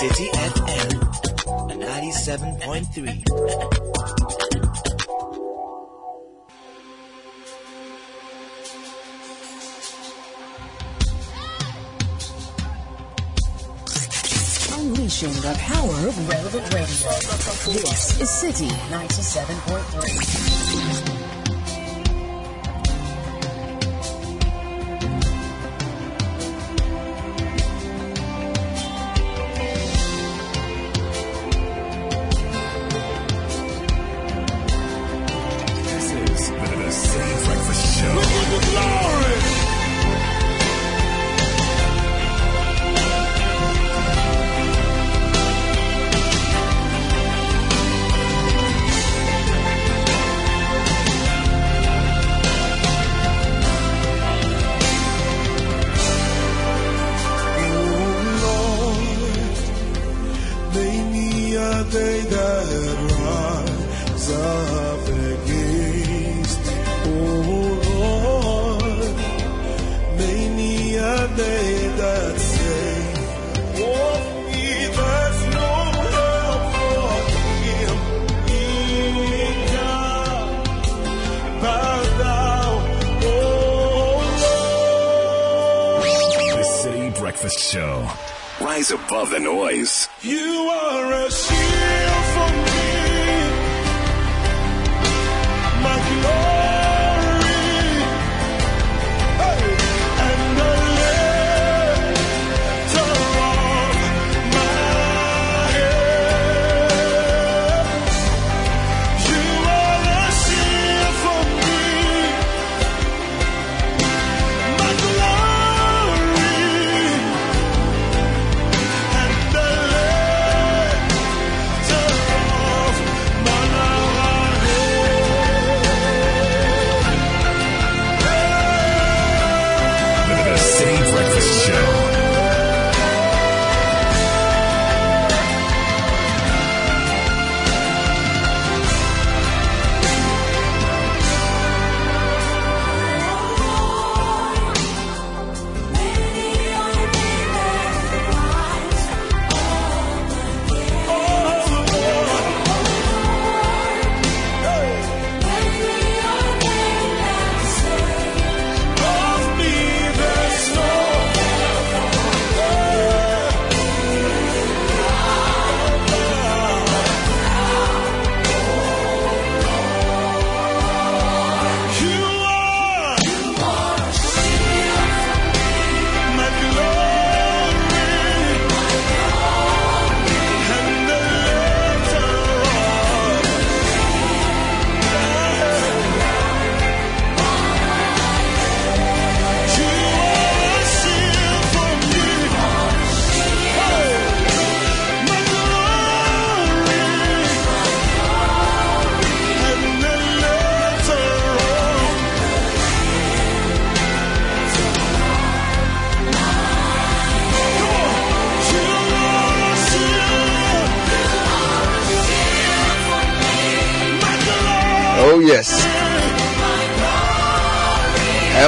Citi FM 97.3. Unleashing the power of relevant radio. This is Citi 97.3.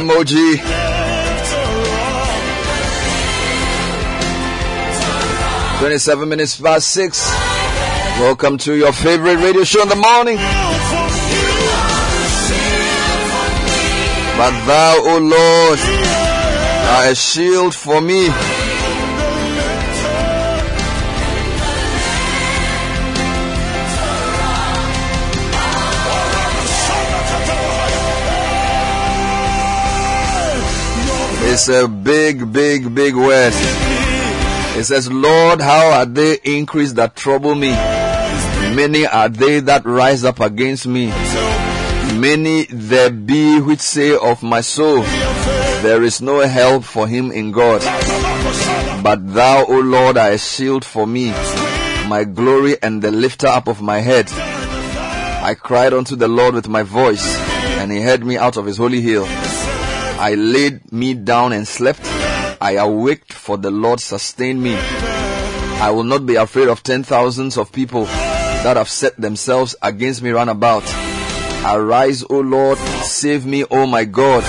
MOG. Twenty-seven minutes past six. Welcome to your favorite radio show in the morning. But thou, O Lord, are a shield for me. It's a big, big, big word. It says, Lord, how are they increased that trouble me? Many are they that rise up against me. Many there be which say of my soul, there is no help for him in God. But thou, O Lord, are a shield for me, my glory and the lifter up of my head. I cried unto the Lord with my voice, and he heard me out of his holy hill. I laid me down and slept. I awaked, for the Lord sustained me. I will not be afraid of ten thousands of people that have set themselves against me round about. Arise, O Lord, save me, O my God,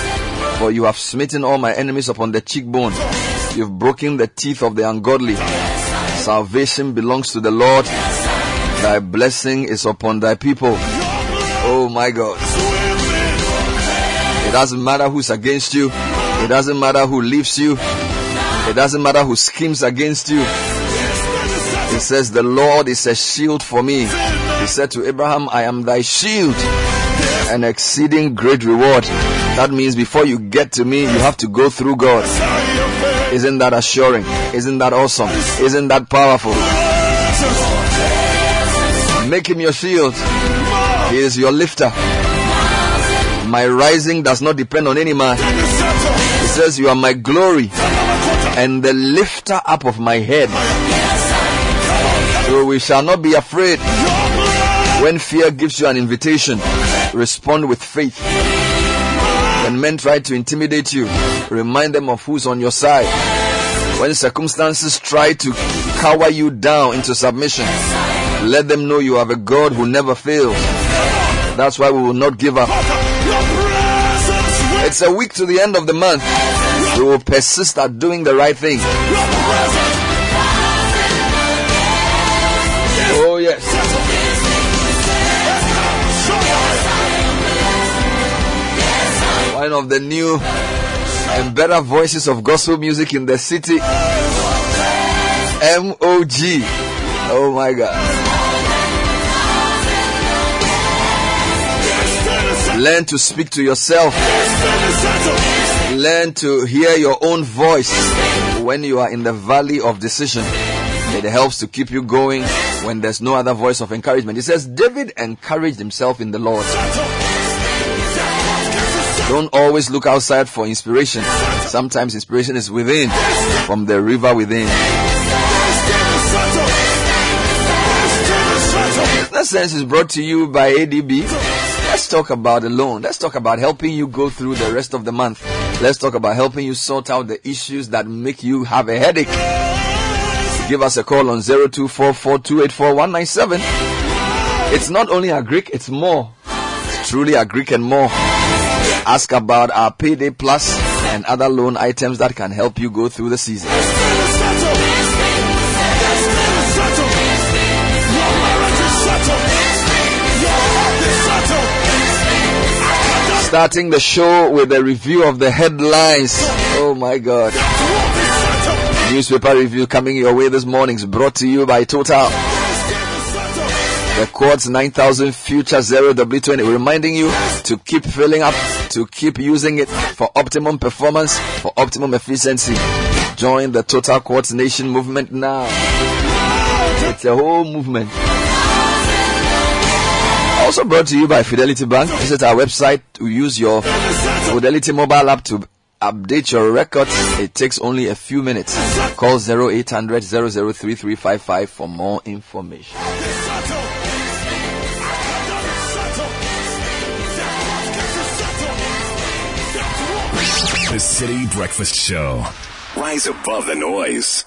for you have smitten all my enemies upon the cheekbone. You've broken the teeth of the ungodly. Salvation belongs to the Lord. Thy blessing is upon thy people. Oh my God. Doesn't matter who's against you. It doesn't matter who leaves you. It doesn't matter who schemes against you. He says, The Lord is a shield for me. He said to Abraham, I am thy shield, an exceeding great reward. That means before you get to me, you have to go through God. Isn't that assuring? Isn't that awesome? Isn't that powerful? Make him your shield. He is your lifter. My rising does not depend on any man. He says, You are my glory and the lifter up of my head. So we shall not be afraid. When fear gives you an invitation, respond with faith. When men try to intimidate you, remind them of who's on your side. When circumstances try to cower you down into submission, let them know you have a God who never fails. That's why we will not give up. It's a week to the end of the month. We will persist at doing the right thing. Oh, yes. One of the new and better voices of gospel music in the city. MOG. Oh my God. Learn to speak to yourself. Learn to hear your own voice when you are in the valley of decision. It helps to keep you going when there's no other voice of encouragement. It says, David encouraged himself in the Lord. Don't always look outside for inspiration. Sometimes inspiration is within, from the river within. That sense is brought to you by ADB. Let's talk about a loan. Let's talk about helping you go through the rest of the month. Let's talk about helping you sort out the issues that make you have a headache. Give us a call on 0244284197. It's not only a Greek, it's more. It's truly a Greek and more. Ask about our payday plus and other loan items that can help you go through the season. Starting the show with a review of the headlines. Oh my God. Newspaper review coming your way this morning is brought to you by Total. The Quartz 9000 Future Zero W20 reminding you to keep filling up, to keep using it for optimum performance, for optimum efficiency. Join the Total Quartz Nation movement now. It's a whole movement. Also brought to you by Fidelity Bank. Visit our website to use your Fidelity mobile app to update your records. It takes only a few minutes. Call 0800 003355 for more information. The Citi Breakfast Show. Rise above the noise.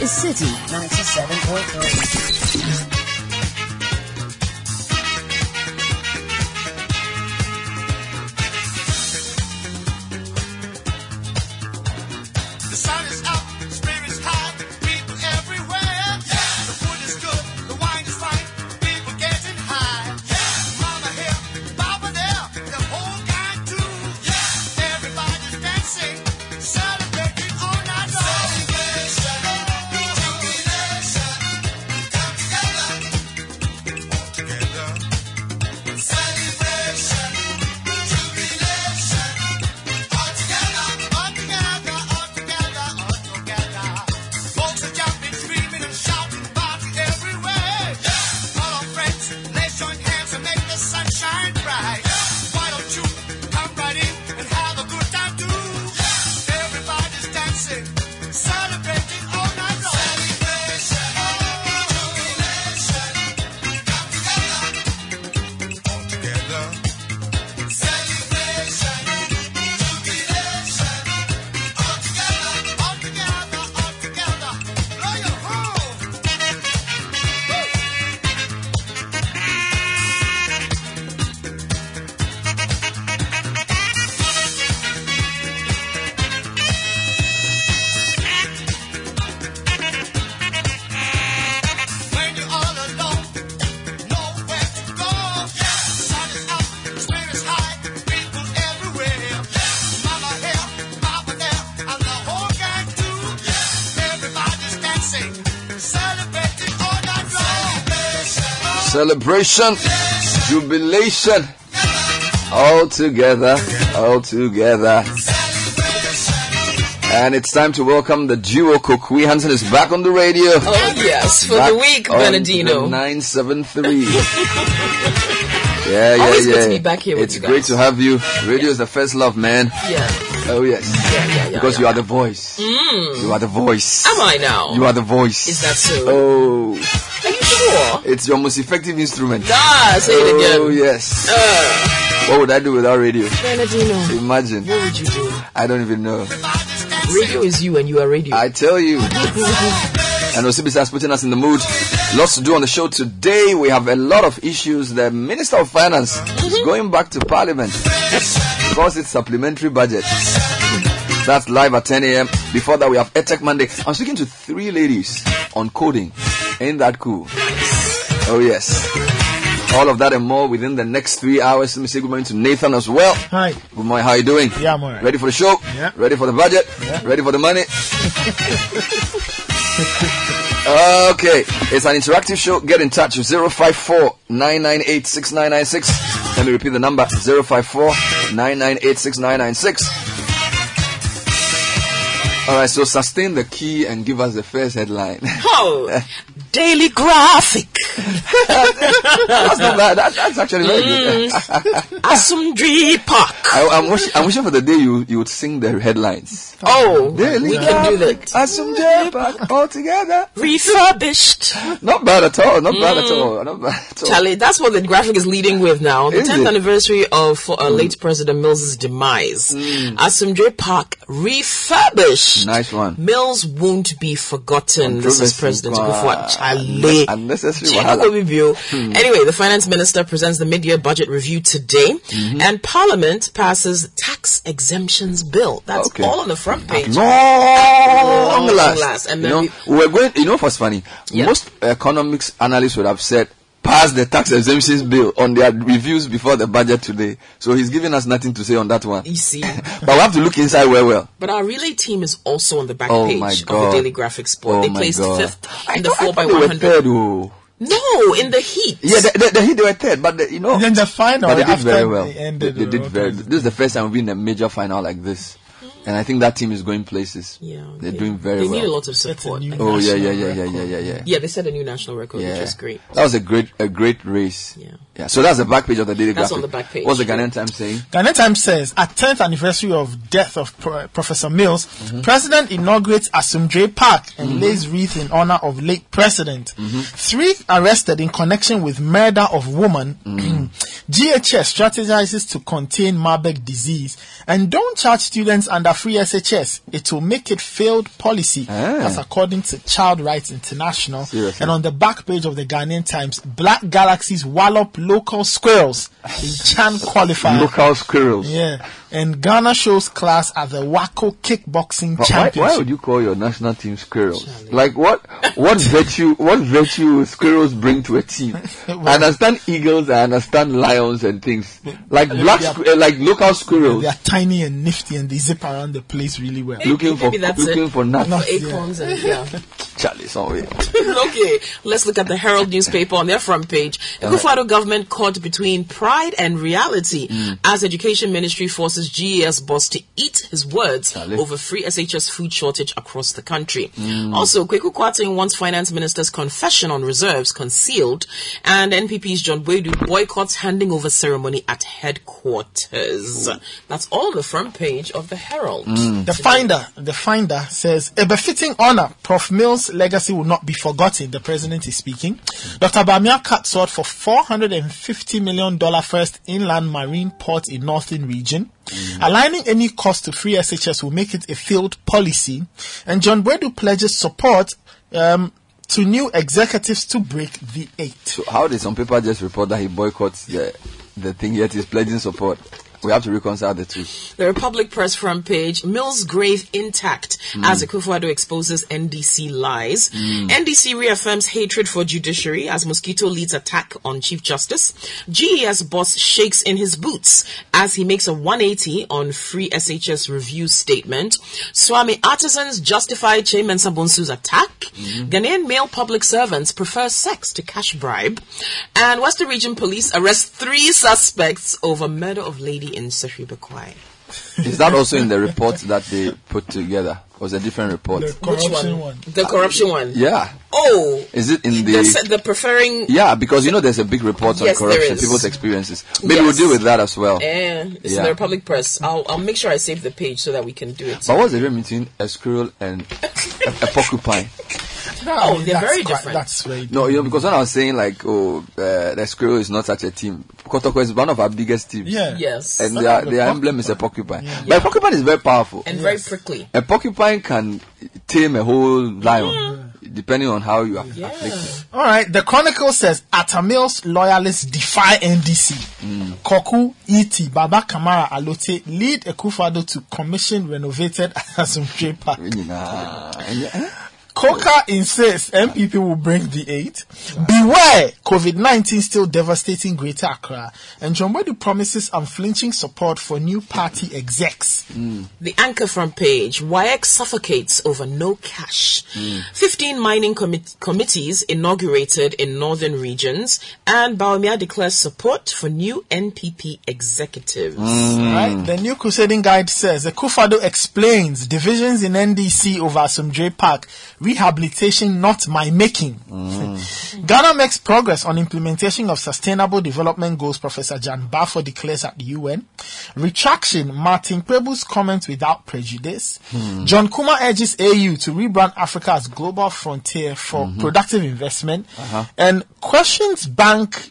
Is Citi 97.3. celebration, jubilation, all together, all together. And it's time to welcome the duo Kokui Hanson is back on the radio. Oh, yes, for Back the week, Bernardino. 973. yeah, yeah, Always yeah. good to be back here It's great guys. to have you. Radio is the first love, man. Yeah. Oh, yes. Yeah, yeah, yeah. Because yeah. you are the voice. Mm. You are the voice. Am I now? You are the voice. Is that so? Oh, Are it's your most effective instrument. Ah, say it again. Oh, yes. Uh, What would I do without radio? Bernardino, Imagine. what would you do? I don't even know. Radio is you and you are radio. I tell you. And Osibisa has putting us in the mood. Lots to do on the show today. We have a lot of issues. The Minister of Finance is going back to Parliament because it's supplementary budget. That's live at 10 a.m. Before that, we have EdTech Monday. I'm speaking to three ladies on coding. Ain't that cool? Oh, yes. All of that and more within the next three hours. Let me say good morning to Nathan as well. Hi. Good morning. How are you doing? Yeah, I'm alright. Ready for the show? Yeah. Ready for the budget? Yeah. Ready for the money? okay. It's an interactive show. Get in touch. 054 998 6996. Let me repeat the number 054 998 6996. Alright, so sustain the key and give us the first headline. Oh, Daily Graphic. that's not bad. That, that's actually very good. Mm. Asomdwee Park. I, I'm, wishing, I'm wishing for the day you, you would sing the headlines. Oh, Daily we can do that. Asum J-Pack, all together. Refurbished. Not bad at all. Not bad at mm. all. Not bad at all. Charlie, that's what the graphic is leading with now. The Is 10th it? Anniversary of uh, mm. late President Mills' demise. Asomdwee Park refurbished. Nice one. Mills won't be forgotten. This is President. Kufuor. Charlie. Unnecessary. Obibiu. Anyway, the finance minister presents the mid-year budget review today, Mm-hmm. and Parliament passes tax exemptions bill. That's Okay. all on the front page. Long Long last. last. And you then know, we were going. You know what's funny? Yeah. Most economics analysts would have said pass the tax exemptions bill on their reviews before the budget today. So he's giving us nothing to say on that one. You see, But we have to look inside well, well. but our relay team is also on the back Oh page of the Daily Graphic Sport. Oh they placed God. fifth I in the I four by thought they one hundred. oh. No, in the heat. Yeah, the, the, the, hit they were third, but the, you know, And then the final, but they did after very well. they They, ended, they did uh, very. okay. This is the first time we've been in a major final like this, and I think that team is going places. Yeah, they're doing very They well. They need a lot of support. new Oh yeah, yeah, yeah, yeah, record. yeah, yeah, yeah. Yeah, they set a new national record, Yeah. which is great. That was a great, a great race. Yeah. Yeah. So that's the back page of the Daily That's Graphic. on the back page. What's the Ghanaian Times saying? Ghanaian Times says, at 10th anniversary of death of Pro- Professor Mills, mm-hmm. President inaugurates Asomdwee Park and mm-hmm. lays wreath in honor of late President. Mm-hmm. Three arrested in connection with murder of woman. GHS strategizes to contain Marburg disease and don't charge students under free SHS. It will make it failed policy. Ah. That's according to Child Rights International. Seriously? And on the back page of the Ghanaian Times, Black Galaxies wallop local squirrels in Chan qualifier. Local squirrels. Yeah, and Ghana shows class at the Wako Kickboxing But why, Championship. why would you call your national team squirrels? Like what? What virtue? What virtue squirrels bring to a team? I understand eagles. I understand lions and things. Like black, like local squirrels They are tiny and nifty, and they zip around the place really well. looking for looking it. for nuts. Nuts. For acorns and yeah. Charlie, sorry. okay, let's look at the Herald newspaper on their front page. Akufo-Addo government caught between pride and reality hmm. as Education Ministry forces GES boss to eat his words Charlie. over free SHS food shortage across the country. Hmm. Also, Kweku Kwarteng wants Finance Minister's confession on reserves concealed, and NPP's John Boadu boycotts handing over ceremony at headquarters. That's all on the front page of the Herald. The finder, the finder says a befitting honor. Prof. Mills' legacy will not be forgotten. The president is speaking. Dr. Bawumia cut sought for 450 million dollar first inland marine port in northern region. Aligning any cost to free SHS will make it a failed policy. And John Boadu pledges support um, to new executives to break the eight. So how did some people just report that he boycotts the the thing yet he's pledging support? We have to reconcile the two. The Republic Press front page, Mills grave intact hmm. as Akufo-Addo exposes NDC lies. Hmm. NDC reaffirms hatred for judiciary as Mosquito leads attack on Chief Justice. GES boss shakes in his boots as he makes a 180 on free SHS review statement. Swami artisans justify Chairman Sabonsu's attack. Hmm. Ghanaian male public servants prefer sex to cash bribe. And Western Region Police arrest three suspects over murder of lady in Sefwi Bekwai. Is that also in the report that they put together? Or was a different report? The Which corruption one? one. The corruption one. Yeah. Oh, Is it in the, the? the preferring. Yeah, because you know there's a big report on Yes, corruption, is. people's experiences. Maybe we'll Yes. deal with that as well. Eh, it's in Yeah. the Republic Press. I'll I'll make sure I save the page so that we can do it. But what's the difference between a squirrel and a, a porcupine? No, Oh, they're that's very quite- different. That's very No, you know, because when I was saying like, oh, uh, the squirrel is not such a team. Kotoko is one of our biggest teams. Yeah. yes, And their, the their emblem is a porcupine. But a porcupine is very powerful. and very prickly. A porcupine can tame a whole lion, depending on how you are Yeah. afflict. All right. The Chronicle says Atta Mills' loyalists defy NDC. Mm. Koku, E.T., Baba Kamara, Alote lead Akufo-Addo to commission renovated Asomdwee Park. Nyinaa. Ɛnyɛ-? Coca insists NPP will bring the aid. Beware, COVID-19 still devastating Greater Accra. And John Boadu promises unflinching support for new party execs. Hmm. The anchor front page, WAEC suffocates over no cash. Hmm. 15 mining commit- committees inaugurated in northern regions, and Bawumia declares support for new NPP executives. Hmm. Right? The new crusading guide says the Kufado explains divisions in NDC over Asomdwee Park, rehabilitation not my making. Mm. Ghana makes progress on implementation of sustainable development goals, Professor Gyan-Baffour declares at the UN. Retraction, Martin Kpebu's comments without prejudice. Hmm. John Kumah urges AU to rebrand Africa as global frontier for mm-hmm. productive investment. Uh-huh. And questions bank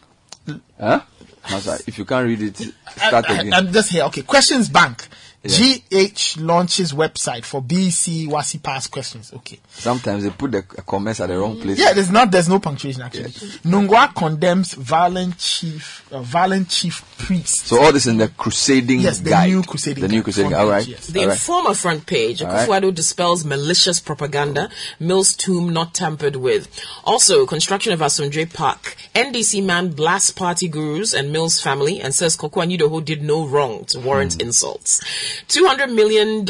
Huh? Masa, if you can't read it, uh, start I- I- again. I'm just here. Okay. Questions Bank. GH launches website for BC WASSCE pass questions. Okay. Sometimes they put the comments at the wrong place. Yeah, there's not there's no punctuation actually. Nungua condemns violent chief uh, violent chief priest. So all this in the crusading Yes, the guide. new crusading The new crusading. front All right. page, yes. The all right. Informer front page, All right. Akufo-Addo dispels malicious propaganda, Mills tomb not tampered with. Also, construction of Asomdwee Park. NDC man blasts party gurus and Mills family and says Koku Anyidoho did no wrong to warrant Hmm. insults. $200 million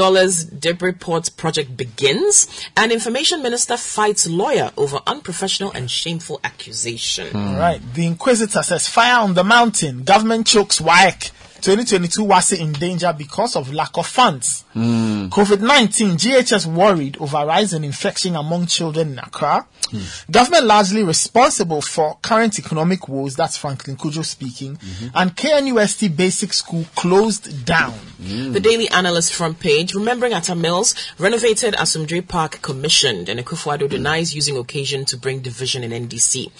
debris port project begins and information minister fights lawyer over unprofessional and shameful accusation. Hmm. Right. The Inquisitor says fire on the mountain. Government chokes WAEC. 2022 WASSCE in danger because of lack of funds. Hmm. COVID-19, GHS worried over rise in infection among children in Accra. Hmm. Government largely responsible for current economic woes, that's Franklin Cudjoe speaking, mm-hmm. and KNUST Basic School closed down. Hmm. The Daily Analyst front page, remembering Atta Mills, renovated Asomdwee Park commissioned, and Akufo-Addo denies using occasion to bring division in NDC.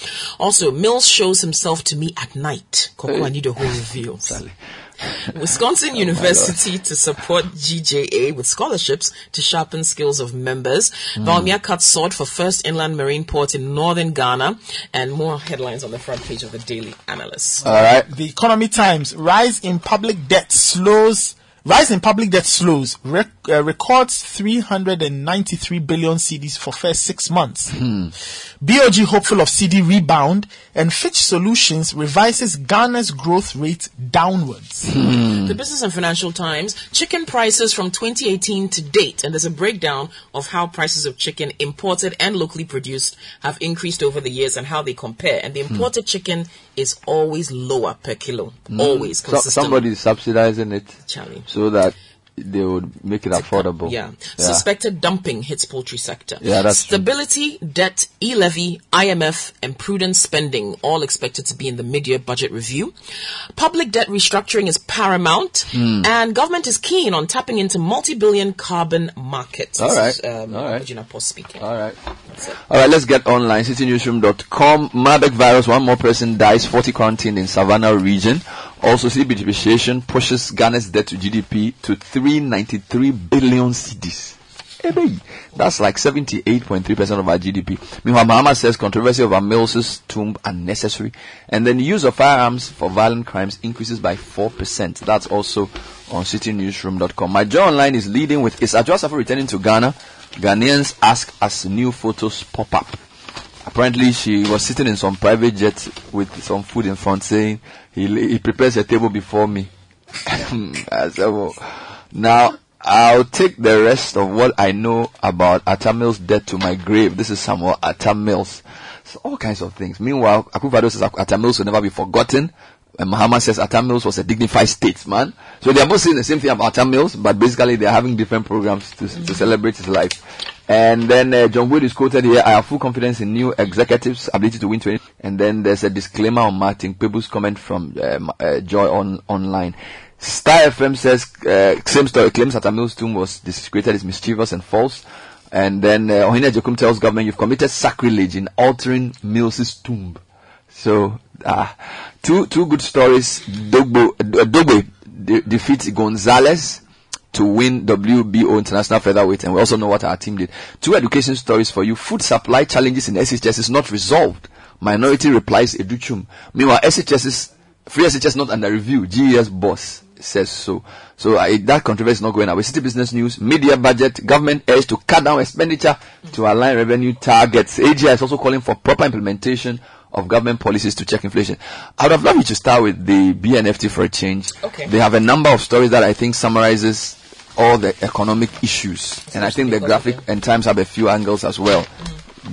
Also, Mills shows himself to me at night. Koku Anyidoho reveals. Wisconsin oh University to support GJA with scholarships to sharpen skills of members. Hmm. Bawumia cuts sword for first inland marine port in northern Ghana, and more headlines on the front page of the Daily Analyst. All right. The Economy Times, rise in public debt slows. Rise in public debt slows. Rec- uh, records 393 billion cedis for first six months. Hmm. BOG hopeful of cedi rebound, and Fitch Solutions revises Ghana's growth rate downwards. Hmm. The Business and Financial Times, chicken prices from 2018 to date, and there's a breakdown of how prices of chicken imported and locally produced have increased over the years and how they compare. And the hmm. imported chicken is always lower per kilo, always So, consistently. somebody is subsidizing it Charlie. so that they would make it affordable. Yeah. Suspected dumping hits poultry sector. Yeah, that's true. Stability, debt, e-levy, IMF, and prudent spending all expected to be in the mid-year budget review. Public debt restructuring is paramount, Hmm. and government is keen on tapping into multi-billion carbon markets. All This right. is, um, All right. Regina Post speaking. All right. All right, let's get online. CitiNewsroom.com. Marburg virus. One more person dies. 40 quarantined in Savannah region. Also, CB depreciation pushes Ghana's debt to GDP to 393 billion. Ebe. That's like 78.3% of our GDP. Meanwhile, Mahama says controversy over Mills's tomb unnecessary. And then the use of firearms for violent crimes increases by 4%. That's also on citinewsroom.com. My Joy Online is leading with Is Adwoa Safo returning to Ghana? Ghanaians ask as new photos pop up. Apparently, she was sitting in some private jet with some food in front, saying, "He, he prepares a table before me." I said, well, now I'll take the rest of what I know about Atta Mills' death to my grave. This is Samuel Atta Mills. So all kinds of things. Meanwhile, Akufo-Addo says Atta Mills will never be forgotten. And Mahama says Atta Mills was a dignified statesman. So they are both saying the same thing about Atta Mills, but basically they are having different programs to, to celebrate his life. And then uh, John Wood is quoted here, I have full confidence in new executives' ability to win 20. And then there's a disclaimer on Martin Kpebu's comment from um, uh, Joy on online. Star FM says, uh, same story, claims that Amil's tomb was desecrated is mischievous and false. And then uh, Ohine Jokum tells government, you've committed sacrilege in altering Mills's tomb. So, uh, two, two good stories. Dogboe, uh, Dogboe de- defeats Gonzalez to win WBO International Featherweight, and we also know what our team did. Two education stories for you. Food supply challenges in SHS is not resolved. Minority replies Adutwum. Meanwhile, SHS free SHS not under review. GES boss says so. So uh, that controversy is not going away. Citi Business News, media budget, government urge to cut down expenditure to align revenue targets. AGI is also calling for proper implementation of government policies to check inflation. I would have loved you to start with the BNFT for a change. Okay. They have a number of stories that I think summarizes all the economic issues. And I think the graphic and times have a few angles as well.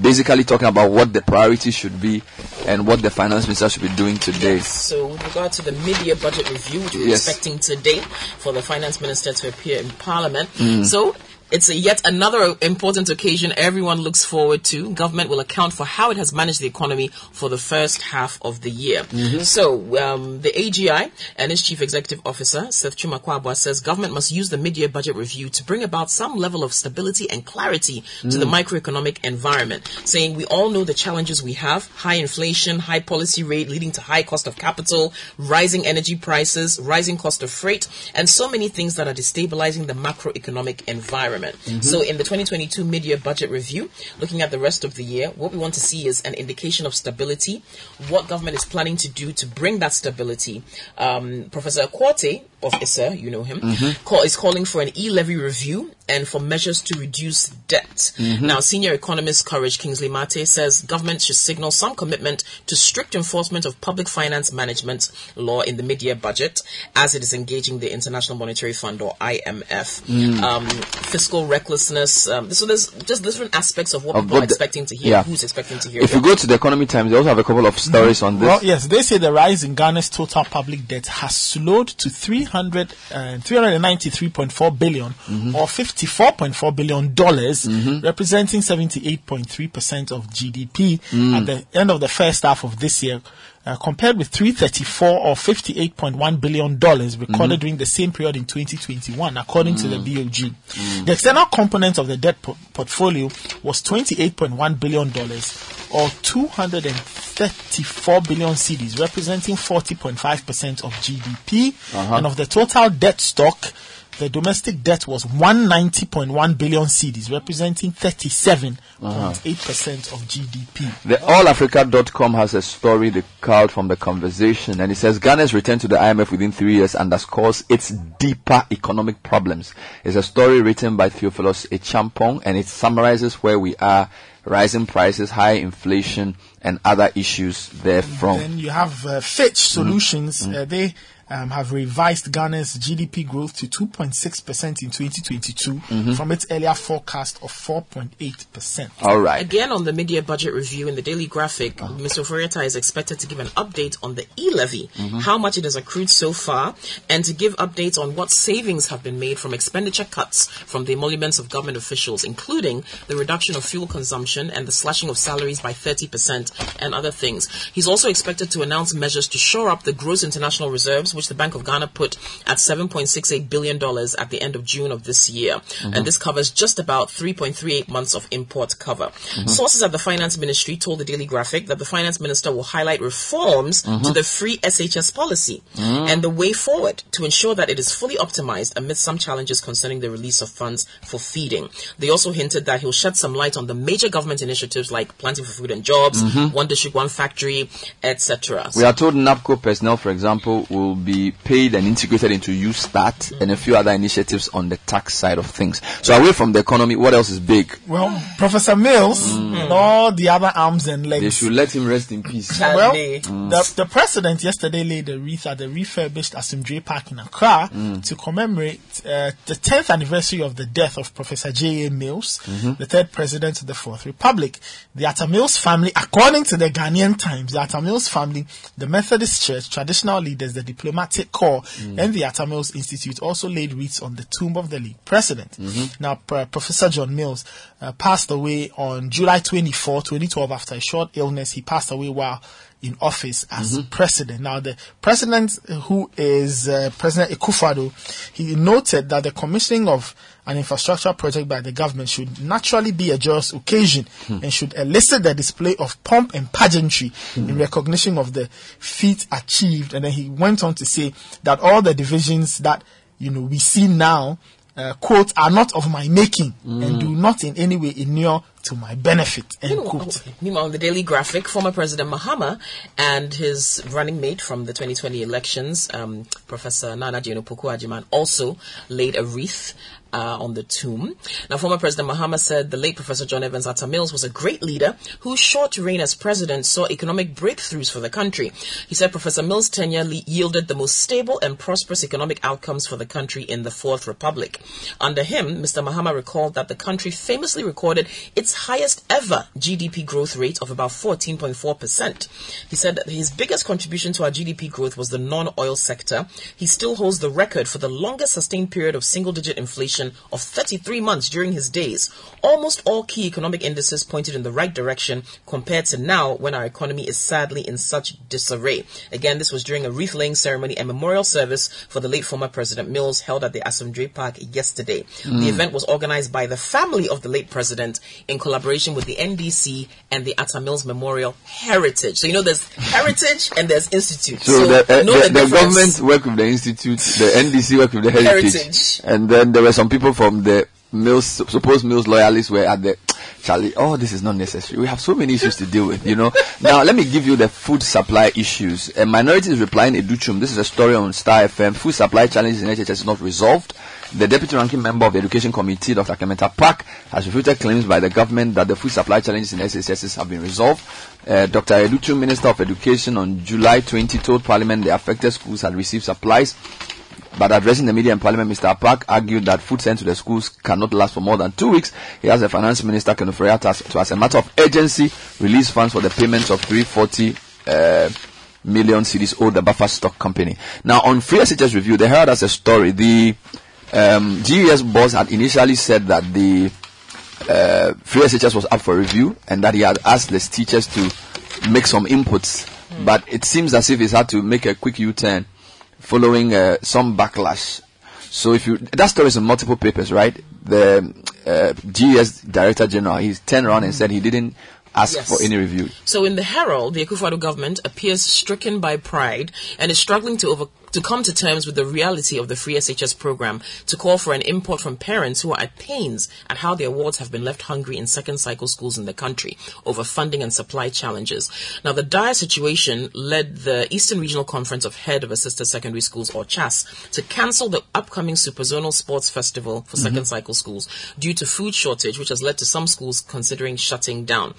Basically talking about what the priorities should be and what the finance minister should be doing today. So, with regard to the mid-year budget review, which we're Yes. expecting today for the finance minister to appear in Parliament, Mm. so it's a yet another important occasion everyone looks forward to. Government will account for how it has managed the economy for the first half of the year. Mm-hmm. So, um, the AGI and its chief executive officer, Seth Twum-Akwaboah, says government must use the mid-year budget review to bring about some level of stability and clarity to the Mm. microeconomic environment, saying we all know the challenges we have: high inflation, high policy rate leading to high cost of capital, rising energy prices, rising cost of freight, and so many things that are destabilizing the macroeconomic environment. So, in the 2022 mid-year budget review, looking at the rest of the year, what we want to see is an indication of stability, what government is planning to do to bring that stability. Um, Professor Quartey of ISSER, you know him, call, is calling for an e-levy review and for measures to reduce debt. Now, senior economist Courage Kingsley Martey says government should signal some commitment to strict enforcement of public finance management law in the mid-year budget as it is engaging the International Monetary Fund or IMF. Um, fiscal recklessness. Um, so there's just different aspects of what Of people are what the- expecting to hear, yeah. who's expecting to hear. If you go to the Economy Times, they also have a couple of stories on this. Well, yes, they say the rise in Ghana's total public debt has slowed to 300, uh, 393.4 billion or 54.4 billion dollars, mm-hmm. representing 78.3% of GDP mm. at the end of the first half of this year. Uh, compared with 334 or 58.1 billion dollars recorded mm-hmm. during the same period in 2021, according to the mm. BOG. Mm. The external component of the debt po- portfolio was 28.1 billion dollars, or 234 billion cedis, representing 40.5% of GDP. Uh-huh. And of the total debt stock, the domestic debt was 190.1 billion cedis, representing 37.8% of GDP. The allafrica.com has a story they culled from the conversation and it says Ghana's return to the IMF within three years underscores its deeper economic problems. It's a story written by Theophilus Acheampong and it summarizes where we are, rising prices, high inflation and other issues therefrom. Then you have uh, Fitch Solutions. Uh, they um, have revised Ghana's GDP growth to 2.6% in 2022 from its earlier forecast of 4.8%. All right. Again, on the mid-year budget review in the Daily Graphic, Mr. Ofori-Atta is expected to give an update on the e-levy, how much it has accrued so far, and to give updates on what savings have been made from expenditure cuts from the emoluments of government officials, including the reduction of fuel consumption and the slashing of salaries by 30% and other things. He's also expected to announce measures to shore up the gross international reserves which the Bank of Ghana put at $7.68 billion at the end of June of this year. Mm-hmm. And this covers just about 3.38 months of import cover. Mm-hmm. Sources at the Finance Ministry told the Daily Graphic that the Finance Minister will highlight reforms Mm-hmm. to the free SHS policy and the way forward to ensure that it is fully optimized amidst some challenges concerning the release of funds for feeding. They also hinted that he'll shed some light on the major government initiatives like Planting for Food and Jobs, One District, One Factory, etc. Mm-hmm. We are told NABCO personnel, for example, will be paid and integrated into USTAT and a few other initiatives on the tax side of things. So away from the economy, what else is big? Well, Professor Mills and all the other arms and legs. They should let him rest in peace. Well, Charlie. Mm. the, the president yesterday laid a wreath at the refurbished Asomdwee Park in Accra mm. to commemorate uh, the 10th anniversary of the death of Professor J.A. Mills, mm-hmm. the third president of the Fourth Republic. The Atta Mills family, according to the Ghanaian Times, the Atta Mills family, the Methodist Church, traditional leaders, the diplomatic corps, and the Atta Mills Institute also laid wreaths on the tomb of the late president. Now, P- Professor John Mills uh, passed away on July 24, 2012, after a short illness. He passed away while in office as president. Now, the president who is uh, President Akufo-Addo, he noted that the commissioning of an infrastructure project by the government should naturally be a joyous occasion and should elicit the display of pomp and pageantry in recognition of the feat achieved. And then he went on to say that all the divisions that you know we see now uh, quote are not of my making and do not in any way inure to my benefit end quote. Meanwhile, on the Daily Graphic, former President Mahama and his running mate from the 2020 elections, um, Professor Nana Jeno Ajiman, also laid a wreath uh, on the tomb. Now, former President Mahama said the late Professor John Evans Atta Mills was a great leader whose short reign as president saw economic breakthroughs for the country. He said Professor Mills' tenure le- yielded the most stable and prosperous economic outcomes for the country in the Fourth Republic. Under him, Mr. Mahama recalled that the country famously recorded its highest ever GDP growth rate of about 14.4%. He said that his biggest contribution to our GDP growth was the non-oil sector. He still holds the record for the longest sustained period of single-digit inflation of 33 months during his days. Almost all key economic indices pointed in the right direction compared to now when our economy is sadly in such disarray. Again, this was during a wreath-laying ceremony and memorial service for the late former President Mills held at the Asomdwee Park yesterday. The event was organized by the family of the late president in collaboration with the NDC and the Atta Mills Memorial Heritage. So you know there's heritage and there's institute. So, the, uh, the, the difference. government work with the institute, the NDC work with the heritage, Heritage. and then there were some people from the Mills, supposed Mills loyalists were at the Charlie. Oh, this is not necessary. We have so many issues to deal with, you know. now let me give you the food supply issues. A minority is replying Adutwum. This is a story on Star FM. Food supply challenges in HHS is not resolved. The deputy ranking member of the education committee, Dr. Clement Apaak, has refuted claims by the government that the food supply challenges in SHS have been resolved. Uh, Dr. Adutwum, Minister of Education, on July 20 told Parliament the affected schools had received supplies but addressing the media in Parliament, Mr. Park argued that food sent to the schools cannot last for more than two weeks. He asked the Finance Minister, Ken Ofori-Atta, to, as a matter of urgency, release funds for the payment of 340 uh, million cedis owed the buffer stock company. Now, on Free SHS review, they heard us a story. The um, GES boss had initially said that the uh, Free SHS was up for review and that he had asked the teachers to make some inputs. But it seems as if he's had to make a quick U-turn following uh, some backlash. So if you that story is in multiple papers, right? The uh, GES Director General he turned around and said he didn't ask Yes. for any review. So in the Herald, the Akufo-Addo government appears stricken by pride and is struggling to over to come to terms with the reality of the free SHS program to call for an import from parents who are at pains at how their wards have been left hungry in second cycle schools in the country over funding and supply challenges. Now the dire situation led the Eastern Regional Conference of Head of Assisted Secondary Schools or CHAS to cancel the upcoming Superzonal Sports Festival for second mm-hmm. cycle schools due to food shortage which has led to some schools considering shutting down.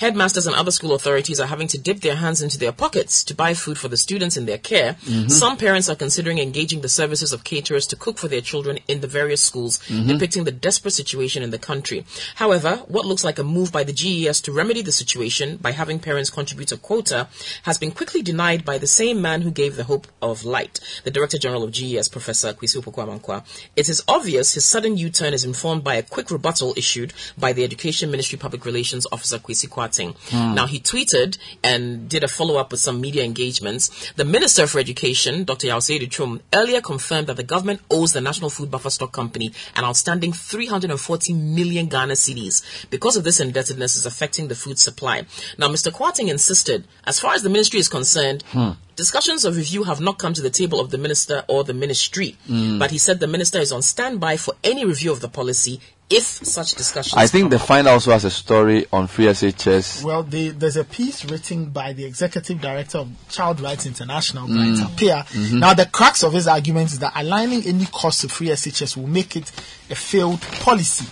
Headmasters and other school authorities are having to dip their hands into their pockets to buy food for the students in their care. Mm-hmm. Some parents are considering engaging the services of caterers to cook for their children in the various schools, mm-hmm. depicting the desperate situation in the country. However, what looks like a move by the GES to remedy the situation by having parents contribute a quota has been quickly denied by the same man who gave the hope of light, the Director General of GES, Professor Kwesi Opoku-Amankwa. It is obvious his sudden U-turn is informed by a quick rebuttal issued by the Education Ministry Public Relations Officer Kwesi Kwarteng. Hmm. Now he tweeted and did a follow-up with some media engagements. The Minister for Education, Dr. Dr. Yaw Osei Adutwum, earlier confirmed that the government owes the National Food Buffer Stock Company an outstanding 340 million Ghana cedis. Because of this indebtedness is affecting the food supply. Now, Mr. Kwarteng insisted, as far as the ministry is concerned, hmm. discussions of review have not come to the table of the minister or the ministry. Hmm. But he said the minister is on standby for any review of the policy if such discussions I think come the up. find also has a story on free SHS. Well, the, there's a piece written by the executive director of Child Rights International, Mm. Bright Appiah. Mm-hmm. Now, the crux of his argument is that aligning any cost to free SHS will make it a failed policy.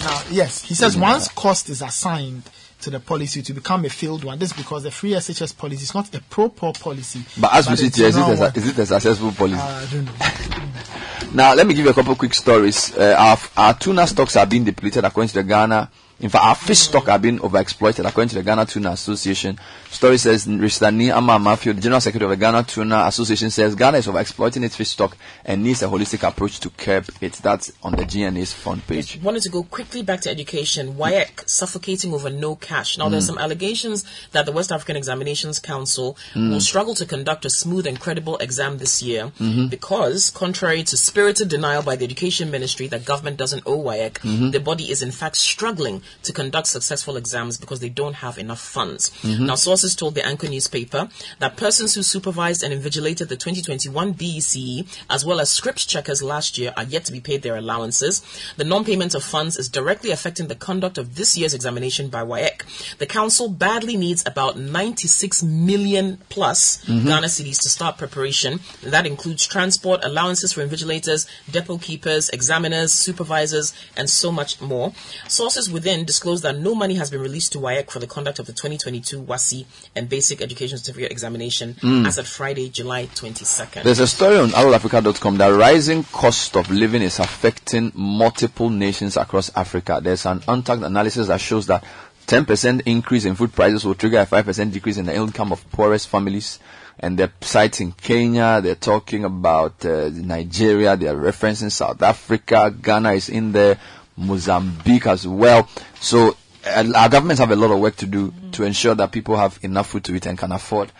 Now, yes, he says once cost is assigned to the policy to become a failed one, this is because the free SHS policy is not a pro-poor policy. But as we but see a here, is it, a, is it a successful policy? Uh, I don't know. Now, let me give you a couple quick stories. Uh, our, our tuna stocks are being depleted according to the Ghana. In fact, our fish stock are being overexploited according to the Ghana Tuna Association. Story says, Ristani Ama Mafio, the General Secretary of the Ghana Tuna Association says Ghana is overexploiting its fish stock and needs a holistic approach to curb it. That's on the GNA's front page. wanted to go quickly back to education. WAEC suffocating over no cash. Now, Mm. there's some allegations that the West African Examinations Council Mm. will struggle to conduct a smooth and credible exam this year Mm-hmm. because, contrary to spirited denial by the Education Ministry that government doesn't owe WAEC, Mm-hmm. the body is in fact struggling to conduct successful exams because they don't have enough funds. Mm-hmm. Now, sources told the Anchor newspaper that persons who supervised and invigilated the 2021 BECE, E, as well as script checkers last year, are yet to be paid their allowances. The non-payment of funds is directly affecting the conduct of this year's examination by WAEC. The council badly needs about 96 million plus Ghana cedis to start preparation. That includes transport, allowances for invigilators, depot keepers, examiners, supervisors, and so much more. Sources within disclosed that no money has been released to WAEC for the conduct of the 2022 WASSCE and Basic Education Certificate examination as of Friday, July 22nd. There's a story on ArrowAfrica.com that rising cost of living is affecting multiple nations across Africa. There's an UNCTAD analysis that shows that 10% increase in food prices will trigger a 5% decrease in the income of poorest families. And they're citing Kenya, they're talking about uh, Nigeria, they're referencing South Africa, Ghana is in there, Mozambique as well. So uh, our governments have a lot of work to do to ensure that people have enough food to eat and can afford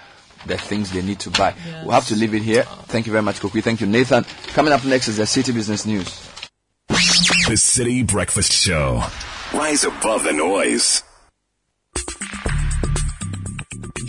the things they need to buy. We'll have to leave it here. Thank you very much, Koki. Thank you, Nathan. Coming up next is the Citi Business News. The Citi Breakfast Show. Rise above the noise.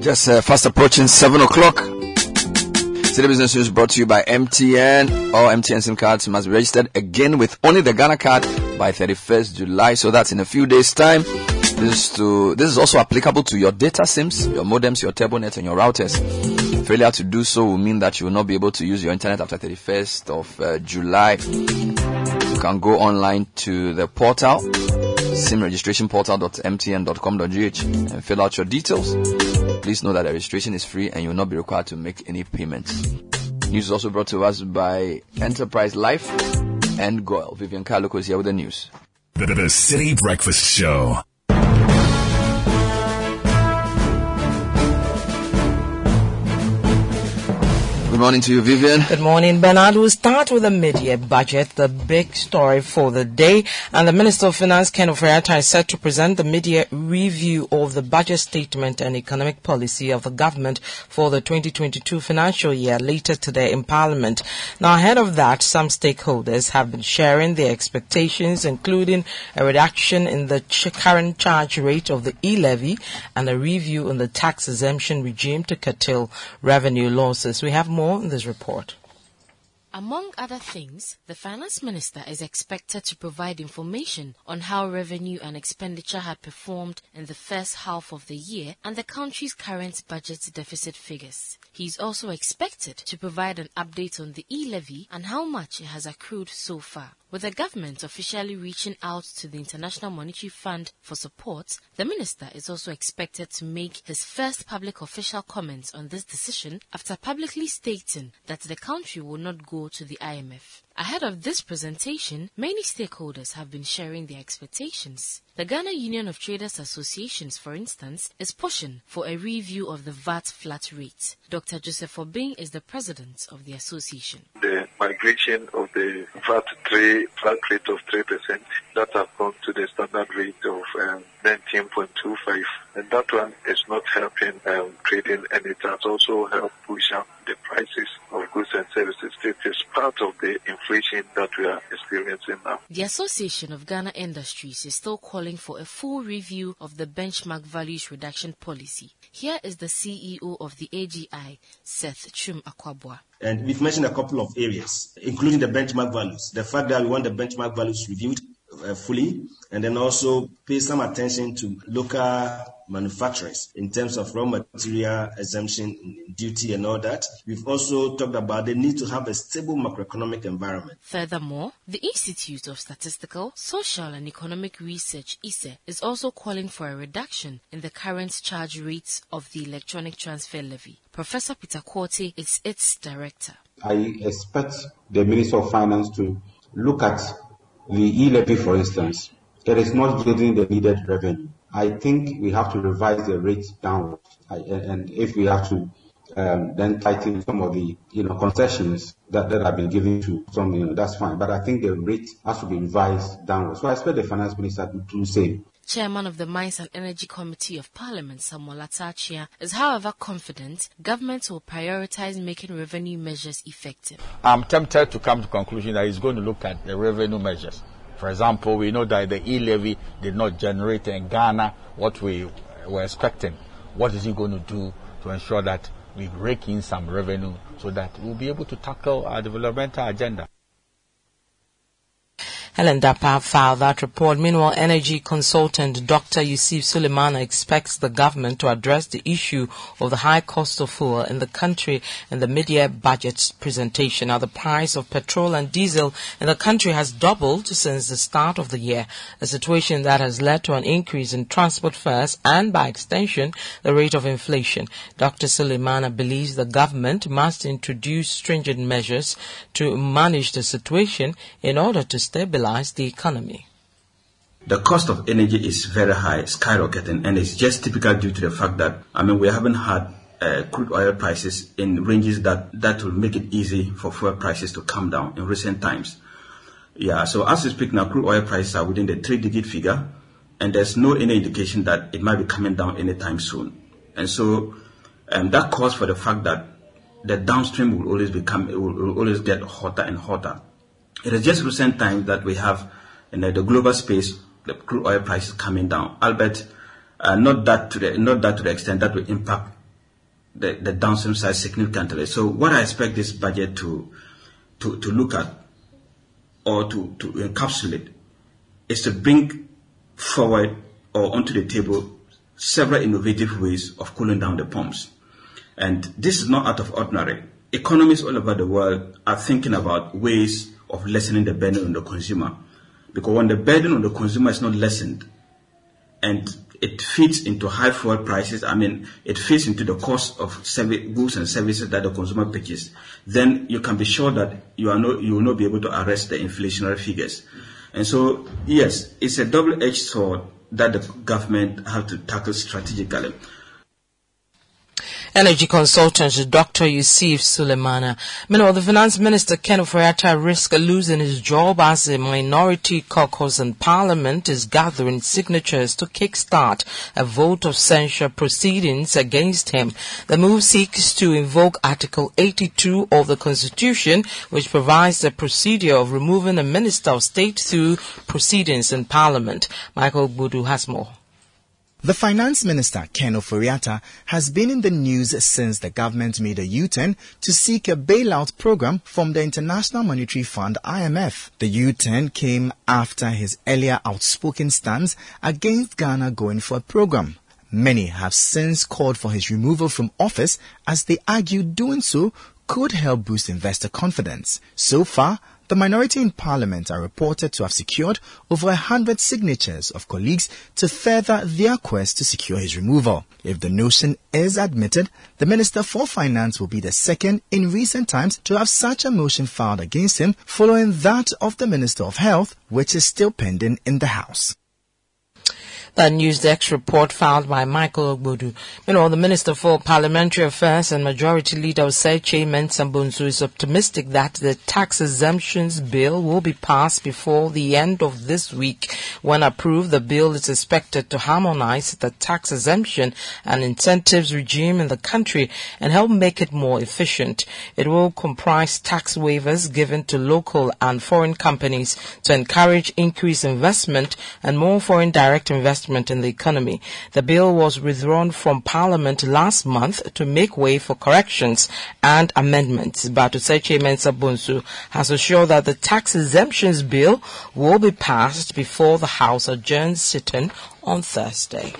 Just uh, fast approaching 7 o'clock. Citi Business News brought to you by MTN. All MTN SIM cards must be registered again with only the Ghana card by 31st July. So that's in a few days' time. This is to this is also applicable to your data SIMs, your modems, your turbonet, and your routers. Failure to do so will mean that you will not be able to use your internet after 31st of uh, July. You can go online to the portal, simregistrationportal.mtn.com.gh and fill out your details. Please know that the registration is free and you will not be required to make any payments. News is also brought to us by Enterprise Life and GOIL. Vivian Kai Lokko is here with the news. The Citi Breakfast Show. Morning to you, Vivian. Good morning, Bernard. We'll start with the mid-year budget, the big story for the day. And the Minister of Finance, Ken Ofori-Atta, is set to present the mid-year review of the budget statement and economic policy of the government for the 2022 financial year later today in Parliament. Now, ahead of that, some stakeholders have been sharing their expectations, including a reduction in the ch- current charge rate of the e-levy and a review in the tax exemption regime to curtail revenue losses. We have more in this report. Among other things, the finance minister is expected to provide information on how revenue and expenditure had performed in the first half of the year and the country's current budget deficit figures. He is also expected to provide an update on the e-levy and how much it has accrued so far. With the government officially reaching out to the International Monetary Fund for support, the minister is also expected to make his first public official comments on this decision after publicly stating that the country will not go to the IMF. Ahead of this presentation, many stakeholders have been sharing their expectations. The Ghana Union of Traders Associations, for instance, is pushing for a review of the VAT flat rate. Dr. Joseph Obeng is the president of the association. the migration of the VAT flat rate of three percent that have gone to the standard rate of um, nineteen point two five, and that one is not helping um, trading, and it has also helped push up the prices of goods and services. It is part of the inflation that we are experiencing now. The Association of Ghana Industries is still calling for a full review of the benchmark values reduction policy. Here is the CEO of the AGI, Seth Twum-Akwaboah. And we've mentioned a couple of areas, including the benchmark values. The fact that we want the benchmark values reviewed uh, fully, and then also pay some attention to local manufacturers in terms of raw material exemption, duty, and all that. We've also talked about the need to have a stable macroeconomic environment. Furthermore, the Institute of Statistical, Social and Economic Research, ISSER, is also calling for a reduction in the current charge rates of the electronic transfer levy. Professor Peter Quartey is its director. I expect the Minister of Finance to look at the e-levy, for instance. It is not yielding the needed revenue. I think we have to revise the rate downwards. I, and if we have to um, then tighten some of the you know concessions that, that have been given to some, you know, that's fine. But I think the rate has to be revised downwards. So I expect the finance minister to do the same. Chairman of the Mines and Energy Committee of Parliament, Samuel Atta Akyea, is however confident government will prioritize making revenue measures effective. I'm tempted to come to conclusion that he's going to look at the revenue measures. For example, we know that the e-levy did not generate in Ghana what we were expecting. What is he going to do to ensure that we rake in some revenue so that we'll be able to tackle our developmental agenda? Helen Dapa filed that report. Meanwhile, energy consultant Dr. Yusuf Suleimana expects the government to address the issue of the high cost of fuel in the country in the mid-year budget presentation. Now, the price of petrol and diesel in the country has doubled since the start of the year, a situation that has led to an increase in transport fares and, by extension, the rate of inflation. Dr. Suleimana believes the government must introduce stringent measures to manage the situation in order to stabilize the economy. The cost of energy is very high, skyrocketing, and it's just typical due to the fact that, I mean, we haven't had uh, crude oil prices in ranges that, that will make it easy for fuel prices to come down in recent times. Yeah, so as we speak now, crude oil prices are within the three digit figure, and there's no any indication that it might be coming down anytime soon. And so um, that calls for the fact that the downstream will always become, will, will always get hotter and hotter. It is just recent times that we have in the global space the crude oil prices coming down, albeit uh, not that to the not that to the extent that will impact the, the downstream side significantly. So what I expect this budget to to, to look at or to, to encapsulate is to bring forward or onto the table several innovative ways of cooling down the pumps. And this is not out of ordinary. Economists all over the world are thinking about ways of lessening the burden on the consumer. Because when the burden on the consumer is not lessened and it feeds into high fuel prices, I mean, it feeds into the cost of service, goods and services that the consumer purchases, then you can be sure that you, are not, you will not be able to arrest the inflationary figures. And so, yes, it's a double-edged sword that the government have to tackle strategically. Energy consultant Dr. Yusuf Suleimana. Meanwhile, the finance minister Ken Ofori-Atta risks losing his job as a minority caucus in parliament is gathering signatures to kickstart a vote of censure proceedings against him. The move seeks to invoke Article 82 of the Constitution, which provides the procedure of removing a minister of state through proceedings in parliament. Michael Budu has more. The finance minister, Ken Ofori-Atta, has been in the news since the government made a U-turn to seek a bailout program from the International Monetary Fund IMF. The U-turn came after his earlier outspoken stance against Ghana going for a program. Many have since called for his removal from office as they argue doing so could help boost investor confidence. So far, the minority in parliament are reported to have secured over hundred signatures of colleagues to further their quest to secure his removal. If the notion is admitted, the Minister for Finance will be the second in recent times to have such a motion filed against him following that of the Minister of Health, which is still pending in the House. The Newsdesk report filed by Michael Ogbodu. Know, the Minister for Parliamentary Affairs and Majority Leader Osei Mensah Bonsu is optimistic that the tax exemptions bill will be passed before the end of this week. When approved, the bill is expected to harmonize the tax exemption and incentives regime in the country and help make it more efficient. It will comprise tax waivers given to local and foreign companies to encourage increased investment and more foreign direct investment in the economy. The bill was withdrawn from Parliament last month to make way for corrections and amendments. But Osei Kyei Mensah Bonsu has assured that the tax exemptions bill will be passed before the House adjourns sitting on Thursday.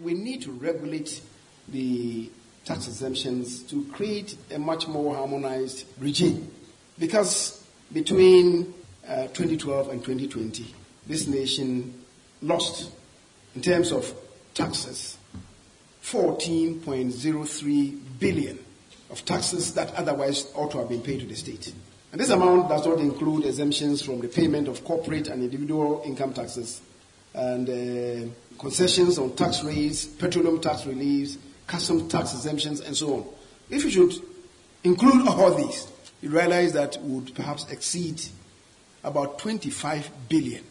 We need to regulate the tax exemptions to create a much more harmonized regime. Because between uh, 2012 and 2020, this nation lost in terms of taxes 14.03 billion of taxes that otherwise ought to have been paid to the state. And this amount does not include exemptions from the payment of corporate and individual income taxes and uh, concessions on tax rates, petroleum tax reliefs, custom tax exemptions, and so on. If you should include all these, you realize that would perhaps exceed about 25 billion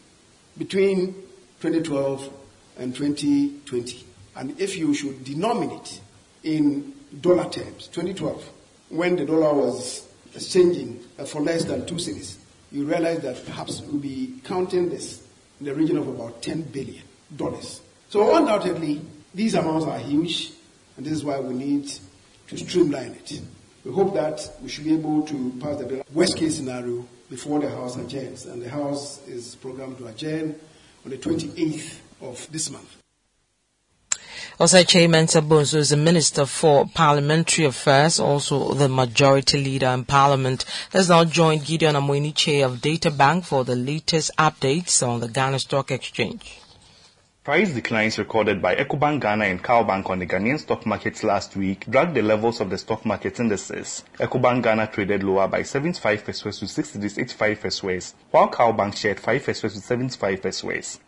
between 2012 and 2020. And if you should denominate in dollar terms, 2012, when the dollar was exchanging for less than two cents, you realize that perhaps we'll be counting this in the region of about 10 billion dollars. So undoubtedly, these amounts are huge, and this is why we need to streamline it. We hope that we should be able to pass the bill. Worst case scenario before the House adjourns, and the House is programmed to adjourn on the 28th of this month. Osei Kyei Mensah Bonsu is the Minister for Parliamentary Affairs, also the Majority Leader in Parliament. Has now joined Gideon Amoiniche of Databank for the latest updates on the Ghana Stock Exchange. Price declines recorded by Ecobank Ghana and CalBank on the Ghanaian stock markets last week dragged the levels of the stock market indices. Ecobank Ghana traded lower by 75 pesos to 6.85 pesos, while CalBank shared 5 pesos to 75 pesos.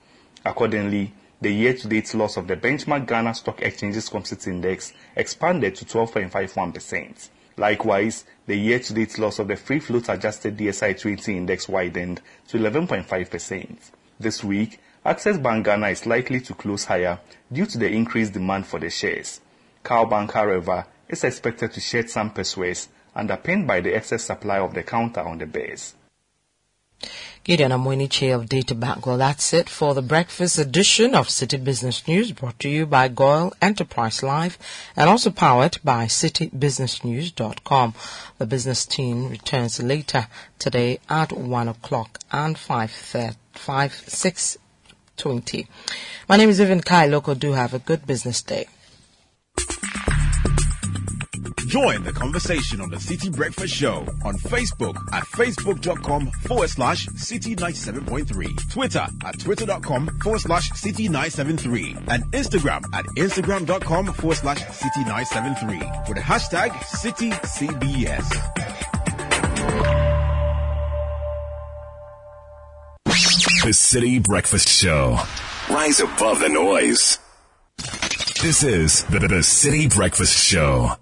Accordingly, the year-to-date loss of the benchmark Ghana Stock Exchanges Composite Index expanded to 12.51%. Likewise, the year-to-date loss of the free float adjusted DSI 20 index widened to 11.5%. This week, Access Bank Ghana is likely to close higher due to the increased demand for the shares. CalBank, however, is expected to shed some persuades underpinned by the excess supply of the counter on the bears. Gideon Amoiniche of Databank. Well, that's it for the breakfast edition of Citi Business News brought to you by GOIL Enterprise Live and also powered by citibusinessnews.com. The business team returns later today at 1 o'clock and 5, 5 6 20. My name is Vivian Kai Lokko. Do have a good business day. Join the conversation on the Citi Breakfast Show on Facebook at facebook.com forward slash citi 97.3, Twitter at twitter.com forward slash citi 973, and Instagram at instagram.com forward slash citi 973 with the hashtag CitiCBS. The Citi Breakfast Show. Rise above the noise. This is the, the Citi Breakfast Show.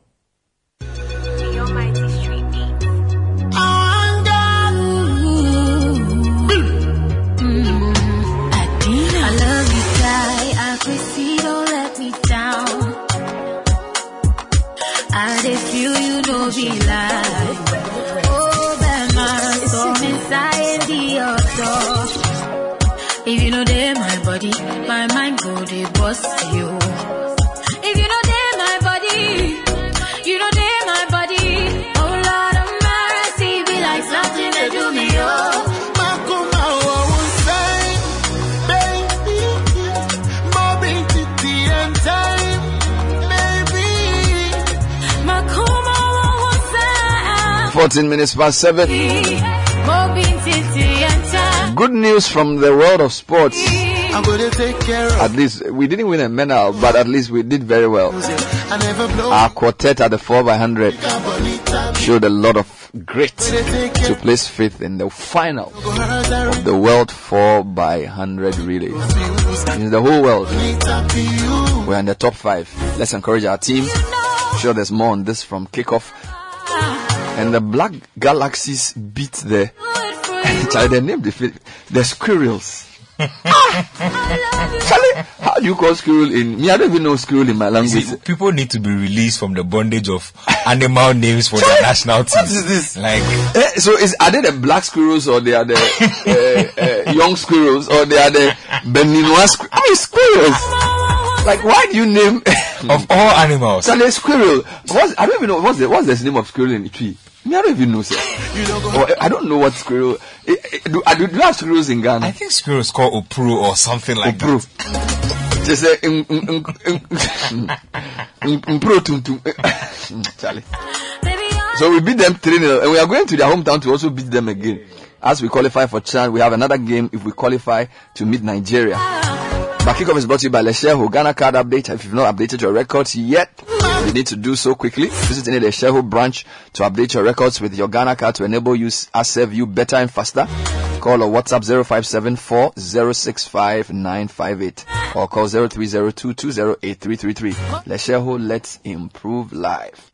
Be lie. Oh, Bema, so inside the auto. If you know they my body, my mind go dey bust you. If you know dey my body, you know dey my body. Oh Lord of mercy, be like something they do me, oh. Makuma wawusa, 14 minutes past 7. Mobi titi enter. Good news from the world of sports. I'm gonna take care of At least we didn't win a medal, but at least we did very well. I never blow Our quartet at the 4x100 showed a lot of grit to place fifth in the final of the world 4x100 relay. In the whole world, we're in the top five. Let's encourage our team. Sure, there's more on this from kickoff. And the Black Galaxies beat the Charlie, the name they fit- the Squirrels. Charlie, how do you call squirrel in me? I don't even know squirrel in my language. see, people need to be released from the bondage of animal names for their national team. What is this? Like, Eh, so is are they the black squirrels or they are the uh, uh, young squirrels or they are the Beninois squirrels? I mean squirrels. Like why do you name of all animals? Charlie squirrel? What's, I don't even know what's the what's the name of squirrel in the tree. Me, I don't even know, sir. Or, I don't know what squirrel. eh, eh, do, uh, do, do you have squirrels in Ghana? I think squirrels called Opru or something like Opru. Just say, um, um, um, um, um, um, pro tum tum. Charlie. So we beat them 3 0, and we are going to their hometown to also beat them again. As we qualify for Chan, we have another game if we qualify to meet Nigeria. But kickoff is brought to you by Letshego Ghana Card Update. If you've not updated your records yet, you need to do so quickly. Visit any Letshego branch to update your records with your Ghana card to enable you us serve you better and faster. Call or WhatsApp 0574 065 958 or call 0302 208333. Letshego, let's improve life.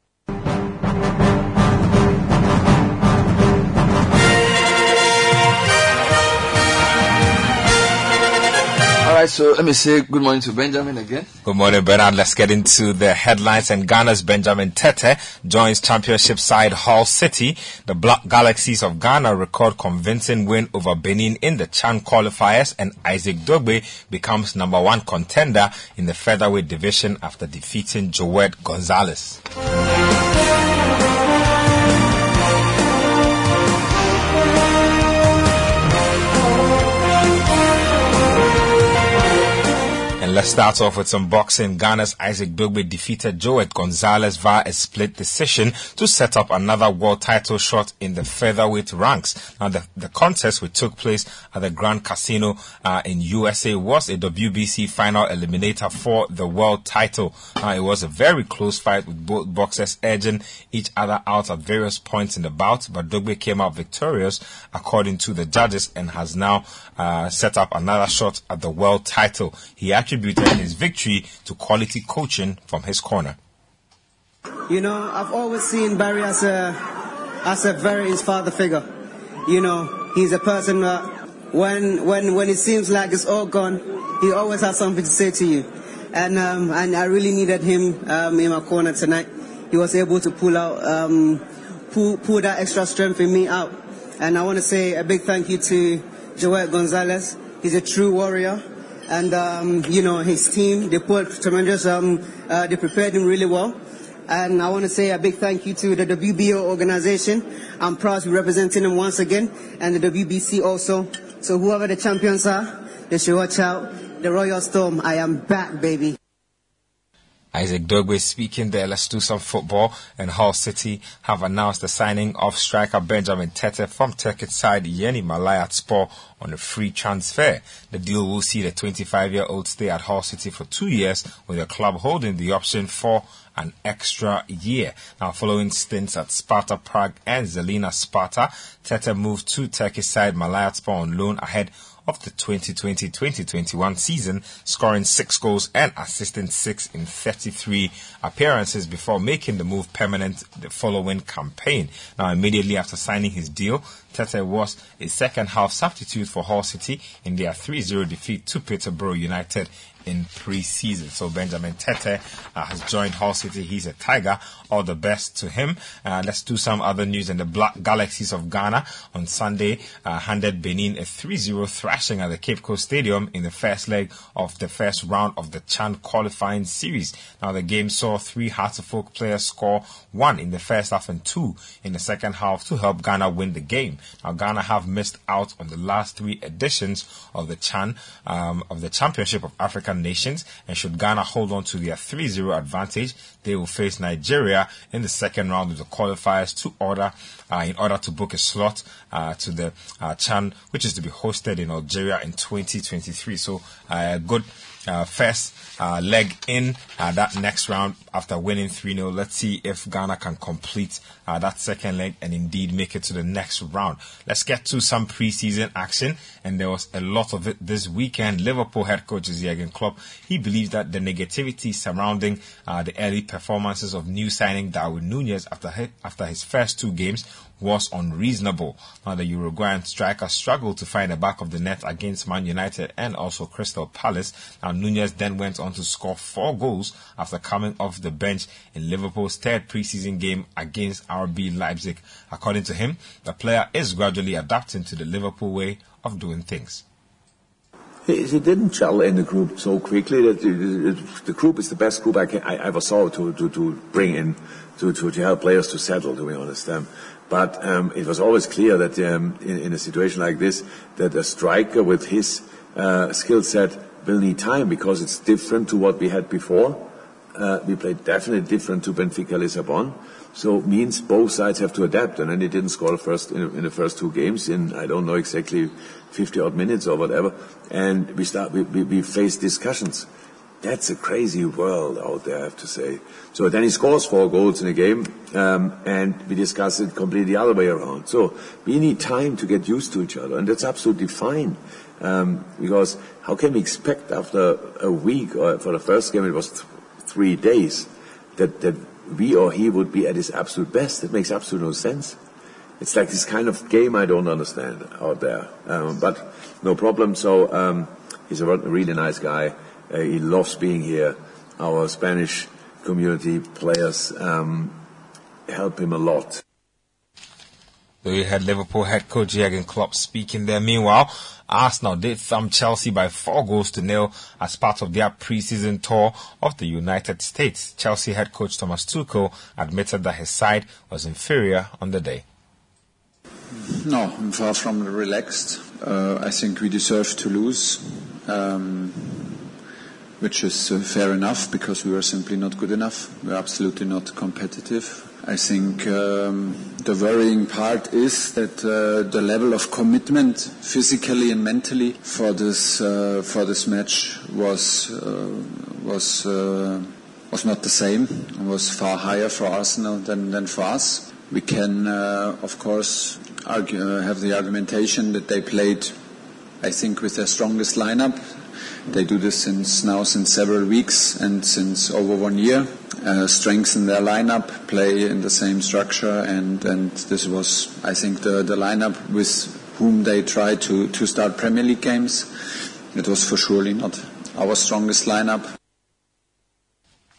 Right, so let me say good morning to Benjamin again. Good morning, Bernard. Let's get into the headlines. And Ghana's Benjamin Tetteh joins championship side Hull City. The Black Galaxies of Ghana record convincing win over Benin in the Chan qualifiers, and Isaac Dogboe becomes number one contender in the featherweight division after defeating Joet Gonzalez. Let's start off with some boxing. Ghana's Isaac Dogboe defeated Joet Gonzalez via a split decision to set up another world title shot in the featherweight ranks. Now, the, the contest which took place at the Grand Casino uh, in USA was a WBC final eliminator for the world title. Now, it was a very close fight with both boxers edging each other out at various points in the bout, but Dogboe came out victorious according to the judges and has now uh, set up another shot at the world title. He attributed his victory to quality coaching from his corner. You know, I've always seen Barry as a as a very inspired figure. You know, he's a person that when when when it seems like it's all gone, he always has something to say to you. And um, and I really needed him um, in my corner tonight. He was able to pull out um, pull pull that extra strength in me out. And I want to say a big thank you to Joel Gonzalez. He's a true warrior. And um, you know his team, they put tremendous. Um, uh, they prepared him really well. And I want to say a big thank you to the WBO organization. I'm proud to be representing them once again, and the WBC also. So whoever the champions are, they should watch out. The Royal Storm, I am back, baby. Isaac Dogboe speaking there. Let's do some football. And Hull City have announced the signing of striker Benjamin Tetteh from Turkish side Yeni Malatyaspor on a free transfer. The deal will see the 25-year-old stay at Hull City for two years, with the club holding the option for an extra year. Now, following stints at Sparta Prague and Zelina Sparta, Tetteh moved to Turkish side Malatyaspor on loan ahead of the 2020-2021 season, scoring six goals and assisting six in 33 appearances before making the move permanent the following campaign. Now, immediately after signing his deal, Tetteh was a second half substitute for Hull City in their 3-0 defeat to Peterborough United in pre-season. So Benjamin Tetteh uh, has joined Hull City. He's a Tiger. All the best to him. Uh, let's do some other news. In the Black Galaxies of Ghana on Sunday uh, handed Benin a 3-0 thrashing at the Cape Coast Stadium in the first leg of the first round of the Chan qualifying series. Now, the game saw three Hearts of Oak players score one in the first half and two in the second half to help Ghana win the game. Now, Ghana have missed out on the last three editions of the Chan um, of the Championship of African Nations, and should Ghana hold on to their 3-0 advantage, they will face Nigeria in the second round of the qualifiers to order uh, in order to book a slot uh, to the uh, Chan, which is to be hosted in Algeria in 2023. So, uh, good uh, first uh, leg in uh, that next round after winning 3 0. Let's see if Ghana can complete uh, that second leg and indeed make it to the next round. Let's get to some preseason action, and there was a lot of it this weekend. Liverpool head coach Jurgen Klopp he believes that the negativity surrounding uh, the early performances of new signing Darwin Nunez after his, after his first two games was unreasonable. Now, the Uruguayan striker struggled to find the back of the net against Man United and also Crystal Palace. Now, Nunez then went on to score four goals after coming off the bench in Liverpool's third preseason game against RB Leipzig. According to him, the player is gradually adapting to the Liverpool way of doing things. He, didn't gel in the group so quickly. That the, group is the best group I, can, I ever saw to, to, to bring in to, to, to help players to settle. To be honest, um, but um, it was always clear that um, in, in, a situation like this, that a striker with his uh, skill set will need time because it's different to what we had before. Uh, we played definitely different to Benfica Lisbon. So it means both sides have to adapt. And then he didn't score first in, in, the first two games in, I don't know exactly 50 odd minutes or whatever. And we start, we, we, we faced discussions. That's a crazy world out there, I have to say. So then he scores four goals in a game, um, and we discuss it completely the other way around. So we need time to get used to each other, and that's absolutely fine. Um, because how can we expect after a week, or for the first game it was th- three days, that, that we or he would be at his absolute best? It makes absolutely no sense. It's like this kind of game I don't understand out there. Um, but no problem. So um, he's a really nice guy. Uh, he loves being here. Our Spanish community players um, help him a lot. So you had Liverpool head coach Jurgen Klopp speaking there. Meanwhile, Arsenal did thumb Chelsea by four goals to nil as part of their preseason tour of the United States. Chelsea head coach Thomas Tuchel admitted that his side was inferior on the day. No, I'm far from relaxed. Uh, I think we deserve to lose. Um, which is uh, fair enough because we were simply not good enough. We are absolutely not competitive. I think um, the worrying part is that uh, the level of commitment, physically and mentally, for this uh, for this match was uh, was uh, was not the same. It was far higher for Arsenal than than for us. We can, uh, of course, argue, have the argumentation that they played, I think, with their strongest lineup they do this since now since several weeks and since over one year. Uh, strengthen their lineup, play in the same structure, and, and this was, I think, the, the lineup with whom they tried to, to start Premier League games. It was for surely not our strongest lineup.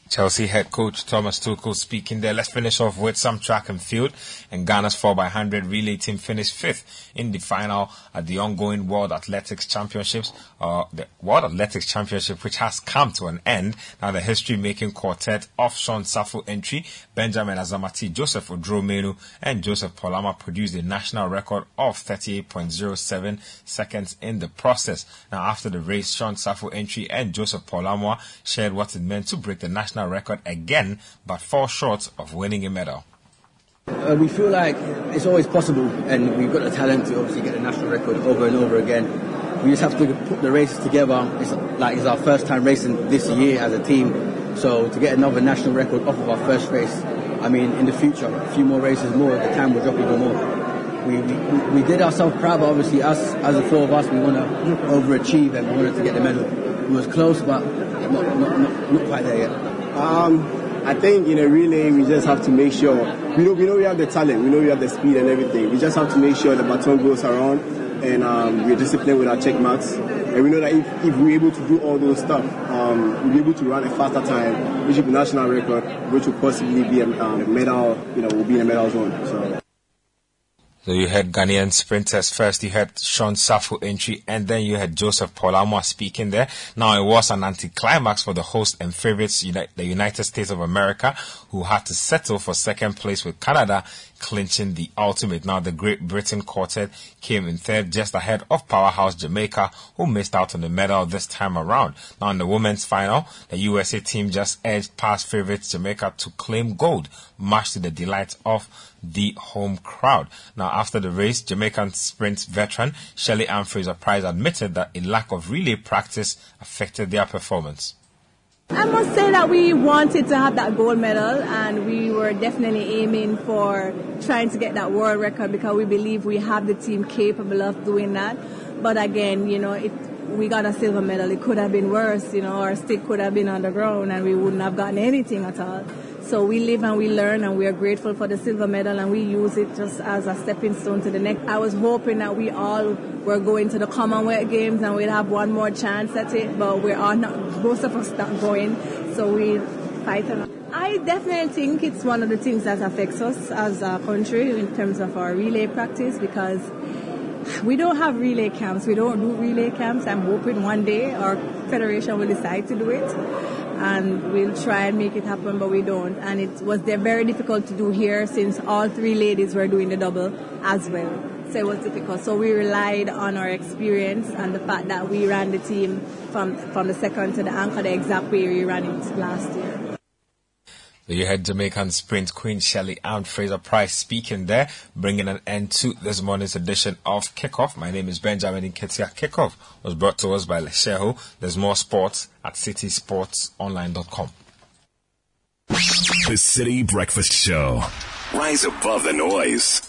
Chelsea head coach Thomas Tuchel speaking there. Let's finish off with some track and field. And Ghana's 4x100 relay team finished fifth in the final at the ongoing World Athletics Championships, uh, the World Athletics Championship, which has come to an end. Now the history-making quartet of Sean Safo-Antwi, Benjamin Azamati, Joseph Oduro Manu, and Joseph Paul Amoah produced a national record of 38.07 seconds in the process. Now after the race, Sean Safo-Antwi and Joseph Paul Amoah shared what it meant to break the national record again, but fall short of winning a medal. Uh, we feel like it's always possible, and we've got the talent to obviously get a national record over and over again. We just have to put the races together. It's like it's our first time racing this year as a team, so to get another national record off of our first race, I mean, in the future, a few more races more, the time will drop even more. We, we, we did ourselves proud, but obviously us, as the four of us, we want to overachieve and we wanted to get the medal. It was close, but not, not, not, not quite there yet. Um, I think in a relay we just have to make sure we know we know we have the talent, we know we have the speed and everything. We just have to make sure the baton goes around and um, we're disciplined with our check marks. And we know that if, if we're able to do all those stuff, um, we'll be able to run a faster time, which will be national record, which will possibly be a um, medal, you know, will be in a medal zone. So. So you had Ghanaian sprinters first. You had Sean Safo-Antwi, and then you had Joseph Paul Amoah speaking there. Now it was an anticlimax for the host and favorites, the United States of America, who had to settle for second place with Canada clinching the ultimate. Now the Great Britain quartet came in third, just ahead of powerhouse Jamaica, who missed out on the medal this time around. Now in the women's final, the USA team just edged past favorites Jamaica to claim gold, much to the delight of the home crowd. Now, after the race, Jamaican sprint veteran Shelly-Ann Fraser-Pryce admitted that a lack of relay practice affected their performance. I must say that we wanted to have that gold medal and we were definitely aiming for trying to get that world record because we believe we have the team capable of doing that. But again, you know, it, we got a silver medal. It could have been worse, you know, our stick could have been on the ground and we wouldn't have gotten anything at all. So we live and we learn and we are grateful for the silver medal and we use it just as a stepping stone to the next. I was hoping that we all were going to the Commonwealth Games and we'd have one more chance at it, but we're not, most of us not going. So we fight on. I definitely think it's one of the things that affects us as a country in terms of our relay practice because we don't have relay camps. We don't do relay camps. I'm hoping one day our federation will decide to do it and we'll try and make it happen, but we don't. And it was very difficult to do here since all three ladies were doing the double as well. So it was difficult. So we relied on our experience and the fact that we ran the team from from the second to the anchor the exact way we ran it last year. So you had Jamaican sprint queen Shelly-Ann Fraser-Pryce speaking there, bringing an end to this morning's edition of Kickoff. My name is Benjamin Nketia. Kickoff was brought to us by Letshego. There's more sports at citisportsonline.com. The Citi Breakfast Show. Rise above the noise.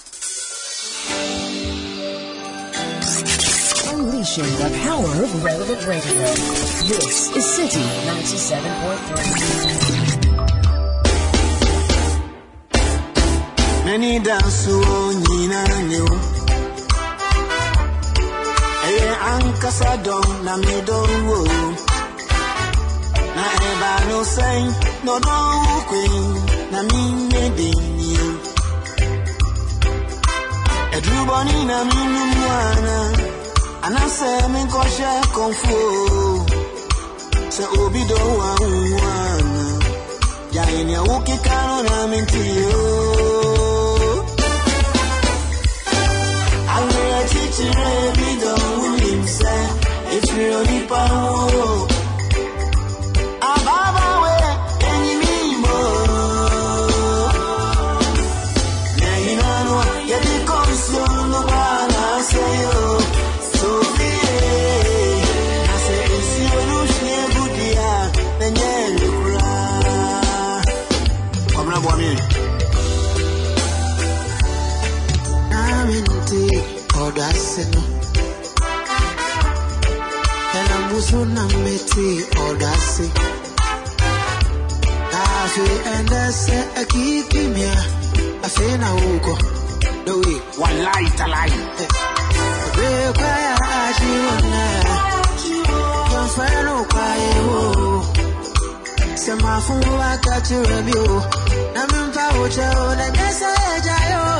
Unleashing the power of relevant radio. This is Citi 97.3. Many dance nyina new. Eye ankasa dom na me don wo. Na eba no say no don queen na me ne din you. Edru boni na me nu mwana. Anase me ko she konfu. Se obi do wa mwana. Ya ene ukikano na mintiyo. Ní sẹ́, ètùrè onípa wọn. Ela musu na meti odasi. Kafi endese akikimia Afina uko. Dowi Walai talai. Bekwa ya ajiwana Yonfeno kwa ewo Sema fungu wakati rebio Na mimpa uche ona nyesa ejayo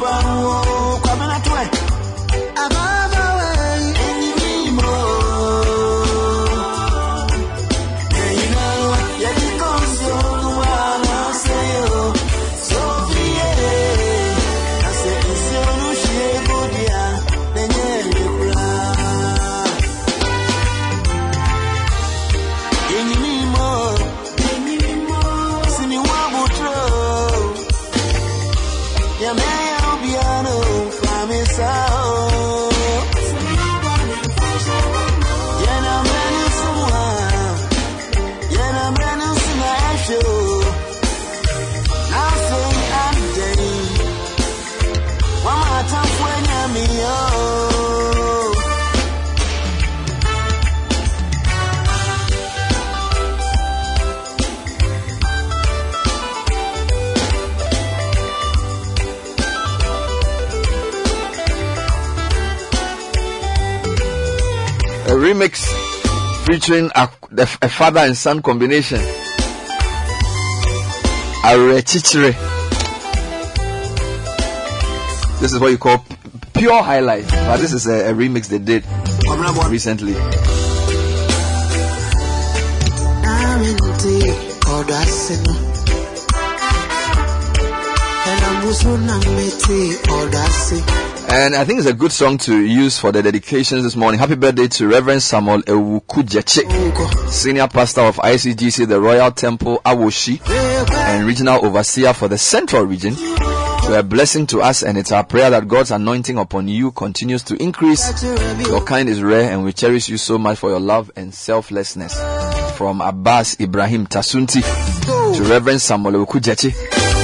you need remix featuring a, a father and son combination. Arechichire. This is what you call pure highlight, but this is a, a remix they did recently. Aminti odasino. Elamusuna meti odasi. And I think it's a good song to use for the dedications this morning. Happy birthday to Reverend Samuel Ewukujeche, Senior Pastor of ICGC, the Royal Temple Awoshie, and Regional Overseer for the Central Region. You are a blessing to us, and it's our prayer that God's anointing upon you continues to increase. Your kind is rare, and we cherish you so much for your love and selflessness. From Abbas Ibrahim Tasunti to Reverend Samuel Ewukujeche,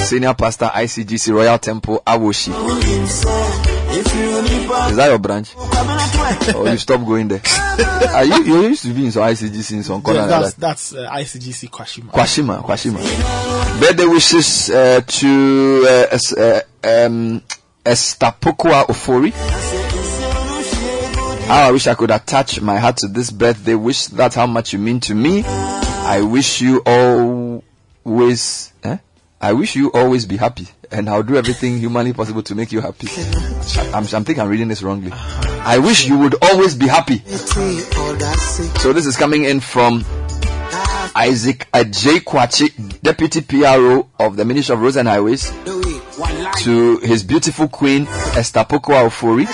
Senior Pastor ICGC Royal Temple Awoshie. Is that your branch? or you stop going there? Are you you used to be in some ICGC in some corner that's that? that's uh, ICGC Kwashima. Kwashima, Kwashima. Birthday wishes uh, to uh, es- uh, um, Estapokwa Ofori. How I wish I could attach my heart to this birthday wish. That's how much you mean to me. I wish you always. Eh? I wish you always be happy, and I'll do everything humanly possible to make you happy. I'm, I'm thinking I'm reading this wrongly. I wish you would always be happy. So this is coming in from Isaac Ajay Kwachi, Deputy PRO of the Ministry of Roads and Highways, to his beautiful queen Esther Ofori,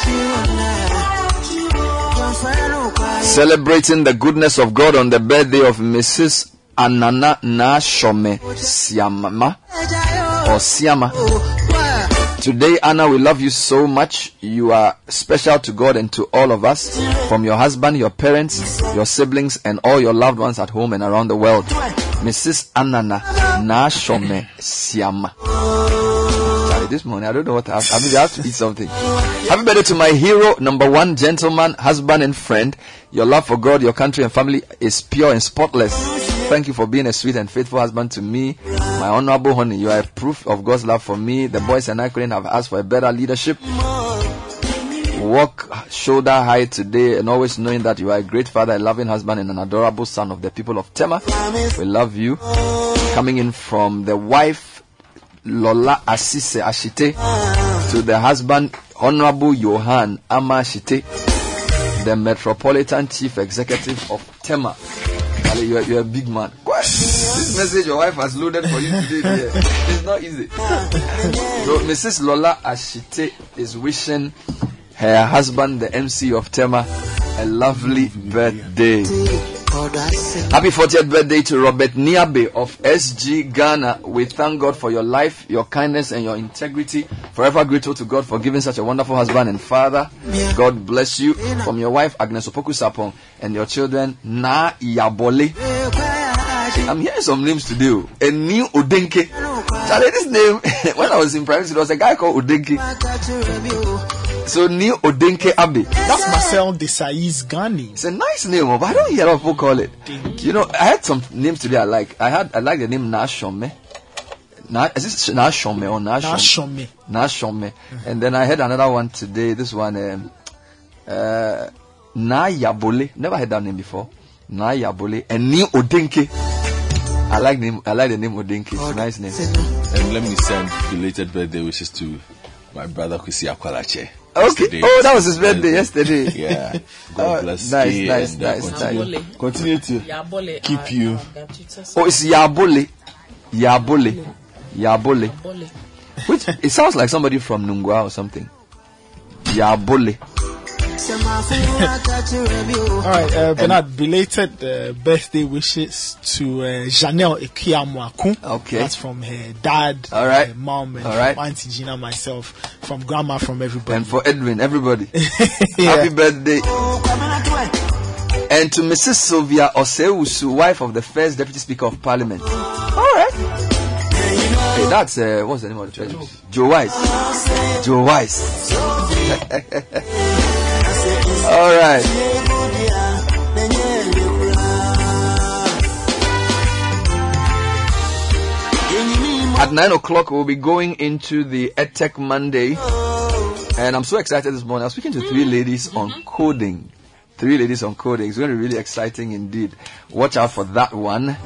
celebrating the goodness of God on the birthday of Mrs. Anana Nashome Siamama or Siama. Today, Anna, we love you so much. You are special to God and to all of us. From your husband, your parents, your siblings, and all your loved ones at home and around the world. Mrs. Anana Nashome Siama. This morning, I don't know what I have. I mean, I have to eat something. Happy birthday to my hero, number one gentleman, husband, and friend. Your love for God, your country, and family is pure and spotless. Thank you for being a sweet and faithful husband to me. My honorable honey, you are a proof of God's love for me. The boys and I couldn't have asked for a better leadership. Walk shoulder high today and always knowing that you are a great father, a loving husband, and an adorable son of the people of Tema. We love you. Coming in from the wife, Lola Asise Ashite, to the husband, Honorable Johan Amashite, the Metropolitan Chief Executive of Tema. Ali, you're, you're a big man. What? This message your wife has loaded for you today. It's not easy. So, Mrs. Lola Ashite is wishing her husband, the MC of Tema, a lovely birthday. Happy 40th birthday to Robert Niabe of SG Ghana. We thank God for your life, your kindness, and your integrity. Forever grateful to God for giving such a wonderful husband and father. God bless you. From your wife, Agnes Opoku Sapong, and your children, Na Yabole. I'm hearing some names today. oh. A new Odenke. Charlie, this name, when I was in primary school, there was a guy called Odenke. So, New Odenke Abe. That's Marcel Desai's Ghani. It's a nice name, but I don't hear a lot of people call it. You know, I had some names today I like. I had I like the name Nashome. Na, is this Nashome or Nashome? Nashome. Nashome. And then I had another one today. This one, um, uh, Nayabole. Never heard that name before. Nayabole. And New Odenke. I like name. I like the name Odenke. It's a nice name. And let me send belated birthday wishes to my brother Kwesi Akwalache. Okay. Yesterday. Oh, that was his birthday yesterday. Yeah. God Oh, bless nice, you nice, and, uh, nice, continue, nice. continue to Yabole, keep uh, you. Oh, it's Yabole. Yabole. Yabole. Which it sounds like somebody from Nungua or something. Yabole. All right, uh, Bernard, belated uh, birthday wishes to uh, Janelle Ekiamwaku. Okay. That's from her dad, All right. her mom, and All right. Auntie Gina, myself, from grandma, from everybody. And for Edwin, everybody. Yeah. Happy birthday. And to Mrs. Sylvia Osei-Owusu, wife of the first Deputy Speaker of Parliament. All right. Hey, that's, uh, what's the name of the church? Joe Wise. Joe Wise. All right. At 9 o'clock, we'll be going into the EdTech Monday. And I'm so excited this morning. I was speaking to three ladies on coding. Three ladies on coding. It's going to be really exciting indeed. Watch out for that one.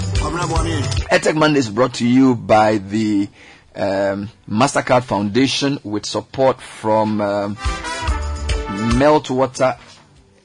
EdTech Monday is brought to you by the um, MasterCard Foundation with support from um, Meltwater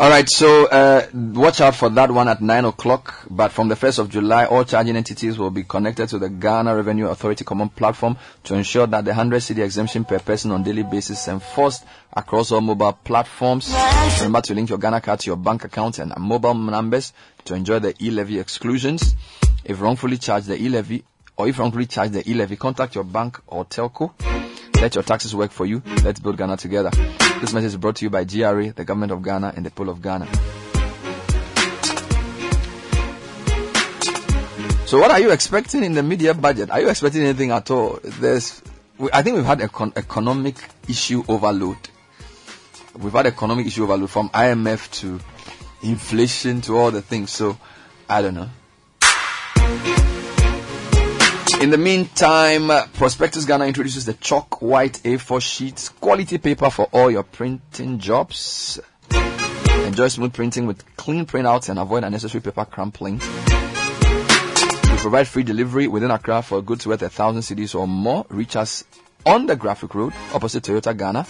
All right, so uh, watch out for that one at 9 o'clock. But from the 1st of July, all charging entities will be connected to the Ghana Revenue Authority Common Platform to ensure that the 100 cedi exemption per person on daily basis is enforced across all mobile platforms. Remember to link your Ghana card to your bank account and mobile numbers to enjoy the e-levy exclusions. If wrongfully charged the e-levy, or if wrongfully charged the e-levy, contact your bank or telco. Let your taxes work for you. Let's build Ghana together. This message is brought to you by GRA, the government of Ghana, and the Pole of Ghana. So, what are you expecting in the media budget? Are you expecting anything at all? There's, I think we've had econ- economic issue overload. We've had economic issue overload from IMF to inflation to all the things. So, I don't know. In the meantime, uh, Prospectus Ghana introduces the chalk white A4 sheets, quality paper for all your printing jobs. Enjoy smooth printing with clean printouts and avoid unnecessary paper crumpling. We provide free delivery within Accra for goods worth a thousand cedis or more. Reach us on the Graphic Road opposite Toyota Ghana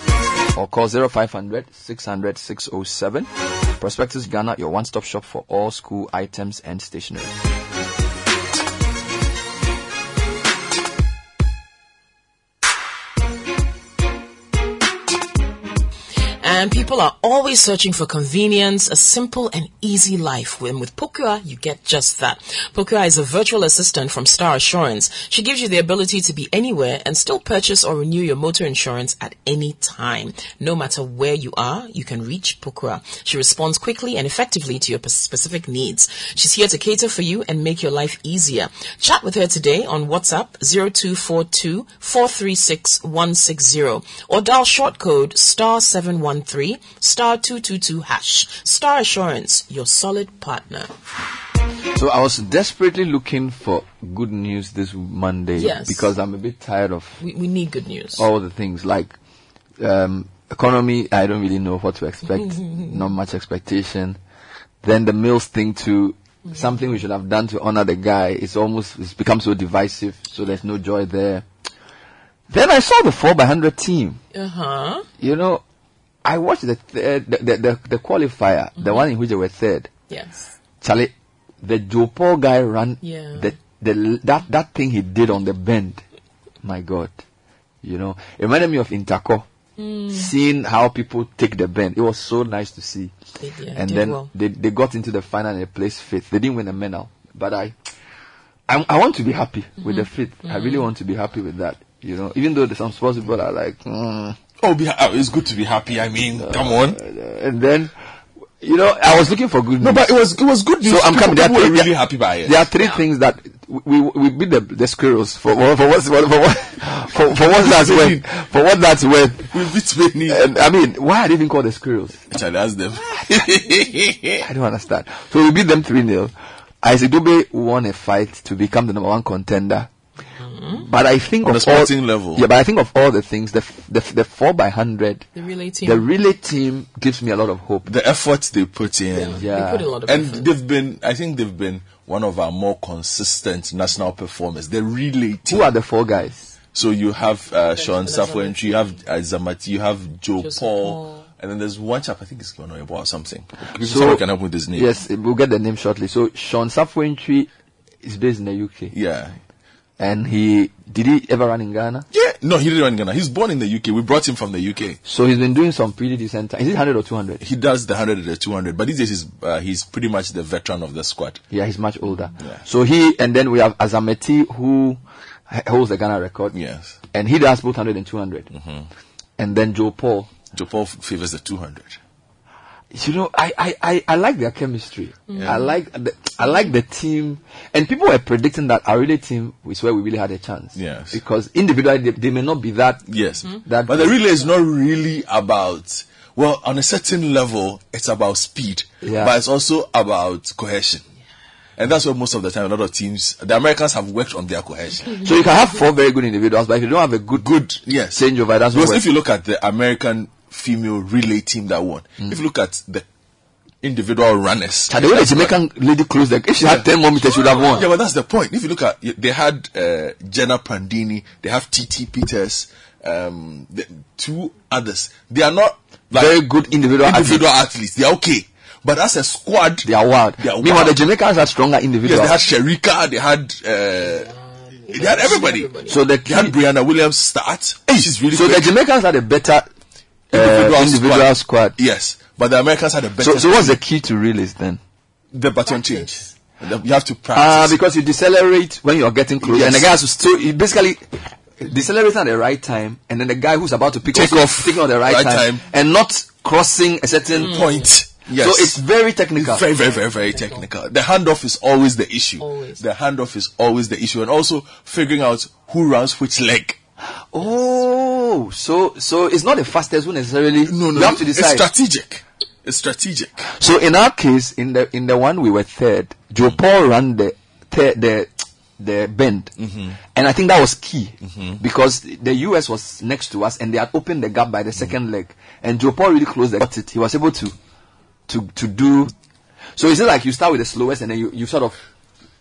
or call 0500 600 607. Prospectus Ghana, your one-stop shop for all school items and stationery. And people are always searching for convenience, a simple and easy life. When with Pokua, you get just that. Pokua is a virtual assistant from Star Assurance. She gives you the ability to be anywhere and still purchase or renew your motor insurance at any time. No matter where you are, you can reach Pokua. She responds quickly and effectively to your specific needs. She's here to cater for you and make your life easier. Chat with her today on WhatsApp 0242 436 160 or dial short code star 713 star 222 hash. Star Assurance, your solid partner. So I was desperately looking for good news this Monday Yes. because I'm a bit tired of We, we need good news. all the things like um, economy. I don't really know what to expect. Not much expectation. Then the Mills thing too. Something we should have done to honor the guy. It's almost it's become so divisive. So there's no joy there. Then I saw the four by hundred team. Uh huh. You know, I watched the third, the, the, the, the qualifier, the one in which they were third. Yes. Charlie, the Joe Paul guy ran Yeah. the the that that thing he did on the bend. My God, you know, it reminded me of Interco. Mm. Seeing how people take the bend, it was so nice to see. They did- and then well. they they got into the final and they placed fifth. They didn't win a medal, but I I, I want to be happy with the Mhm. fifth. I really want to be happy with that. You know, even though there's some sports people are like, mm, Oh, be, ha- uh, it's good to be happy. I mean, uh, come on. Uh, and then you know, I was looking for good news. No, but it was it was good news. So I'm coming. Are People were really happy by it. There are three things that we we, beat the the squirrels for for, what's for, for what for, for what that's worth for what that's worth. We beat many. And I mean, why are they even called the squirrels? Actually, that's them. I don't understand. So we beat them three 0 Isaac Dogboe won a fight to become the number one contender. But I think On of a sporting all, level. yeah. But I think of all the things, the f- the, f- the four by hundred, The relay team. the relay team gives me a lot of hope. the effort they put in. Yeah. They put a lot of and effort. they've been I think they've been one of our more consistent national performers. The relay team. Who are the four guys? So you have uh, Sean Safo-Antwi, you have uh, Zamati, you have Joe Joseph Paul, Paul. And then there's one chap, I think it's Gonoyebo or something. If So- someone can help with his name. Yes, we'll get the name shortly. So Sean Safo-Antwi is based in the UK. Yeah. And he did he ever run in Ghana? Yeah. No, he didn't run in Ghana. He's born in the UK. We brought him from the UK. So he's been doing some pretty decent time. Is it hundred or two hundred? He does the 100 and the 200, but these days he's, uh, he's pretty much the veteran of the squad. Yeah, he's much older. So he and then we have Azamati who holds the Ghana record. Yes. And he does both 100 and 200. Mm-hmm. And then Joe Paul. Joe Paul favors the 200. You know, I, I, I, I like their chemistry. Mm. Yeah. I like the, I like the team. And people were predicting that our relay team is where we really had a chance. Yes. Because individually they, they may not be that. Yes. Hmm? That But the relay is not really about, well, on a certain level, it's about speed. Yeah. But it's also about cohesion. And that's where most of the time a lot of teams, the Americans have worked on their cohesion. So you can have four very good individuals, but if you don't have a good, good yes. changeover, that's Because if you look at the American female relay team that won, if you look at the individual runners, the way the Jamaican lady closed the, if she had 10 more meters, she would have won. Yeah, but that's the point. If you look at, they had uh, Jenna Prandini, they have TT Peters, um, the two others. They are not like Very good individual individual athletes. They are okay, but as a squad, They are wild. They are Meanwhile, wild. the Jamaicans are stronger individuals. Yes, they had Shericka, they had uh, they had everybody. So the They had Briana Williams start. She's really so the. Jamaicans had a better uh, individual, squad. Yes, but the Americans had a better. So, so what's the key to relays then? the baton change? The- You have to Ah, practice. because you decelerate when you are getting close, Yes. and the guy has to so you basically decelerating at the right time, and then the guy who's about to pick Take off taking at the right, right time, time. and not crossing a certain point. Yes. So it's very technical. Very, very, very, very technical. The handoff is always the issue. Always. The handoff is always the issue, and also figuring out who runs which leg. Oh, so so it's not the fastest one necessarily. No, no, you have to it's strategic. It's strategic. So in our case, in the in the one we were third, Joe Paul ran the third, the the bend, Mm-hmm. and I think that was key because the US was next to us and they had opened the gap by the second leg, and Joe Paul really closed the got it. He was able to to to do. So is it like you start with the slowest and then you, you sort of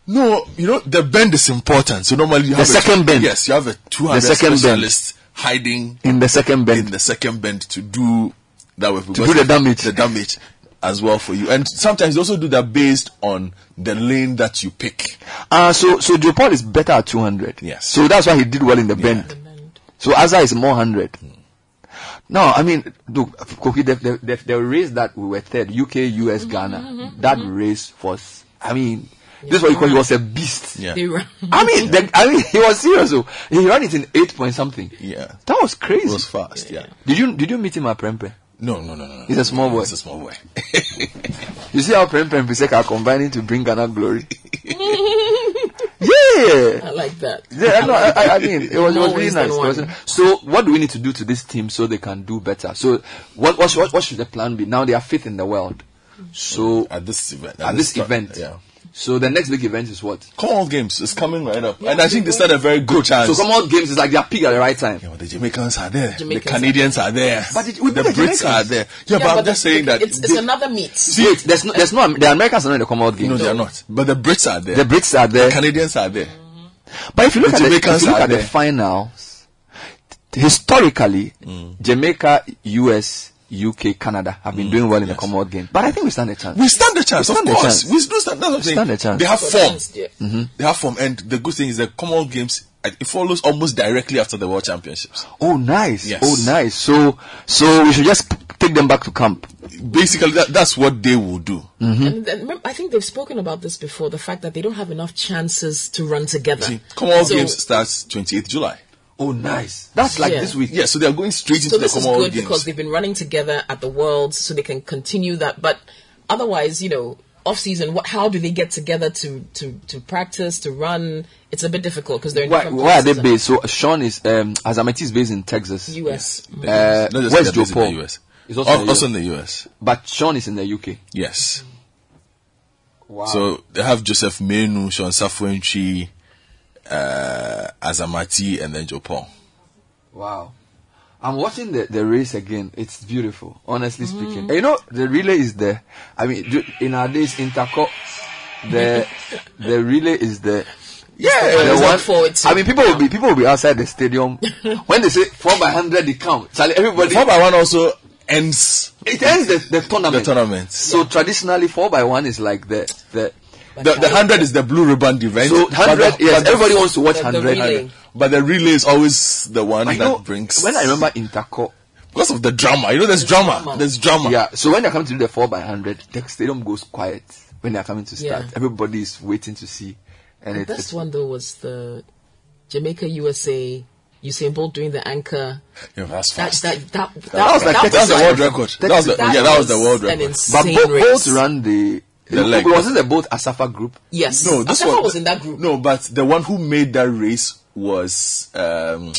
No, you know the bend is important. So normally you The have a- second bend. Yes, you have a two hundred The second bend. specialist hiding in the second bend in the second bend to do that way because do the damage. the damage as well for you. And sometimes you also do that based on the lane that you pick. Uh, so so Joe Paul is better at 200. Yes. So that's why he did well in the bend. So Azza is more 100. No, I mean, look, the, the, the, the race that we were third, UK, US, Ghana, that race was, I mean, this is what you call, he was a beast. Yeah. Ran. I mean, the, I mean, he was serious. So he ran it in eight point something. Yeah. That was crazy. It was fast, yeah. Did you did you meet him at Prempeh? No, no, no, no. no. He's a small boy. He's a small boy. You see how Prempeh and Presec are combining to bring Ghana glory. yeah. I like that. Yeah, no, I, I- I mean, it was, it was really nice. It wasn't- So, what do we need to do to this team so they can do better? So, what what, what, what should the plan be? Now they are fifth in the world. So, at this event, at this start- event, yeah. So the next big event is what? Commonwealth Games is coming right up, and I think they stand a very good chance. So Commonwealth Games is like their peak at the right time. Yeah, the Jamaicans are there, Jamaicans the Canadians are there, But it- the the Brits Jamaicans. are there. Yeah, but I'm just saying that it's, it's they- another meet. Wait, there's no, there's no, the Americans are not in the Commonwealth Games. no, they are not. But the Brits are there. The Brits are there. The Canadians are there. But if you look The at the, if you look are at the finals, historically, Mm. Jamaica, US, UK, Canada have been doing well in the Commonwealth Games. But I think we stand a chance. Mm. We stand a chance, We stand of course. chance. We do stand, that's what I'm We saying. stand a chance. They have For form. Mm-hmm. They have form, and the good thing is the Commonwealth Games uh, it follows almost directly after the World Championships. Oh, nice. Yes. Oh, nice. So, so we should just take them back to camp. Basically, that, that's what they will do. Mm-hmm. And then, I think they've spoken about this before. The fact that they don't have enough chances to run together. See, Commonwealth So- Games starts 28th July. Oh, nice. That's like Yeah. this week. Yeah, so they are going straight into So the this is good Games. because they've been running together at the Worlds, so they can continue that. But otherwise, you know, off season, what? How do they get together to to to practice to run? It's a bit difficult because they're in Why, different where are they based? So Sean is um, Azamati is based in Texas. US. Uh, Not where's Joe based in Paul? the US. He's also, Al- in the also US. in the US. But Sean is in the UK. Yes. Wow. So they have Joseph Manu, Sean Safo-Antwi, uh, Azamati, and then Joe Paul. Wow. I'm watching the, the race again. It's beautiful, honestly speaking. You know, the relay is there. I mean, in our days, Interco, the the relay is there. Yeah, the one. forward to. I mean, people will be people will be outside the stadium when they say four by hundred. They count. Charlie, everybody. Four by one also ends. It ends the, the tournament. The tournament. So traditionally, four by one is like the the. The, the hundred is the blue ribbon event. So but 100, the- yes, everybody wants to watch The- the 100. But the relay is always the one I that know, brings. when I remember Interco, because of the drama, you know, there's drama. There's drama. Yeah. So when they're coming to do the four by hundred, the stadium goes quiet when they're coming to start. Yeah. Everybody is waiting to see, and this it's one though was the Jamaica USA Usain Bolt doing the anchor. Yeah, that's That fast. that that that, That was like that was the world record. That was the- yeah, that was the world An record. insane But Bo- race. Bolt ran the. The leg. Was it the Bolt Asafa group? Yes. No, this Asafa one was in that group. No, but the one who made that race was um,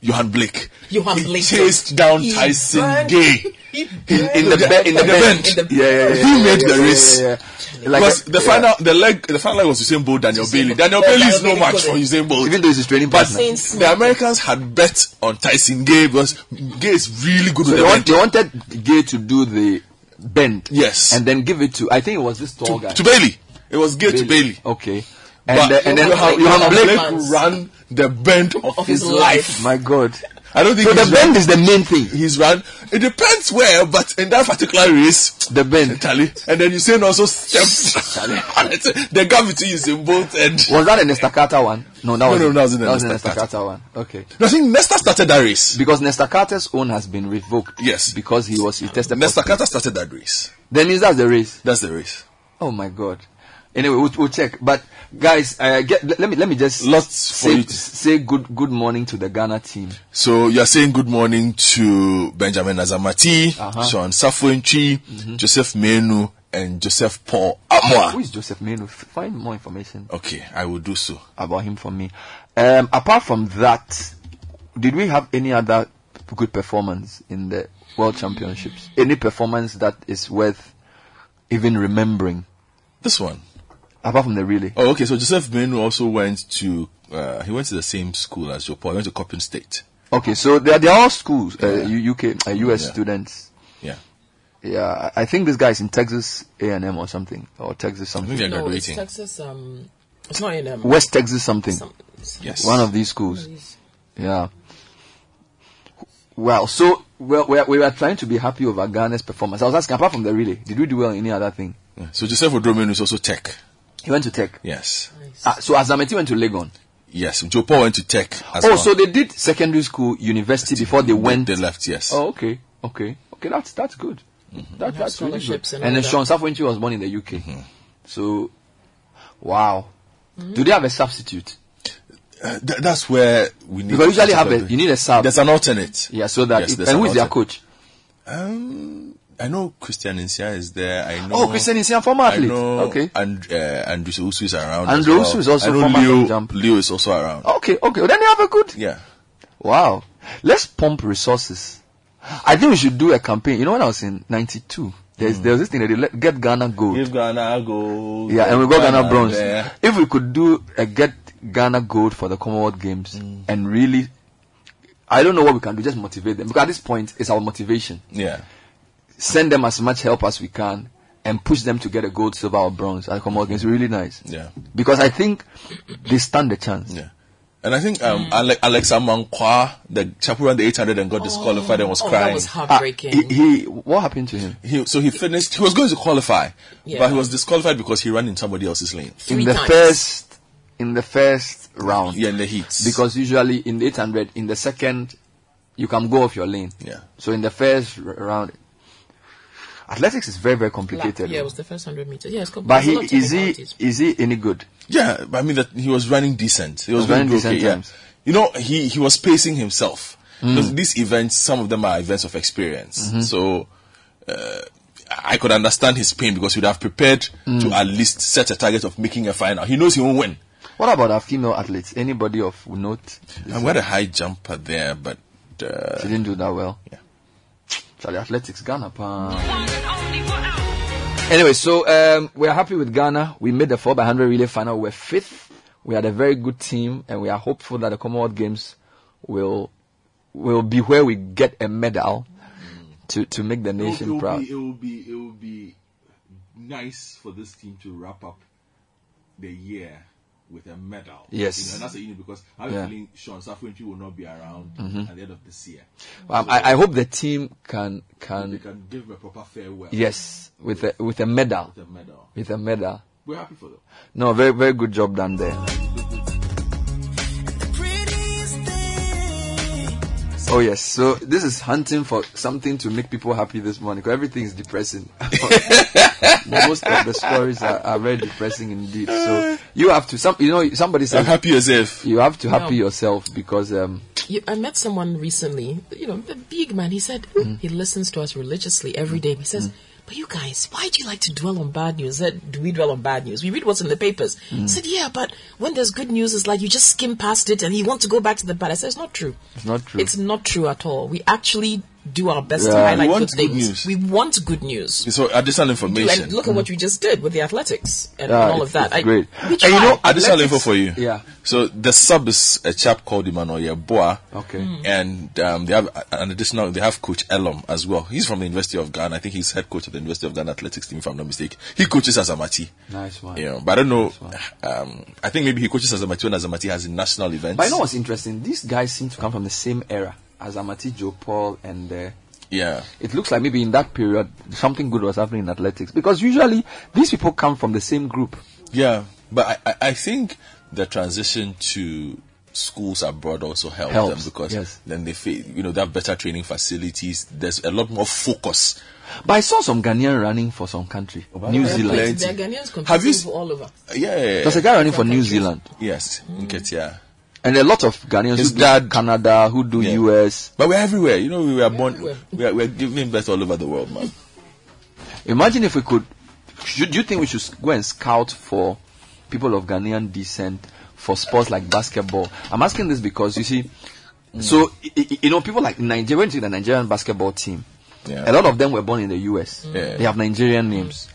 Johan Blake. Johan he Blake. chased down He Tyson burned- Gay in, in the The- bend, in the the bend. bend. Yeah, yeah, yeah. He yeah, made yeah, the yeah, race. Yeah, yeah. Like because a- the yeah. final, the leg, the final leg was Usain Bolt, Daniel Bailey. Daniel Bailey is Daniel no match for couldn't- Usain Bolt. Even though he's his training But partner. the Americans had bet on Tyson Gay because Gay is really good So with they, the want, they wanted Gay to do the bend. Yes. And then give it to, I think it was this tall guy. to Bailey. It was Gay to Bailey. Okay. But And, uh, and then Johan, Blake, Blake ran the bend of, his, life. My God. I don't think So the bend is the main thing. He's run. It depends where, but in that particular race, the bend, Charlie, and then Usain also stepped. The gap between Usain Bolt and Was that an Estacata one? No, that No, was no, that was in the was Nesta Carter. One. Okay. No, I think Nesta started that race. Because Nesta Carter's own has been revoked. Yes. Because he was he tested. Nesta. Carter started that race. Then is that the race? That's the race. Oh my God. Anyway, we'll, we'll check. But guys, uh, get, let, me let me just Lots say, say good good morning to the Ghana team. So you're saying good morning to Benjamin Azamati, Uh-huh. Sean Safo-Antwi, Mhm. Joseph Manu, and Joseph Paul Who Amoah. is Joseph Manu? Find more information Okay, I will do so. about him for me. Um, apart from that, did we have any other good performance in the World Championships? Any performance that is worth even remembering? This one. Apart from the relay. Oh, okay. So Joseph Manu also went to, uh, he went to the same school as Joe Paul. He went to Coppin State. Okay, so they're, they're all schools, uh, U- UK, uh, US Yeah. students. Yeah. Yeah, I I think this guy is in Texas A&M or something, or Texas something. they're no, it's. Texas. Um, it's not in um, West Texas something. Some- Yes. One of these schools. Yeah. Well, so well, we, we were trying to be happy over Ghana's performance. I was asking, apart from the relay, did we do well in any other thing? Yeah. So Joseph Oduro Manu is also Tech. He went to Tech. Yes. Ah, so Azamati went to Legon. Yes. Joe Paul went to Tech as oh, well. so they did secondary school, university before they went. They left, yes. Oh, okay, okay, okay. That's that's good. That, that's really good. and And then all Sean Safo-Antwi was born in the UK. Mm-hmm. So, wow. Do they have a substitute? Uh, th- that's where we need Because usually have a, you need a sub. There's an alternate. Yeah, so that Yes, if- there's and an who is their coach? Um, I know Christian Nsiah is there. I know. Oh, Christian Nsiah, former I athlete. know Okay. And uh, Andrew Usu is around. Andrew well. Usu is also I know former Leo, jump. Leo is also around. Okay, okay. Well, then they have a good. Yeah. Wow. Let's pump resources. I think we should do a campaign. You know, when I was in '92, there's there was this thing that they let, get Ghana gold. Give Ghana gold. Yeah, and we got Ghana bronze. there. If we could do a get Ghana gold for the Commonwealth Games Mm. and really, I don't know what we can do, just motivate them. Because at this point, it's our motivation. Yeah. Send them as much help as we can and push them to get a gold, silver, or bronze at the Commonwealth Games. Really nice. Yeah. Because I think they stand a chance. Yeah. And I think um, Ale- Alex Amankwah, the chap who ran the 800 and got disqualified and was oh, crying. that was Ah, heartbreaking. he, he, what happened to him? He, so he finished. He was going to qualify, Yeah. but he was disqualified because he ran in somebody else's lane. Three in the times. first, in the first round. Yeah, in the heats. Because usually in the 800, in the second, you can go off your lane. Yeah. So in the first r- round, athletics is very very Lap. complicated. Yeah, it was the first hundred meters. Yeah, it's complicated. but he is he technicalities. is he any good? Yeah, but I mean that he was running decent. He was, Was running doing decent okay, yeah. times. You know, he he was pacing himself Mm. because these events, some of them are events of experience. Mhm. So uh, I could understand his pain because he'd have prepared Mm. to at least set a target of making a final. He knows he won't win. What about our female athletes? Anybody of note? And we had a high jumper there, but uh, She didn't do that well. Yeah. Charlie Athletics Ghana. Pa. Anyway, so um, we are happy with Ghana. We made the 4 by 100 relay final. We're fifth. We had a very good team, and we are hopeful that the Commonwealth Games will will be where we get a medal to, to make the nation proud. it will be it will be nice for this team to wrap up the year with a medal. Yes. You know, and that's a unique because I have Yeah. a feeling Sean Safo-Antwi will not be around Mhm. at the end of this year. Um, So I, I hope the team can they can can give him a proper farewell. yes with a with a medal With a medal. with a medal. We're happy for them. No, very very good job done there. Oh yes, so this is hunting for something to make people happy this morning because everything is depressing. Most of the stories are, are very depressing indeed. So you have to some you know somebody said happy yourself. You have to happy No. yourself because um You, I met someone recently, you know, the big man. He said Mm. he listens to us religiously every day. He says, "But you guys, why do you like to dwell on bad news? I Said, do we dwell on bad news? We read what's in the papers." Mm. He said, "Yeah, but when there's good news, it's like you just skim past it and you want to go back to the bad." I said, "It's not true. it's not true. It's not true at all. We actually do our best to Yeah. highlight We want good good things. news. We want good news." So additional We do, information. and look at what you just did with the athletics and, Yeah, and all it's- of that. I- great. we And you know, additional info for you. Yeah. So the sub is a chap called Emmanuel Yeboah. Okay. Hmm. And um, they have an additional. They have Coach Elom as well. He's from the University of Ghana. I think he's head coach of the University of Ghana athletics team, if I'm not mistaken. He coaches Azamati. Nice one. You know, but I don't know. Um, I think maybe he coaches Azamati when Azamati has a national events. But you know what's interesting? These guys seem to come from the same era as Amati, Joe Paul, and uh, Yeah. it looks like maybe in that period something good was happening in athletics because usually these people come from the same group. Yeah, but I, I, I think the transition to schools abroad also helped Helps, them because yes. then they fa- you know they have better training facilities. There's a lot more focus. But I saw some Ghanaian running for some country, New Zealand. plenty. There are Ghanaians competing Have you s- for all over. Yeah, yeah, yeah. There's a guy running for New Zealand, Yes, Nketia. And a lot of Ghanaians His who do dad- Canada, who do US. But we're everywhere. You know, we were born. We are, we're giving birth all over the world, man. Imagine if we could. Should you think we should go and scout for people of Ghanaian descent for sports like basketball? I'm asking this because you see, mm. so i- i- you know, people like Nigeria, went to the Nigerian basketball team. Yeah. A lot of them were born in the US. Yeah. They have Nigerian names.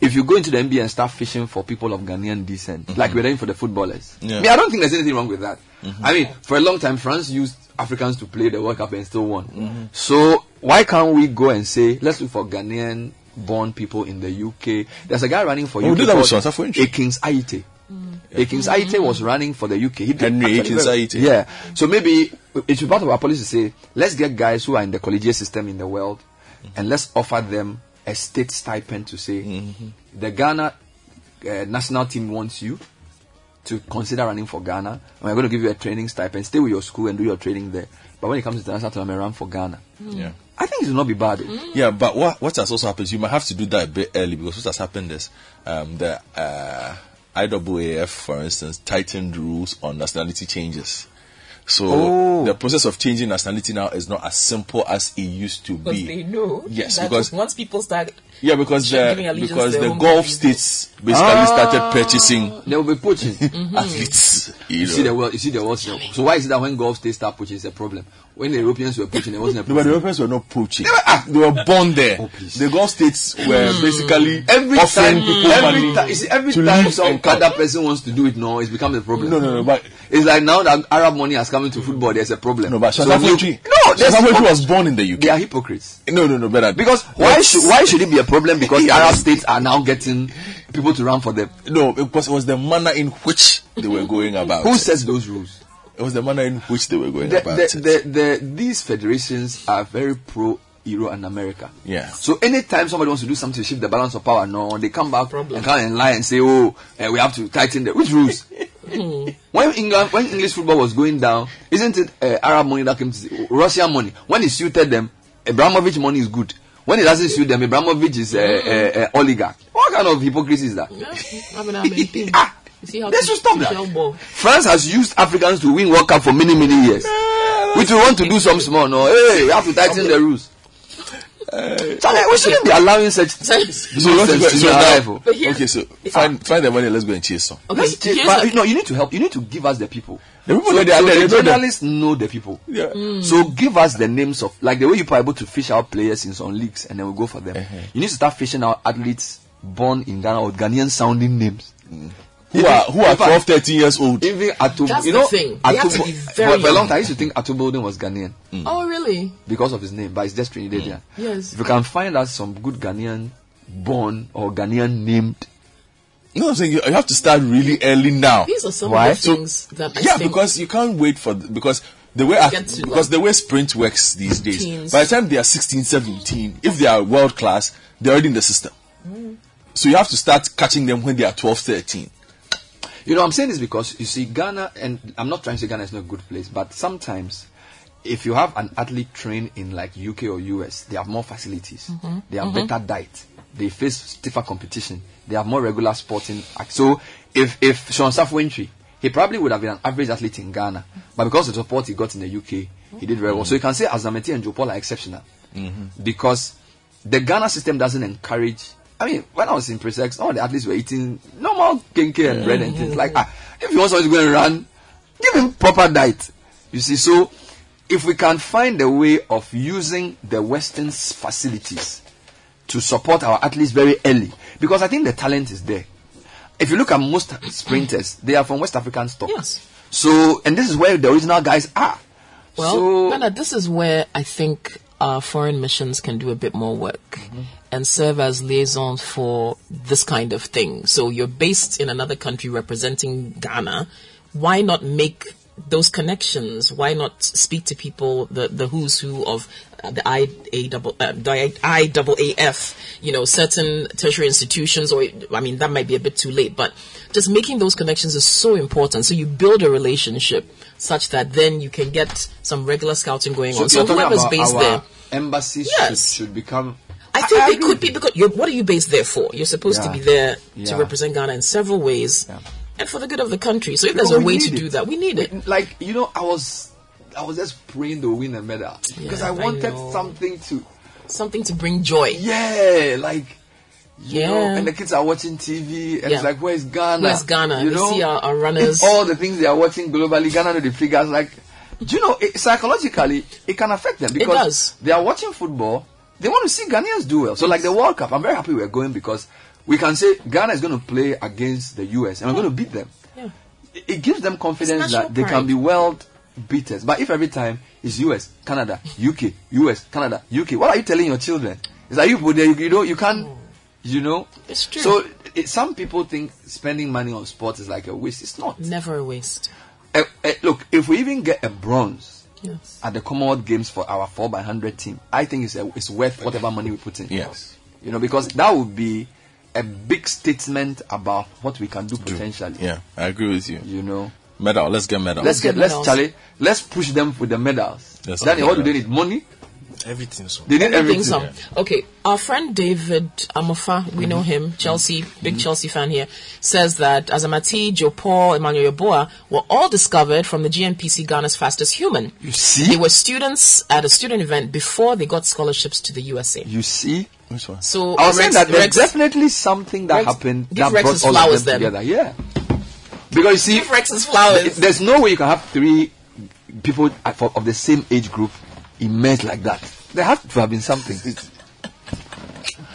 If you go into the NBA and start fishing for people of Ghanaian descent, mm-hmm. like we're doing for the footballers, Yeah. I, mean, I don't think there's anything wrong with that. Mm-hmm. I mean, for a long time, France used Africans to play the World Cup and still won. Mm-hmm. So why can't we go and say, let's look for Ghanaian born people in the UK? There's a guy running for Oh, UK did that with called Sean Safo-Antwi. Akins Aite. Mm-hmm. Aikines-Aryeetey was running for the UK. He Henry Aikines-Aryeetey. Yeah. So maybe it should be part of our policy to say, let's get guys who are in the collegiate system in the world and let's offer them a state stipend to say, the Ghana uh, national team wants you to consider running for Ghana. And we're going to give you a training stipend. Stay with your school and do your training there. But when it comes to the national tournament, run for Ghana. Yeah. I think it will not be bad. Yeah, but what what has also happened is you might have to do that a bit early because what has happened is um, the uh, IAAF, for instance, tightened rules on nationality changes. So Oh. the process of changing nationality now is not as simple as it used to Because be. they know Yes, that because once people start yeah, because the because the Gulf states basically Ah. started purchasing They will be poaching. athletes. You, You know. see the world. You see the world. So why is it that when Gulf states start poaching, it's a problem? When the Europeans were poaching, it wasn't a No, but the problem. Europeans were not poaching. They were, they were born there. the Gulf states were basically every offering time, people every money time, you see, every to time some other person wants to do it, no, it's become a problem. No, no, no, but it's like now that Arab money has come into football, there's a problem. No, but So Shazam Poetry- no, Shazam was born in the UK. They are hypocrites. No, no, no, better Because why should why should it be a problem? Because the Arab states are now getting people to run for them. No, because it was the manner in which they were going about. Who sets those rules? It was the manner in which they were going The, about the, the, the, these federations are very pro Euro and America. Yeah. So anytime somebody wants to do something to shift the balance of power, no, they come back and come and lie and say, "Oh, uh, we have to tighten the which rules." when England, when English football was going down, isn't it uh, Arab money that came to Russian money? When it suited them, Abramovich money is good. When it doesn't suit them, Abramovich is a uh, uh, oligarch. What kind of hypocrisy is that? You see how They should stop that. France has used Africans to win World Cup for many, many years. we do want to do some small. No, hey, we have to tighten the rules. Charlie, we shouldn't be allowing such so, you nonsense so in our now, oh. okay, so find find the money. Let's go and chase some. Let's take- but, no, you need to help. You need to give us the people. The people so that they are so there, the they know them. journalists know the people. Yeah. Mm. So give us the names of like the way you are able to fish out players in some leagues and then we go for them. Uh-huh. You need to start fishing out athletes born in Ghana with Ghanaian sounding names. Who are who are 12, 13 years old? Even Ato, That's you know, thing. They Ato- for, very for a long time, I used to think Ato Boldon was Ghanaian Oh, really? because of his name, but it's just Trinidadian. Yes. If you can find us some good Ghanaian born or Ghanaian named You know what I'm saying? You, you have to start really early now. These are some Why? of the So- that I yeah, think because you can't wait for the, because the way Get to, because like, the way sprint works these days. teens. By the time they are 16, 17, if they are world class, they're already in the system. Mm. So you have to start catching them when they are 12, 13. You know, I'm saying this because you see, Ghana, and I'm not trying to say Ghana is not a good place, but sometimes if you have an athlete trained in like UK or US, they have more facilities, Mhm. they have Mhm. better diet, they face stiffer competition, they have more regular sporting. Act. So if if Sean Safo-Antwi, he probably would have been an average athlete in Ghana, but because of the support he got in the UK, he did very well. So you can say Azamati and Joe Paul are exceptional because the Ghana system doesn't encourage. I mean, when I was in Presec, all the athletes were eating normal kenkey and bread and things like. Ah, if you want someone to go and run, give him proper diet. You see, so if we can find a way of using the Western facilities to support our athletes very early, because I think the talent is there. If you look at most sprinters, they are from West African stock. Yes. So, and this is where the original guys are. Well, so, Nana, this is where I think our foreign missions can do a bit more work and serve as liaisons for this kind of thing. So you're based in another country representing Ghana. Why not make those connections? Why not speak to people, the, the who's who of uh, the I, A double, uh, the I, double AF, you know, certain tertiary institutions, or, I mean, that might be a bit too late, but just making those connections is so important. So you build a relationship such that then you can get some regular scouting going on. So whoever's based our there, embassies Yes. should, should become. I think they could be because you're, what are you based there for? You're supposed to be there Yeah. to represent Ghana in several ways and for the good of the country. So if there's a way to it. do that, we need it. Like you know, I was, I was just praying to win a medal because Yeah, I I wanted know. something to, something to bring joy. Yeah, like. You know, Yeah. and the kids are watching TV, and Yeah. it's like, where's Ghana? Where's Ghana? You They know, see our- our runners. all the things they are watching globally. Ghana know the figures. Like, do you know, it, psychologically, it can affect them because they are watching football. They want to see Ghanaians do well. So, like the World Cup, I'm very happy we're going because we can say Ghana is going to play against the US and we're going to beat them. Yeah. It, gives them confidence that they pride. can be world beaters. But if every time it's US, Canada, UK, US, Canada, UK, what are you telling your children? It's like you put there, you, you know, you can't, you know. It's true. So it, some people think spending money on sports is like a waste. It's not. Never a waste. Eh, eh, look, if we even get a bronze Yes. at the Commonwealth Games for our 4x100 team, I think it's, a, it's worth whatever money we put in. Yes. You know, because that would be a big statement about what we can do potentially. Yeah, I agree with you. You know, medal. Let's get medal. let's get, let's Charlie, let's push them with the medals. Yes, Daniel, what do they medals. need? Money? Everything. So. They need Everything everything. some. Okay, our friend David Amofa, we know him, Chelsea, big mm-hmm. Chelsea fan here, says that Azamati, Joe Paul, Emmanuel Yeboah were all discovered from the GNPC Ghana's fastest human. You see? They were students at a student event before they got scholarships to the USA. You see? Which one? So I was saying that there's Rex- definitely something that Rex- happened give that Rex brought his all flowers of them then. together. Yeah. Because you see, Give Rex his flowers. th- there's no way you can have three people at- for- of the same age group emerge like that. There has to have been something.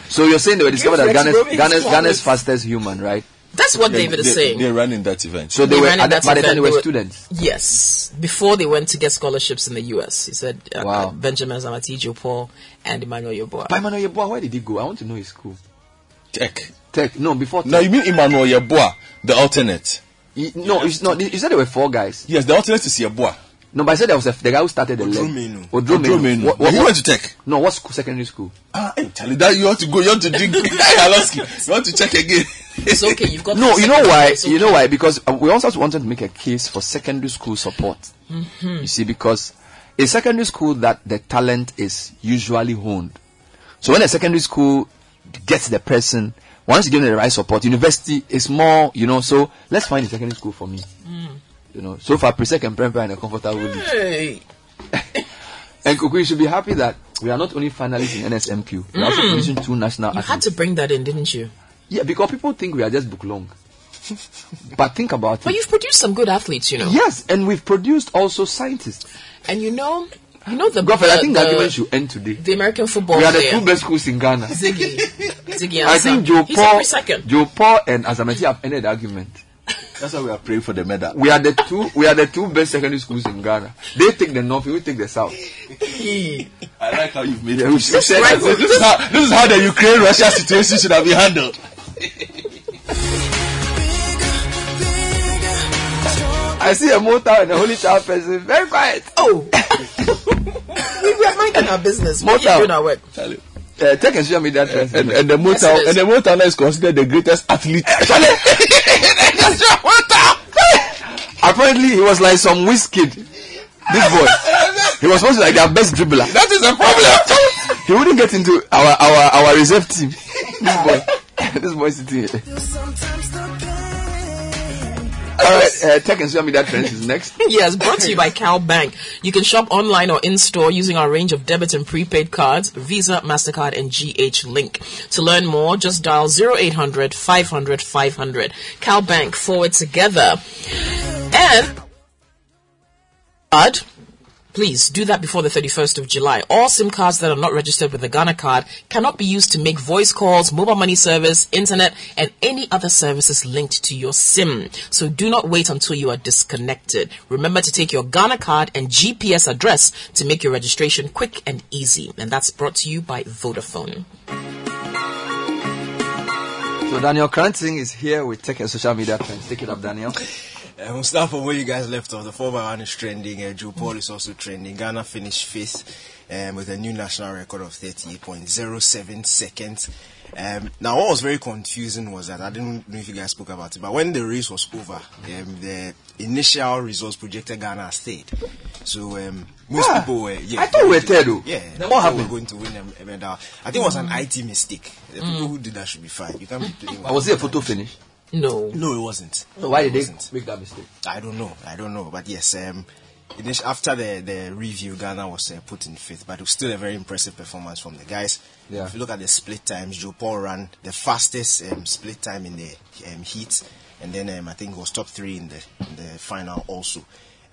So you're saying they were discovered as Rex Ghana's, Ghana's. Ghana's fastest human, right? That's what Yeah, David is they- saying. They ran in that event. So they, They were, ran in at, that by the time they were were- students. Yes, before they went to get scholarships in the US. He said uh, Wow. uh, Benjamin Zamati, Joe Paul, and Emmanuel Yeboah. But Emmanuel Yeboah, where did he go? I want to know his school. Tech. Tech. No, before Tech. No, you mean Emmanuel Yeboah, the alternate? He- no, it's not. You said there were four guys. Yes, the alternate is Yeboah. No, but I said there was a, the guy who started the Oduro Manu. leg. Oduro Manu. Odromenu. What, what, He went to Tech. No, what school, secondary school? Ah, hey, Charlie, that you want to go, you want to drink Haloski, you want to check again. It's okay. You've got No, you know why? one, it's You know why? Because uh, we also wanted to make a case for secondary school support. Mhm. You see, because a secondary school that the talent is usually honed. So when a secondary school gets the person, once you give them the right support, university is more, you know. So let's find a secondary school for me. Mm. You know, so far Presec and Prempeh are in a comfortable league. Hey. And Kuku, you should be happy that we are not only finalists in NSMQ, we are also Mm. producing two national You athletes. had to bring that in, didn't you? Yeah, because people think we are just book long. but think about it. But you've produced some good athletes, you know. Yes, and we've produced also scientists. And you know, you know the. Godfrey, I think the, the- argument should end today. The American football we are the two best schools in Ghana. Ziggy. Ziggy I think Joe Paul. Joe Paul and Azamati have ended the argument. That's why we are praying for the medal. We are the two. We are the two best secondary schools in Ghana. They take the north. We take the south. I like how you've made. Yeah, we right. this, is how, this is how the Ukraine Russia situation should have been handled. I see a motor and a holy child person very quiet. Oh, we, are minding our business. Motor doing our work. Uh, take and show me that. trend. and, and the Yes, it is. and the Motown is considered the greatest athlete. Apparently, he was like some whiskey. This boy. He was supposed to be like their best dribbler. that is a problem. He wouldn't get into our our our reserve team. This boy. this boy sitting here. All right, uh, take and me that trend is next. yes, brought to you by CalBank. You can shop online or in store using our range of debit and prepaid cards, Visa, MasterCard, and GH Link. To learn more, just dial 0800 500 500. CalBank, forward together. And, card, please do that before the 31st of July. All SIM cards that are not registered with the Ghana card cannot be used to make voice calls, mobile money service, internet, and any other services linked to your SIM. So do not wait until you are disconnected. Remember to take your Ghana card and GPS address to make your registration quick and easy. And that's brought to you by Vodafone. So Daniel Cranting is here with tech and social media trends. Take it up, Daniel. Uh, we'll start from where you guys left off. The 4 by 1 is trending. Uh, Joe Paul is also trending. Ghana finished fifth um, with a new national record of 38.07 seconds. Um, now, what was very confusing was that I didn't know if you guys spoke about it, but when the race was over, um, the initial results projected Ghana as third. So um, most Ah, people were. Yeah, I thought we were third, though. Yeah, Then what happened? were going to win a, medal. I think it was an IT mistake. The people who did that should be fined. You can't be playing. But was it a photo finish? No. No, it wasn't. So why It did they wasn't. make that mistake? I don't know. I don't know. But yes, um, after the, the review, Ghana was uh, put in fifth, but it was still a very impressive performance from the guys. Yeah. If you look at the split times, Joe Paul ran the fastest um, split time in the um, heat, and then um, I think was top three in the in the final also.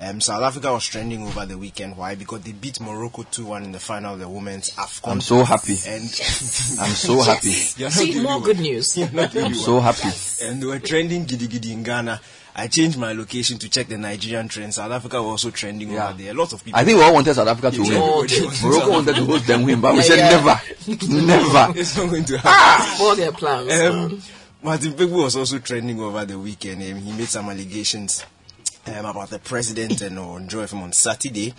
Um, South Africa was trending over the weekend. Why? Because they beat Morocco 2 1 in the final of the women's AFCON. I'm so happy. And I'm so happy. You're See, more one. good news. You're not the I'm so one. happy. And they were trending giddy giddy in Ghana. I changed my location to check the Nigerian trend. South Africa were also trending Yeah. over there. A lot of people. I think we all wanted South Africa to win. Morocco wanted to Africa. host them win, but we Yeah, said yeah. never, never. it's not going to happen. All their plans. Um, Martin Kpebu was also trending over the weekend. Um, he made some allegations um, about the president and on Joy FM on Saturday.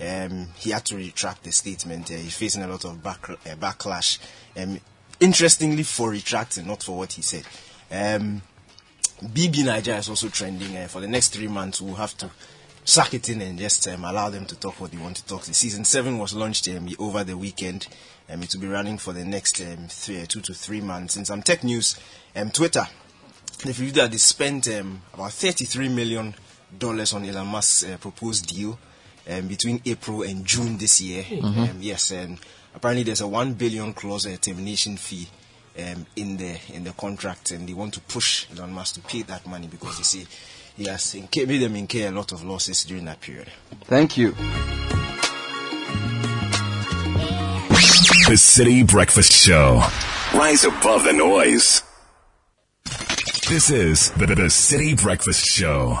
Um, he had to retract the statement. Uh, he's facing a lot of back, uh, backlash. Um, interestingly, for retracting, not for what he said. Um, BB Nigeria is also trending. Uh, for the next three months, we'll have to suck it in and just um, allow them to talk what they want to talk. The season seven was launched um, over the weekend. Um, it will be running for the next um, three, two to three months. In some tech news, um, Twitter, they've reviewed that they spent um, about 33 million dollars on Elon Musk's uh, proposed deal um, between April and June this year. Mhm. Um, yes, and apparently there's a one billion clause uh, termination fee um, in the in the contract, and they want to push Elon Musk to pay that money because they say he has incur- made them incur a lot of losses during that period. Thank you. The Citi Breakfast Show. Rise above the noise. This is the, the Citi Breakfast Show.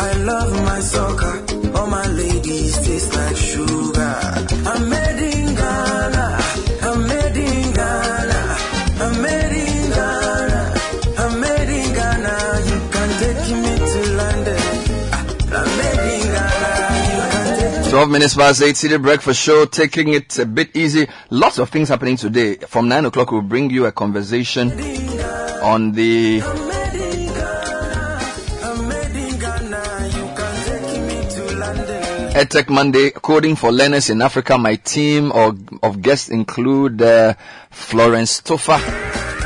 I love my soccer. All my ladies taste like sugar. I'm made in Ghana. I'm made in Ghana. I'm made in Ghana. I'm made in Ghana. You can take me to London. I'm made in Ghana. You can take 12 minutes past 8, Citi Breakfast Show, taking it a bit easy. Lots of things happening today. From 9 o'clock, we'll bring you a conversation on the EdTech Monday, coding for learners in Africa. My team of, of guests include uh, Florence Toffa,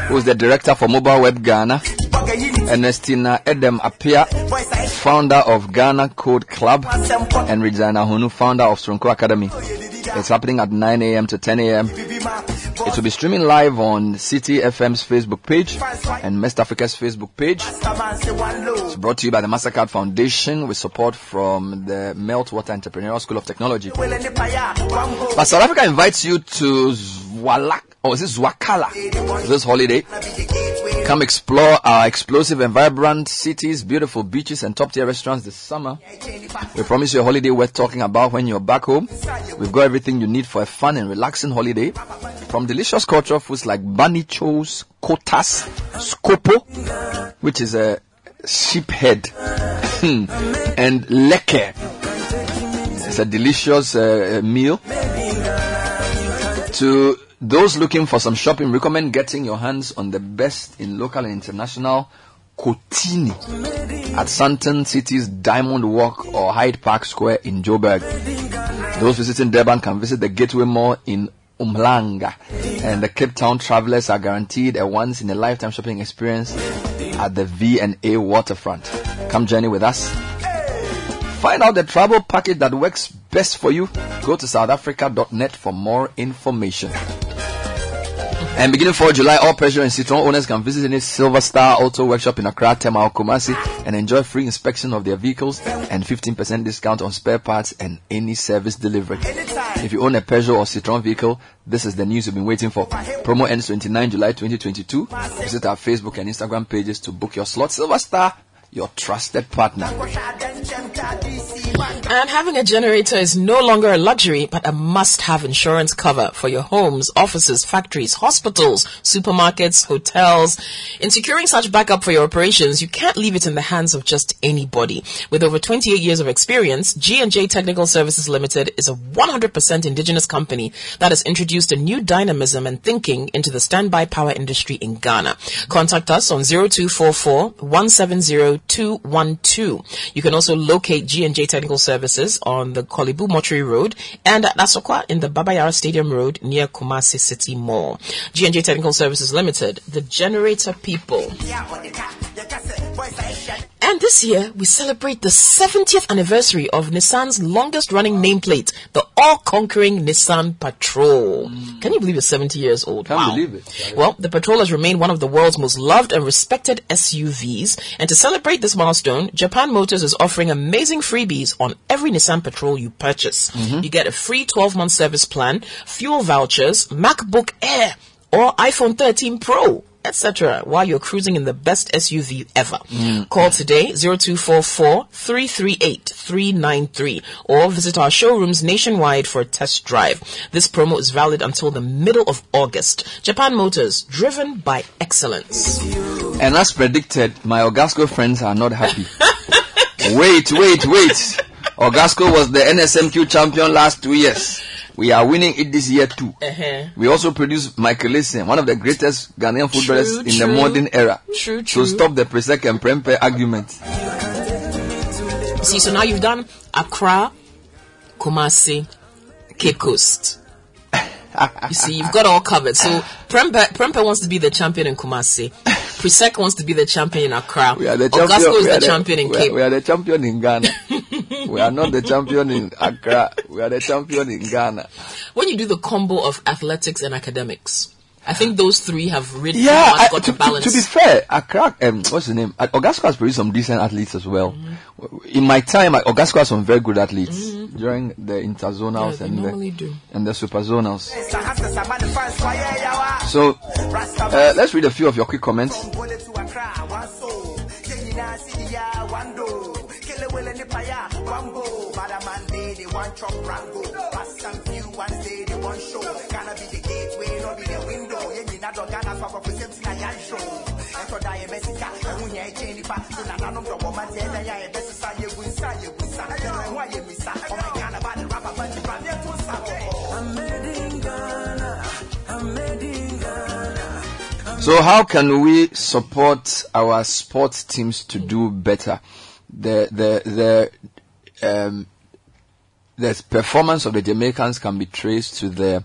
who's the director for Mobile Web Ghana. Ernestina Edem Appiah, founder of Ghana Code Club, and Regina Honu, founder of Soronko Academy. It's happening at 9 a.m. to 10 a.m. It will be streaming live on Citi FM's Facebook page and MEST Africa's Facebook page. It's brought to you by the MasterCard Foundation with support from the Meltwater Entrepreneurial School of Technology. But South Africa invites you to Zwalak, or is it Zwakala this holiday. Come explore our explosive and vibrant cities, beautiful beaches, and top tier restaurants this summer. We promise you a holiday worth talking about when you're back home. We've got everything you need for a fun and relaxing holiday. From delicious cultural foods like bunny chows, kotas, skopo, which is a sheep head, hmm, and leke. It's a delicious uh, meal. To those looking for some shopping, recommend getting your hands on the best in local and international Kotini at Sandton City's Diamond Walk or Hyde Park Square in Joburg. Those visiting Durban can visit the Gateway Mall in Umhlanga. And the Cape Town travelers are guaranteed a once in a lifetime shopping experience at the V&A waterfront. Come journey with us. Find out the travel package that works best for you. Go to southafrica.net for more information. And beginning 4 July, all Peugeot and Citroen owners can visit any Silver Star Auto Workshop in Accra, Tema, or Kumasi and enjoy free inspection of their vehicles and 15% discount on spare parts and any service delivery. If you own a Peugeot or Citroen vehicle, this is the news you've been waiting for. Promo ends 29 July 2022. Visit our Facebook and Instagram pages to book your slot. Silver Star, your trusted partner. And having a generator is no longer a luxury, but a must-have insurance cover for your homes, offices, factories, hospitals, supermarkets, hotels. In securing such backup for your operations, you can't leave it in the hands of just anybody. With over 28 years of experience, G&J Technical Services Limited is a 100% indigenous company that has introduced a new dynamism and thinking into the standby power industry in Ghana. Contact us on 0244 170 212. You can also locate G&J Technical Services on the Korle Bu Mortuary Road and at Asokwa in the Baba Yara Stadium Road near Kumasi City Mall. G&J Technical Services Limited, the generator people. And this year, we celebrate the 70th anniversary of Nissan's longest running nameplate, the all-conquering Nissan Patrol. Mm. Can you believe it's 70 years old? Can't wow. believe it. Well, the Patrol has remained one of the world's most loved and respected SUVs. And to celebrate this milestone, Japan Motors is offering amazing freebies on every Nissan Patrol you purchase. Mm-hmm. You get a free 12-month service plan, fuel vouchers, MacBook Air, or iPhone 13 Pro, etc. while you're cruising in the best SUV ever. Call today 0244 338 393 or visit our showrooms nationwide for a test drive. This promo is valid until the middle of August. Japan Motors, driven by excellence. And as predicted, my Augusco friends are not happy. wait, wait, wait. Augusco was the NSMQ champion last two years. We are winning it this year too. Uh-huh. We also produce Michael Essien, one of the greatest Ghanaian footballers True, in the modern era. True, So stop the Presec and Prempeh argument. See, so now you've done Accra, Kumasi, Cape Coast. you see, you've got all covered. So Prempeh, Prempeh wants to be the champion in Kumasi. Presec wants to be the champion in Accra. We are the Augusco champion. is we are the champion in we are- Cape. We are the champion in Ghana. we are not the champion in Accra. We are the champion in Ghana. When you do the combo of athletics and academics, I think those three have really Yeah, much I- got to, to balance. to be fair, Accra, um, what's the name? Uh, Augusco has produced some decent athletes as well. Mm-hmm. In my time, Augusco has some very good athletes during the interzonals Yeah, and the do. and the superzonals. So uh, let's read a few of your quick comments. So how can we support our sports teams to do better? The the the um, the performance of the Jamaicans can be traced to the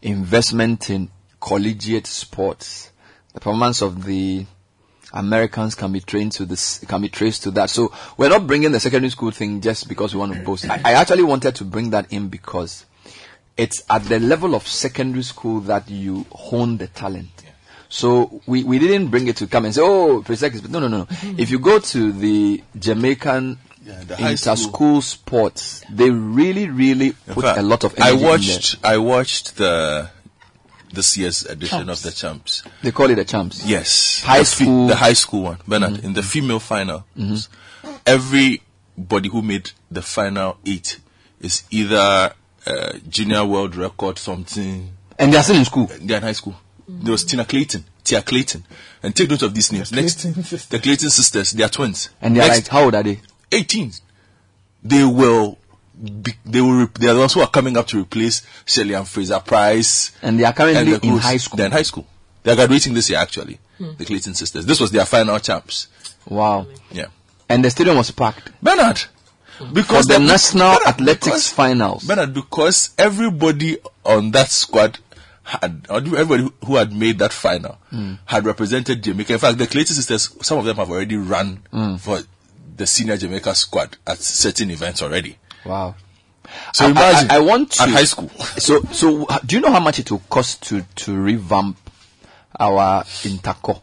investment in collegiate sports. The performance of the Americans can be trained to this, can be traced to that. So we're not bringing the secondary school thing just because we want to boast. I, I actually wanted to bring that in because it's at the level of secondary school that you hone the talent. So we, we didn't bring it to come and say, oh, Presec is, no, no, no. no. If you go to the Jamaican the high inter school. school sports, they really, really put fact, a lot of I energy in there. watched. I watched the this year's edition Champs. of the champs. They call it the champs. Yes, High the school. Mm-hmm. the high school one, Bernard. In the female final, everybody who made the final eight is either uh, junior world record something, And they are still in school. they're in high school. There was Tina Clayton, Tia Clayton, and take note of these names. Next, the Clayton sisters, they are twins. And they are Next, like, how old are they? 18. They will. Be, they will. Re- they are the ones who are coming up to replace Shelly-Ann Fraser-Pryce. And they are currently the in high school. They're in high school. They are graduating this year, actually. Hmm. The Clayton sisters. This was their final champs. Wow. Yeah. And the stadium was packed. Bernard. Because the they- national Bernard, athletics because- finals. Bernard, because everybody on that squad had, everybody who- had made that final Mm. had represented Jamaica. In fact, the Clayton sisters, some of them have already run Mm. for the senior Jamaica squad at certain events already. Wow. So I, I- imagine I, I want to at high school. So, so do you know how much it will cost to to revamp our interco?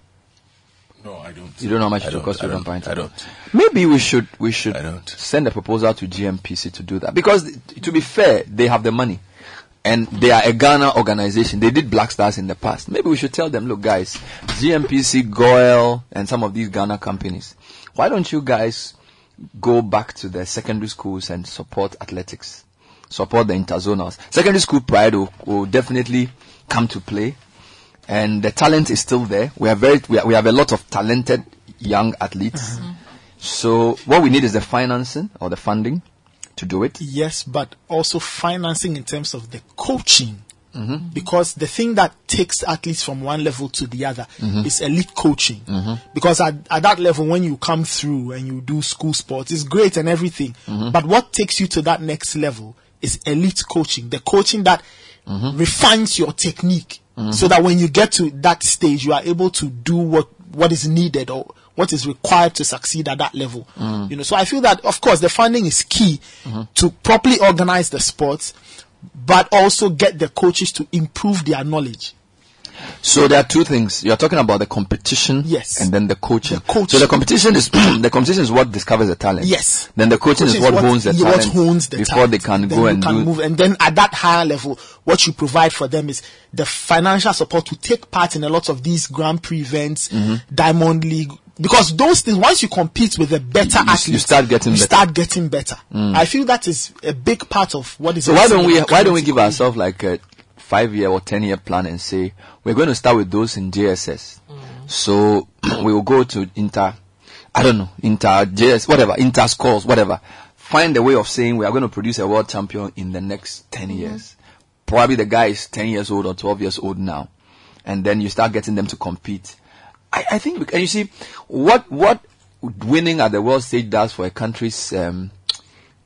No, I don't. You don't know how much I it will cost to I revamp I interco. don't. Maybe we should we should send a proposal to GNPC to do that because to be fair, they have the money. And they are a Ghana organization. They did Black Stars in the past. Maybe we should tell them, look guys, GNPC, GOIL, and some of these Ghana companies, why don't you guys go back to the secondary schools and support athletics? Support the interzonals. Secondary school pride will, will definitely come to play. And the talent is still there. We are very, we, are, we have a lot of talented young athletes. Mm-hmm. So what we need is the financing or the funding to do it. Yes, but also financing in terms of the coaching. Mm-hmm. Because the thing that takes athletes from one level to the other Mhm. is elite coaching. Mhm. Because at, at that level, when you come through and you do school sports, it's great and everything. Mhm. But what takes you to that next level is elite coaching. The coaching that refines your technique Mhm. so that when you get to that stage, you are able to do what, what is needed or what is required to succeed at that level. Mm. You know, so I feel that of course the funding is key to properly organize the sports, but also get the coaches to improve their knowledge. So there are two things. You're talking about the competition, Yes. and then the coaching. The coaching. So the competition is the competition is what discovers the talent. Yes. Then the coaching, Which is what, hones the yeah, talent what hones the before talent. they can Then go and can do. move. And then at that higher level, what you provide for them is the financial support to take part in a lot of these Grand Prix events, Mhm. Diamond League. Because those things, once you compete with a better You- you start getting you better. start getting better. Mm. I feel that is a big part of what is. So why don't we why don't we give ourselves like a five year or ten year plan and say we're going to start with those in JSS. So we will go to inter, I don't know, inter JS, whatever, inter scores, whatever. Find a way of saying we are going to produce a world champion in the next 10 years. Probably the guy is 10 years old or 12 years old now. And then you start getting them to compete. I, I think, and you see, what, what winning at the world stage does for a country's, um,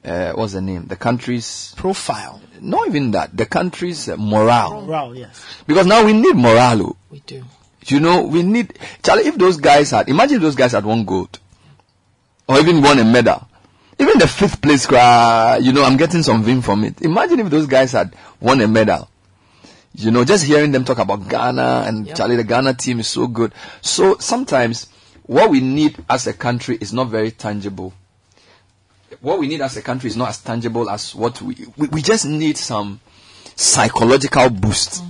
uh, what's the name? The country's profile. Not even that. The country's uh, morale. Wow, yes. Because now we need morale. oh. We do. You know, we need, Charlie, if those guys had, imagine if those guys had won gold. Or even won a medal. Even the fifth place, cry, you know, I'm getting some vim from it. Imagine if those guys had won a medal. You know, just hearing them talk about Ghana and Charlie, the Ghana team is so good. So sometimes what we need as a country is not very tangible. What we need as a country is not as tangible as what we, we, we just need some psychological boost.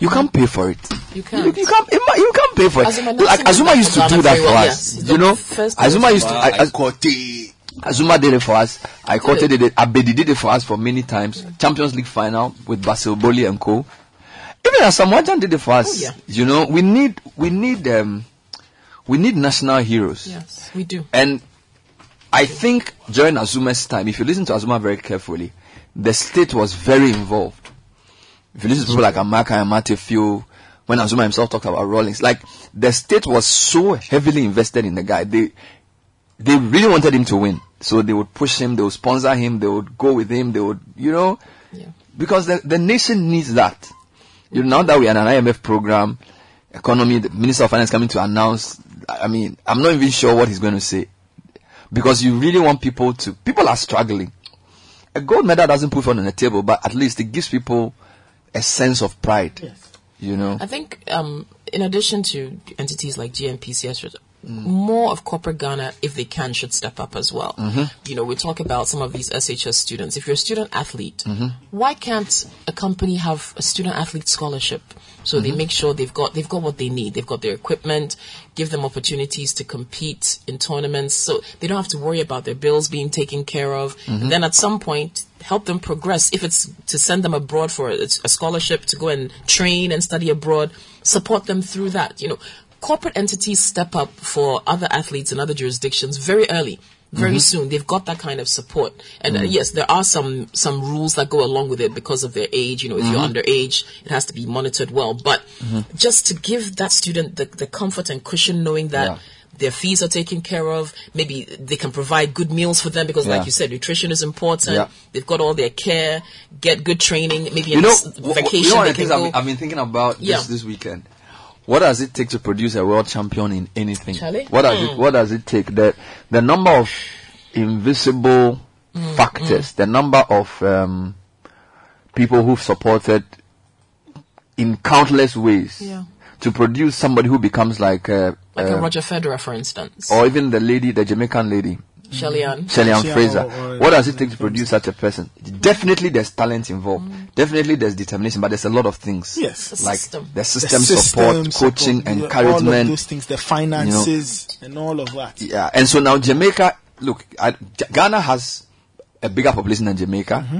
You can't pay for it. You can't. You, you can't. You can't pay for it. Azumah like Azumah used to do that for well, us. yes. You know, Azumah used to. Azumah, I, I, Azumah did it for us. I quoted it. Abedi did it for us for many times. Champions League final with Basile Boli and co. Even as Asamoah did it for us. Oh, yeah. You know, we need we need um we need national heroes. Yes, we do. And I think during Azumah's time, if you listen to Azumah very carefully, the state was very involved. If you listen to people like Amaka and Matthew, when Azumah himself talked about Rawlings, like the state was so heavily invested in the guy. They they really wanted him to win. So they would push him, they would sponsor him, they would go with him, they would, you know, because the, the nation needs that. You know, now that we are in an IMF program, economy, the Minister of Finance coming to announce I mean, I'm not even sure what he's going to say because you really want people to. People are struggling. A gold medal doesn't put food on the table, but at least it gives people a sense of pride. You know. I think, um, in addition to entities like GNPCS, more of corporate Ghana, if they can, should step up as well. Mhm. You know, we talk about some of these SHS students. If you're a student athlete, Mhm. why can't a company have a student athlete scholarship? So they Mhm. make sure they've got they've got what they need. They've got their equipment, give them opportunities to compete in tournaments, so they don't have to worry about their bills being taken care of. And then at some point, help them progress. If it's to send them abroad for a, a scholarship to go and train and study abroad, support them through that. You know, corporate entities step up for other athletes in other jurisdictions very early. Very Mhm. soon, they've got that kind of support, and uh, Mm. yes, there are some some rules that go along with it because of their age. You know, if you're Mhm. underage, it has to be monitored well. But Mhm. just to give that student the, the comfort and cushion knowing that Yeah. their fees are taken care of, maybe they can provide good meals for them because, Yeah. like you said, nutrition is important. Yeah. They've got all their care, get good training, maybe you know, s- w- w- vacation you know one they of the can things I've been, I've been thinking about this this weekend. What does it take to produce a world champion in anything? Charlie? What does Hmm. it What does it take? The the number of invisible Mm, factors, the number of um, people who've supported in countless ways Yeah. to produce somebody who becomes like uh, like uh, a Roger Federer, for instance. or even the lady, the Jamaican lady. Shelly Ann. Shelly Ann Fraser. or- or- what does it take to produce such a person? Mm. Definitely there's talent involved. Mm. Definitely there's determination, but there's a lot of things. Yes. The Like system. the system, The support, system coaching, support, encouragement. all of those things, the finances and all of that. Yeah, and so now Jamaica, look, I, J- Ghana has a bigger population than Jamaica, Mm-hmm.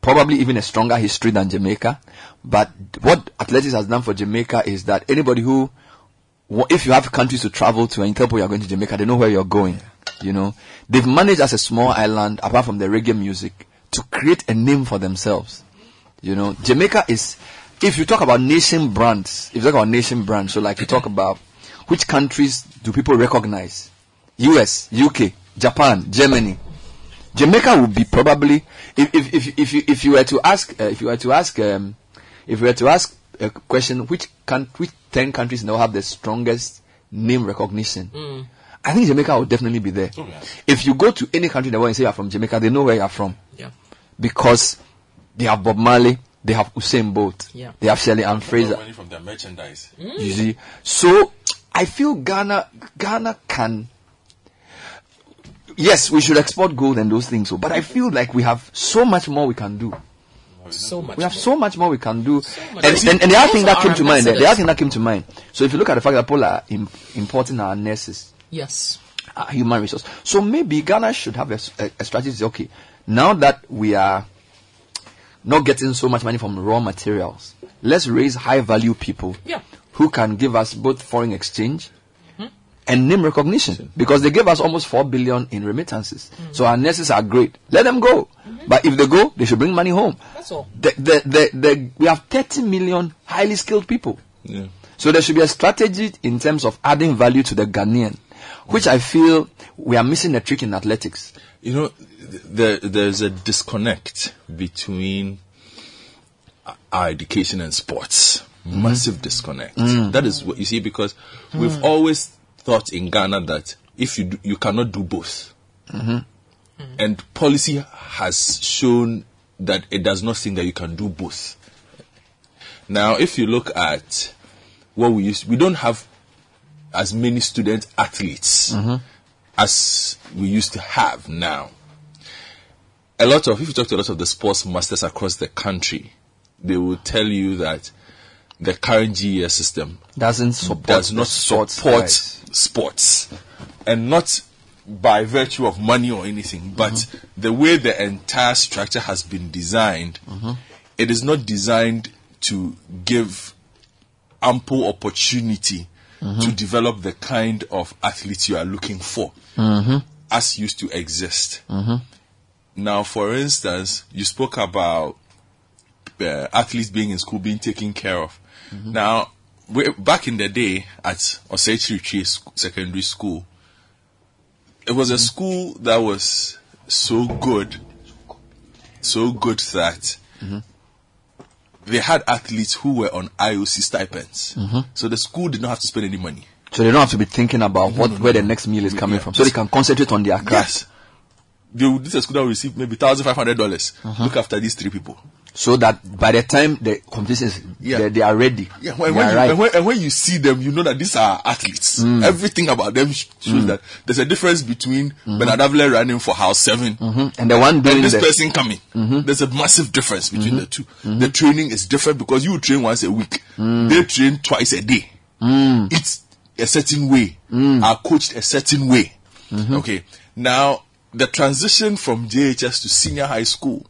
probably even a stronger history than Jamaica. But what athletics has done for Jamaica is that anybody who, wa- if you have countries to travel to and you tell people you're going to Jamaica, they know where you're going. You know, they've managed as a small island, apart from the reggae music, to create a name for themselves. You know, Jamaica is, if you talk about nation brands, if you talk about nation brands, so like you talk about which countries do people recognize? US, UK, Japan, Germany. Jamaica would be probably, if, if, if, if you, if you were to ask, uh, if you were to ask, um, if you were to ask a question, which can, which 10 countries now have the strongest name recognition? Mm. I think Jamaica would definitely be there. If you go to any country in the world and say you're from Jamaica, they know where you're from. Yeah. Because they have Bob Marley, they have Usain Bolt, Yeah. they have Shirley Ann Fraser. Money from their merchandise. You see, so I feel Ghana, Ghana can. Yes, we should export gold and those things. So, but I feel like we have so much more we can do. So much. We have so much more we can do. much And, and, and the other thing that came to mind, the, the other thing that came to mind. So if you look at the fact that people are im- importing our nurses, Yes. uh, human resource. So maybe Ghana should have a, strategy. to say, Okay, now that we are not getting so much money from raw materials, let's raise high value people Yeah. who can give us both foreign exchange and name recognition because they gave us almost 4 billion in remittances. So our nurses are great. Let them go. But if they go, they should bring money home. That's all. The, the, the, the, we have 30 million highly skilled people. Yeah. So there should be a strategy in terms of adding value to the Ghanaian, which I feel we are missing a trick in athletics. You know, th- there, there's a disconnect between uh, our education and sports. Massive disconnect. Mm. That is what you see because we've Mm. always thought in Ghana that if you do, you cannot do both, Mhm. and policy has shown that it does not seem that you can do both. Now, if you look at what we used, we don't have as many student athletes Mhm. as we used to have now. A lot of, if you talk to a lot of the sports masters across the country, they will tell you that the current GES system Doesn't support does not the sports support sports, and not by virtue of money or anything, but Mm-hmm. the way the entire structure has been designed, Mhm. it is not designed to give ample opportunity Mhm. to develop the kind of athletes you are looking for Mhm. as used to exist. Mhm. Now, for instance, you spoke about uh, athletes being in school, being taken care of. Now, back in the day at Osei Sc- Secondary School, it was a school that was so good, so good that they had athletes who were on IOC stipends. Mhm. So the school did not have to spend any money. So they don't have to be thinking about what where the next meal is coming from. So they can concentrate on their class. Yes. They will, this school will receive maybe thousand five hundred dollars. Uh-huh. Look after these three people. So that by the time the competition is, they, they are ready. Yeah, when, when are you, right. and, when, and when you see them, you know that these are athletes. Mm. Everything about them shows Mm. that there's a difference between Bernard Avle running for House 7 Mhm. And the one doing and this the- person coming. Mhm. There's a massive difference between Mhm. the 2 The training is different because you train once a week. They train twice a day. Mm. It's a certain way. Are coached a certain way. Okay. Now, the transition from JHS to senior high school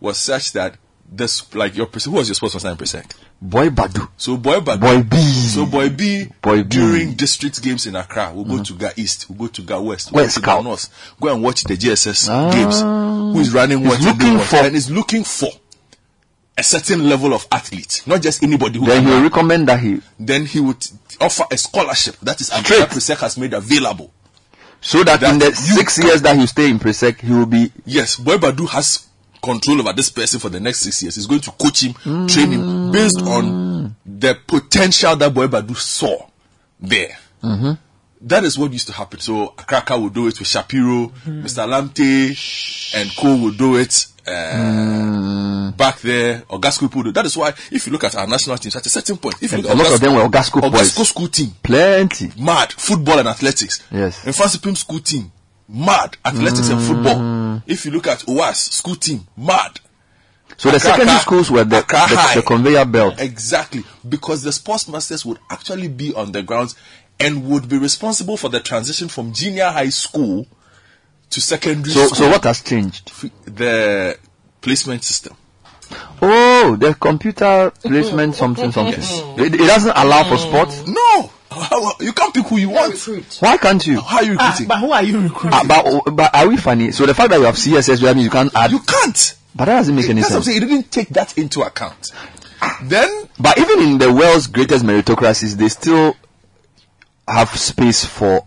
was such that this, like your person, who was your sports person in percent? Boy Badu. So Boy Badu. Boy B. So Boy B. Boy B. during district games in Accra, we'll go to Ga East, we'll go to Ga West, we'll is go to Ga North, go and watch the GSS Ah. games. Who is running what? looking for- and is looking for a certain level of athlete, not just anybody who Then he will recommend that he Then he would offer a scholarship that is Straight. Presec has made available. So that, in the That six years that he stay in Presec, he will be Yes, Boy Badu has control over this person for the next six years. He's going to coach him, train him based on the potential that Boy Badu saw there. Mm-hmm. That is what used to happen. So Akraka will do it with Shapiro, Mr. Lamte, and Co will do it uh, back there. Or Gasco people. That is why if you look at our national teams at a certain point, if you look a lot at of them were Augusco boys. Augusco school team, plenty. mad football and athletics. Yes. In Mfantsipim school team, mad athletics and Mm. football. If you look at OAS school team, mad. So the secondary Accra- schools were the, the, High. the conveyor belt. Exactly. Because the sports masters would actually be on the grounds and would be responsible for the transition from junior high school to secondary So, school. so what has changed? The placement system. Oh, the computer placement something something. It, it doesn't allow for sports. No, you can't pick who you want. Why can't you? How are you recruiting? But who are you recruiting? Ah, but, but are we funny? So the fact that you have CSS, that means you can't add. You can't. But that doesn't make any That's I'm sense. saying. He didn't take that into account. Then But even in the world's greatest meritocracies, they still have space for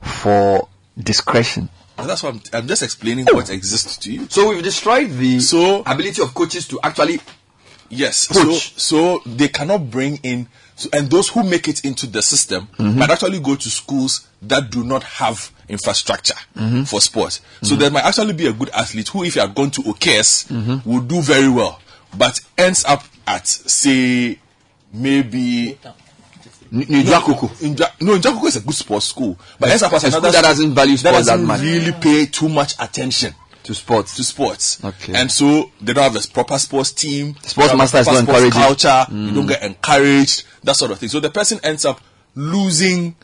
for discretion. And that's what I'm, I'm just explaining what exists to you. So we've destroyed the so ability of coaches to actually yes. Coach. So so they cannot bring in so, and those who make it into the system Mhm. might actually go to schools that do not have infrastructure Mhm. for sports. So there might actually be a good athlete who, if you had gone to OKS, would do very well, but ends up at say maybe. New Jakuku. In Ja- no, Jakuku is a good sports school, but A- ends up as a school another that doesn't value that sports that doesn't much. really pay too much attention to sports. To sports. Okay. And so they don't have a proper sports team. Sports they don't have master a is not encouraging. culture. You Mm. don't get encouraged. That sort of thing. So the person ends up losing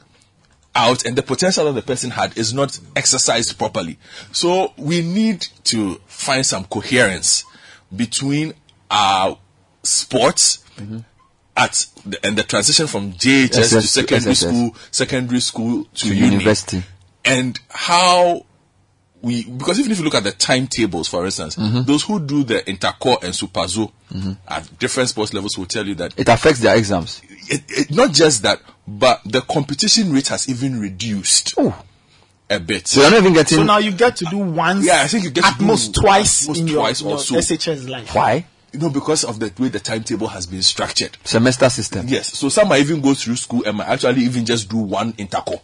out, and the potential that the person had is not exercised properly. So we need to find some coherence between our sports. At the, and the transition from JHS to SS to secondary school, secondary school to, To uni university. and how we because even if you look at the timetables for instance Mhm. those who do the intercore and superzo Mhm. at different sports levels will tell you that It affects their exams. it, it, not just that but the competition rate has even reduced a bit So you're not even getting. So now you get to do once. Yeah, I think you get to at do most twice at most in your, twice your or so. SHS life. Why? You know because of the way the timetable has been structured Semester system. yes so some might even go through school and might actually even just do one intercore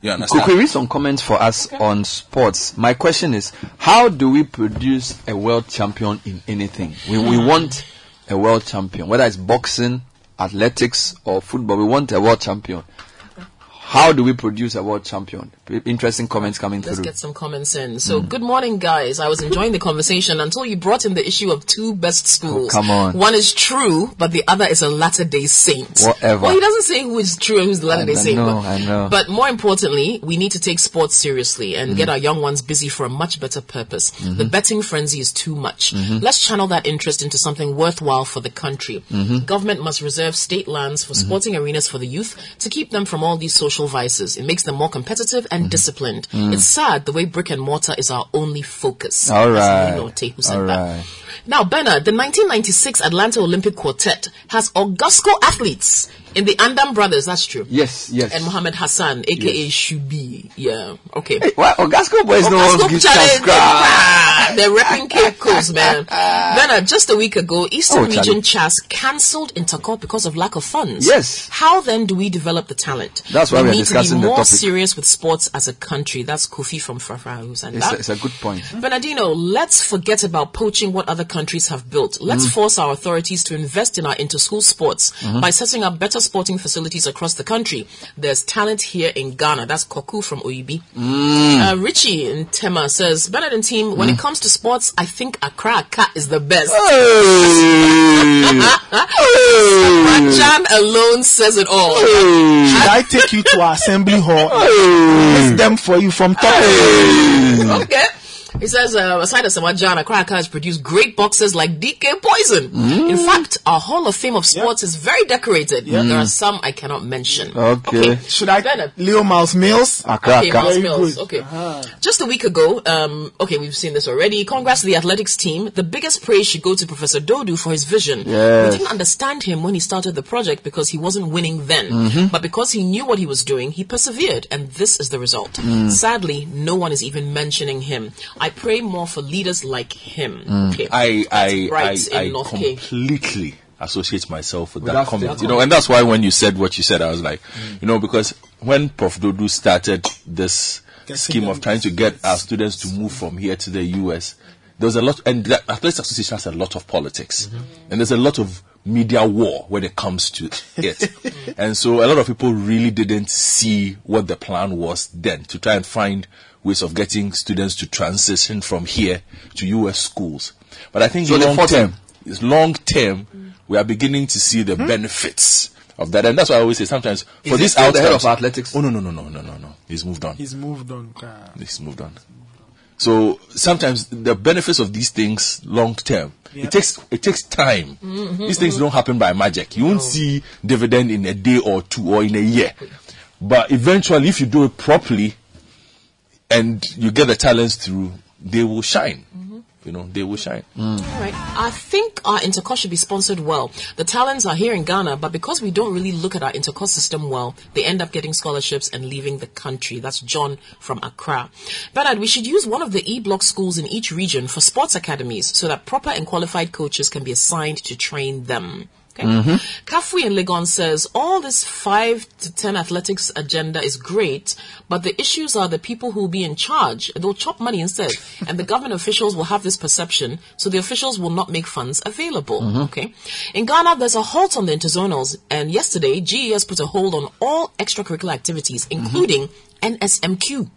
you understand Could we read some comments for us on sports? My question is, how do we produce a world champion in anything? We, we hmm. want a world champion, whether it's boxing, athletics, or football. We want a world champion. How do we produce a world champion? Interesting comments coming through. Let's get some comments in. So, good morning, guys. I was enjoying the conversation until you brought in the issue of two best schools. Oh, come on. One is true, but the other is a Latter day Saint. Whatever. Well, he doesn't say who is true and who's the Latter day Saint. I know, but, I know. but more importantly, we need to take sports seriously and Mm-hmm. get our young ones busy for a much better purpose. The Mhm. betting frenzy is too much. Mhm. Let's channel that interest into something worthwhile for the country. Mhm. Government must reserve state lands for Mm-hmm. sporting arenas for the youth to keep them from all these social vices. It makes them more competitive and disciplined. Mm. It's sad the way brick and mortar is our only focus. All That's. Nino Te who said All that. Now, Bernard, the 1996 Atlanta Olympic Quartet has Augusco athletes in the Andam brothers. That's true. Yes, yes. And Mohammed Hassan, aka Shubi. Yeah. Okay. Why Augusco boys no Augusco challenge, They're repping Cape Coast, man. Bernard, just a week ago, Eastern Oh, Region. Chas cancelled Intercorp because of lack of funds. Yes. How then do we develop the talent? That's why we are need to be more serious with sports as a country. That's Kofi from Frafra who said It's that. a, it's a good point. Bernardino, let's forget about poaching what other countries have built. Let's Mm. force our authorities to invest in our inter-school sports Mhm. by setting up better sporting facilities across the country. There's talent here in Ghana. That's Koku from Oyibi. Mm. Uh, Richie in Tema says, Bernard and team, when it comes to sports, I think Accra Cat is the best. Rajan alone says it all. Should I take you to our assembly hall? List them for you from top. okay. He says, uh, aside of Samajan, Accra Cat has produced great boxers like DK Poison. Mm. In fact, our Hall of Fame of Sports is very decorated. There are some I cannot mention. Okay. Should I? Leo Miles Mills. Accra Okay, Cat. Miles Very Mills. good. Okay. Just a week ago, um, okay, we've seen this already. Congrats to the athletics team. The biggest praise should go to Professor Dodu for his vision. Yes. We didn't understand him when he started the project because he wasn't winning then. Mhm. But because he knew what he was doing, he persevered, and this is the result. Mm. Sadly, no one is even mentioning him. I pray more for leaders like him. Mm. Okay. I I Right I, in I North Cape. completely associate myself with, With that that comment. statement. You know, and that's why when you said what you said, I was like, you know, because when Prof Dodu started this Getting scheme of trying to get our students to move from here to the US, there was a lot, and the Athletics Association has a lot of politics, and there's a lot of media war when it comes to it. and so a lot of people really didn't see what the plan was then to try and find ways of getting students to transition from here to US schools. But I think So they long term, is long term, we are beginning to see the benefits of that. And that's why I always say sometimes for Is he this still the head of athletics? Oh no no no no no no no. He's moved on. He's moved on. Ah. He's moved on. So sometimes the benefits of these things long term. Yeah. It takes it takes time. Mhm, These things don't happen by magic. You won't see dividend in a day or two or in a year. But eventually if you do it properly and you get the talents through, they will shine. Mm-hmm. You know, they will shine. Mm. All right. I think our intercourse should be sponsored well. The talents are here in Ghana, but because we don't really look at our intercourse system well, they end up getting scholarships and leaving the country. That's John from Accra. Bernard, we should use one of the E-block schools in each region for sports academies so that proper and qualified coaches can be assigned to train them. Okay. Mhm. Kafui in Legon says all this five to ten athletics agenda is great, but the issues are the people who will be in charge. They'll chop money instead, and the government officials will have this perception, so the officials will not make funds available. Mhm. Okay. In Ghana, there's a halt on the interzonals, and yesterday GES put a hold on all extracurricular activities, including NSMQ.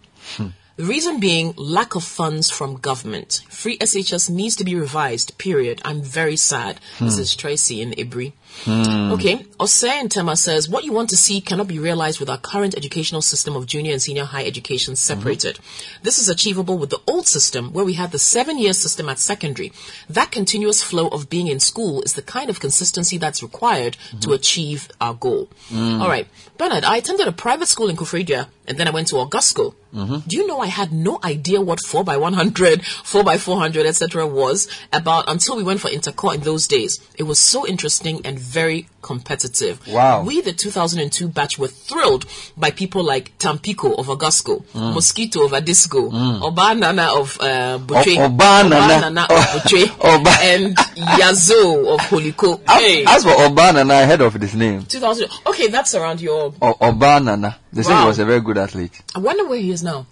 The reason being lack of funds from government. Free SHS needs to be revised, period. I'm very sad. This Hmm. is Tracy in Ibri. Hmm. Okay, and Tema says, what you want to see cannot be realized with our current educational system of junior and senior high education separated. This is achievable with the old system where we had the seven year system at secondary. That continuous flow of being in school is the kind of consistency that's required to achieve our goal. Mm. All right, Bernard, I attended a private school in Koforidua and then I went to Augusco. Mhm. Do you know I had no idea what 4x100, 4x400, etc. was about until we went for intercore in those days. It was so interesting and very competitive. Wow. We, the 2002 batch, were thrilled by people like Tampico of Augusco, Mm. Mosquito of Adisco, Mm. Oba Nana of uh, Butche, O- Oba Nana. of Butche, and Yazo of Holiko. Hey, As for Obanana, I heard of his name. 2000. Okay, that's around your. O- Obanana. They say Wow. he was a very good athlete. I wonder where he is now.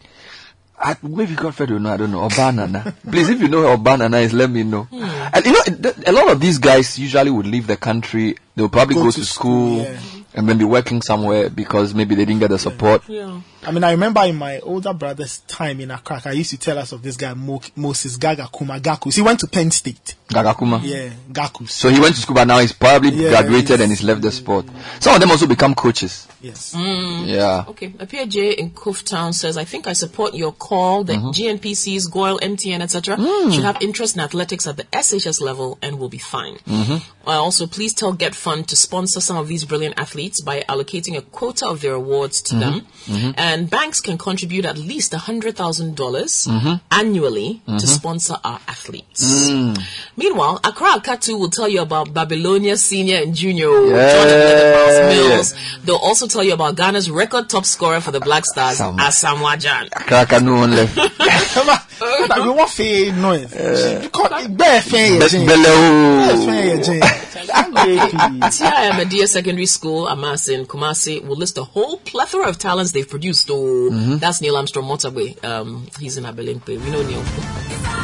I, maybe Godfrey will know. I don't know. Obanana. Please, if you know who Obanana is, let me know. Hmm. And you know, a lot of these guys usually would leave the country. They'll probably go, Go to, to school, school, yeah. And maybe working somewhere because maybe they didn't get the support. Yeah. I mean, I remember in my older brother's time in Accra, I used to tell us of this guy, Mo- Moses Gagakuma Kumagakus. He went to Penn State. Gagakuma. Yeah, Gakus. So he went to school, but now he's probably Yeah, graduated he's- and he's left the sport. Some of them also become coaches. Yes. Mm. Yeah. Okay. Appear J in Town says, I think I support your call that Mhm. GNPCs, GOIL, MTN, etc. Mm. should have interest in athletics at the SHS level and will be fine. Mm-hmm. Uh, also, please tell GETFund to sponsor some of these brilliant athletes athletes by allocating a quota of their awards to Mhm, them. mhm. And banks can contribute at least $100,000 Mhm. annually to sponsor our athletes. Mm. Meanwhile, Accra Akatu will tell you about Babylonia Senior and Junior, Yeah, and yeah. Mills. They'll also tell you about Ghana's record top scorer for the Black Stars, Sam- Asamoah Gyan. Kraka no one left. we want fee noise. Because bare fair Best Jane. belly, oh. Bare fair Jane. TIM Medea Secondary School, Amas in Kumasi, will list a whole plethora of talents they've produced. Oh, Mhm. that's Neil Armstrong Motorway. Um, he's in Abelemkpe. We know Neil.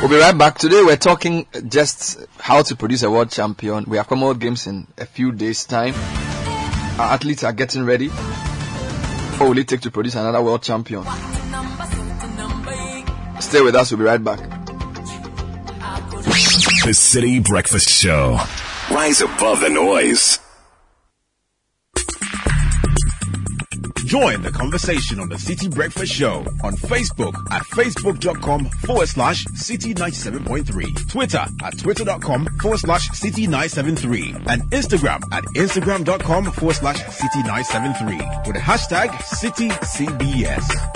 We'll be right back. Today we're talking just how to produce a world champion. We have Commonwealth Games in a few days' time. Our athletes are getting ready. What will it take to produce another world champion? Stay with us. We'll be right back. The Citi Breakfast Show. Rise above the noise. Join the conversation on the Citi Breakfast Show on Facebook at facebook.com forward slash citi 97.3, Twitter at twitter.com forward slash citi 973, and Instagram at instagram.com forward slash citi 973 with the hashtag CitiCBS.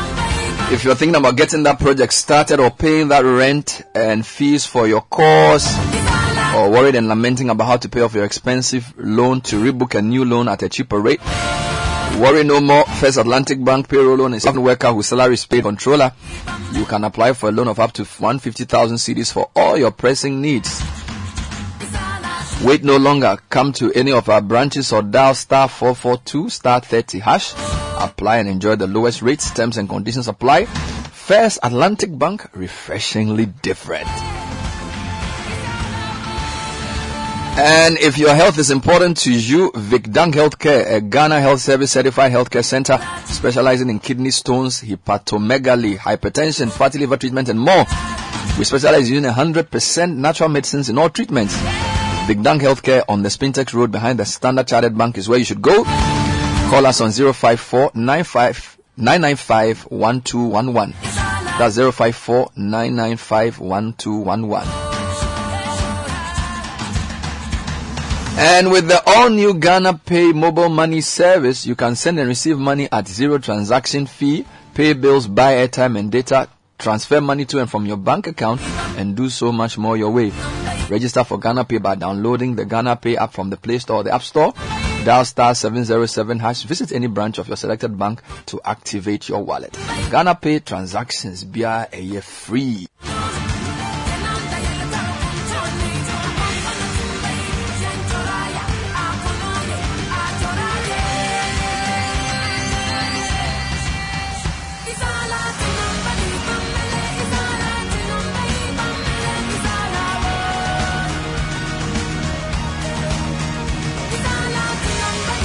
If you're thinking about getting that project started or paying that rent and fees for your course, or worried and lamenting about how to pay off your expensive loan to rebook a new loan at a cheaper rate, worry no more. First Atlantic Bank payroll loan is a worker whose salary is paid controller. You can apply for a loan of up to 150,000 cedis for all your pressing needs. Wait no longer. Come to any of our branches or dial star 442 star 30 hash. Apply and enjoy the lowest rates. Terms and conditions apply. First Atlantic Bank, refreshingly different. And if your health is important to you, Vicdang Healthcare, a Ghana Health Service certified healthcare center specializing in kidney stones, hepatomegaly, hypertension, fatty liver treatment, and more. We specialize in 100% natural medicines in all treatments. Vicdang Healthcare on the Spintex Road behind the Standard Chartered Bank is where you should go. Call us on 054 995 1211. That's 054 995 1211. And with the all new Ghana Pay mobile money service, you can send and receive money at zero transaction fee, pay bills, buy airtime and data, transfer money to and from your bank account, and do so much more your way. Register for Ghana Pay by downloading the Ghana Pay app from the Play Store or the App Store. Dial star 707 hash. Visit any branch of your selected bank to activate your wallet. Ghana Pay transactions be a year free.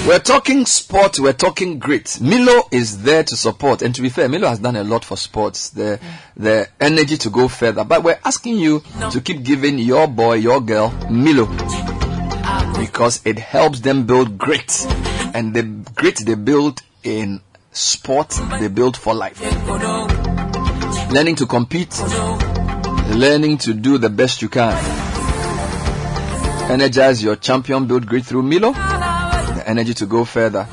We're talking sport, we're talking grit. Milo is there to support, and to be fair, Milo has done a lot for sports, the, the energy to go further. But we're asking you to keep giving your boy, your girl, Milo, because it helps them build grit. And the grit they build in sport, they build for life. Learning to compete, learning to do the best you can. Energize your champion, build grit through Milo. The energy to go further.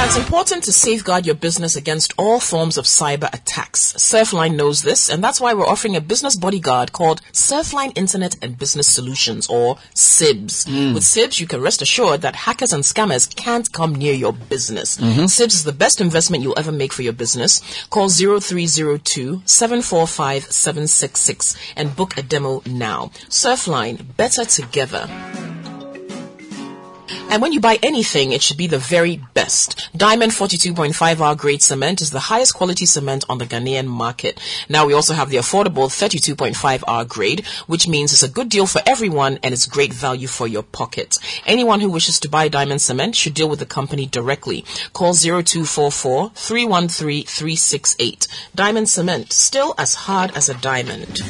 Now, it's important to safeguard your business against all forms of cyber attacks. Surfline knows this, and that's why we're offering a business bodyguard called Surfline Internet and Business Solutions, or SIBS. Mm. With SIBS, you can rest assured that hackers and scammers can't come near your business. Mm-hmm. SIBS is the best investment you'll ever make for your business. Call 0302 745 766 and book a demo now. Surfline, better together. And when you buy anything, it should be the very best. Diamond 42.5 hour grade cement is the highest quality cement on the Ghanaian market. Now we also have the affordable 32.5 hour grade, which means it's a good deal for everyone and it's great value for your pocket. Anyone who wishes to buy diamond cement should deal with the company directly. Call 0244 313 368. Diamond cement, still as hard as a diamond.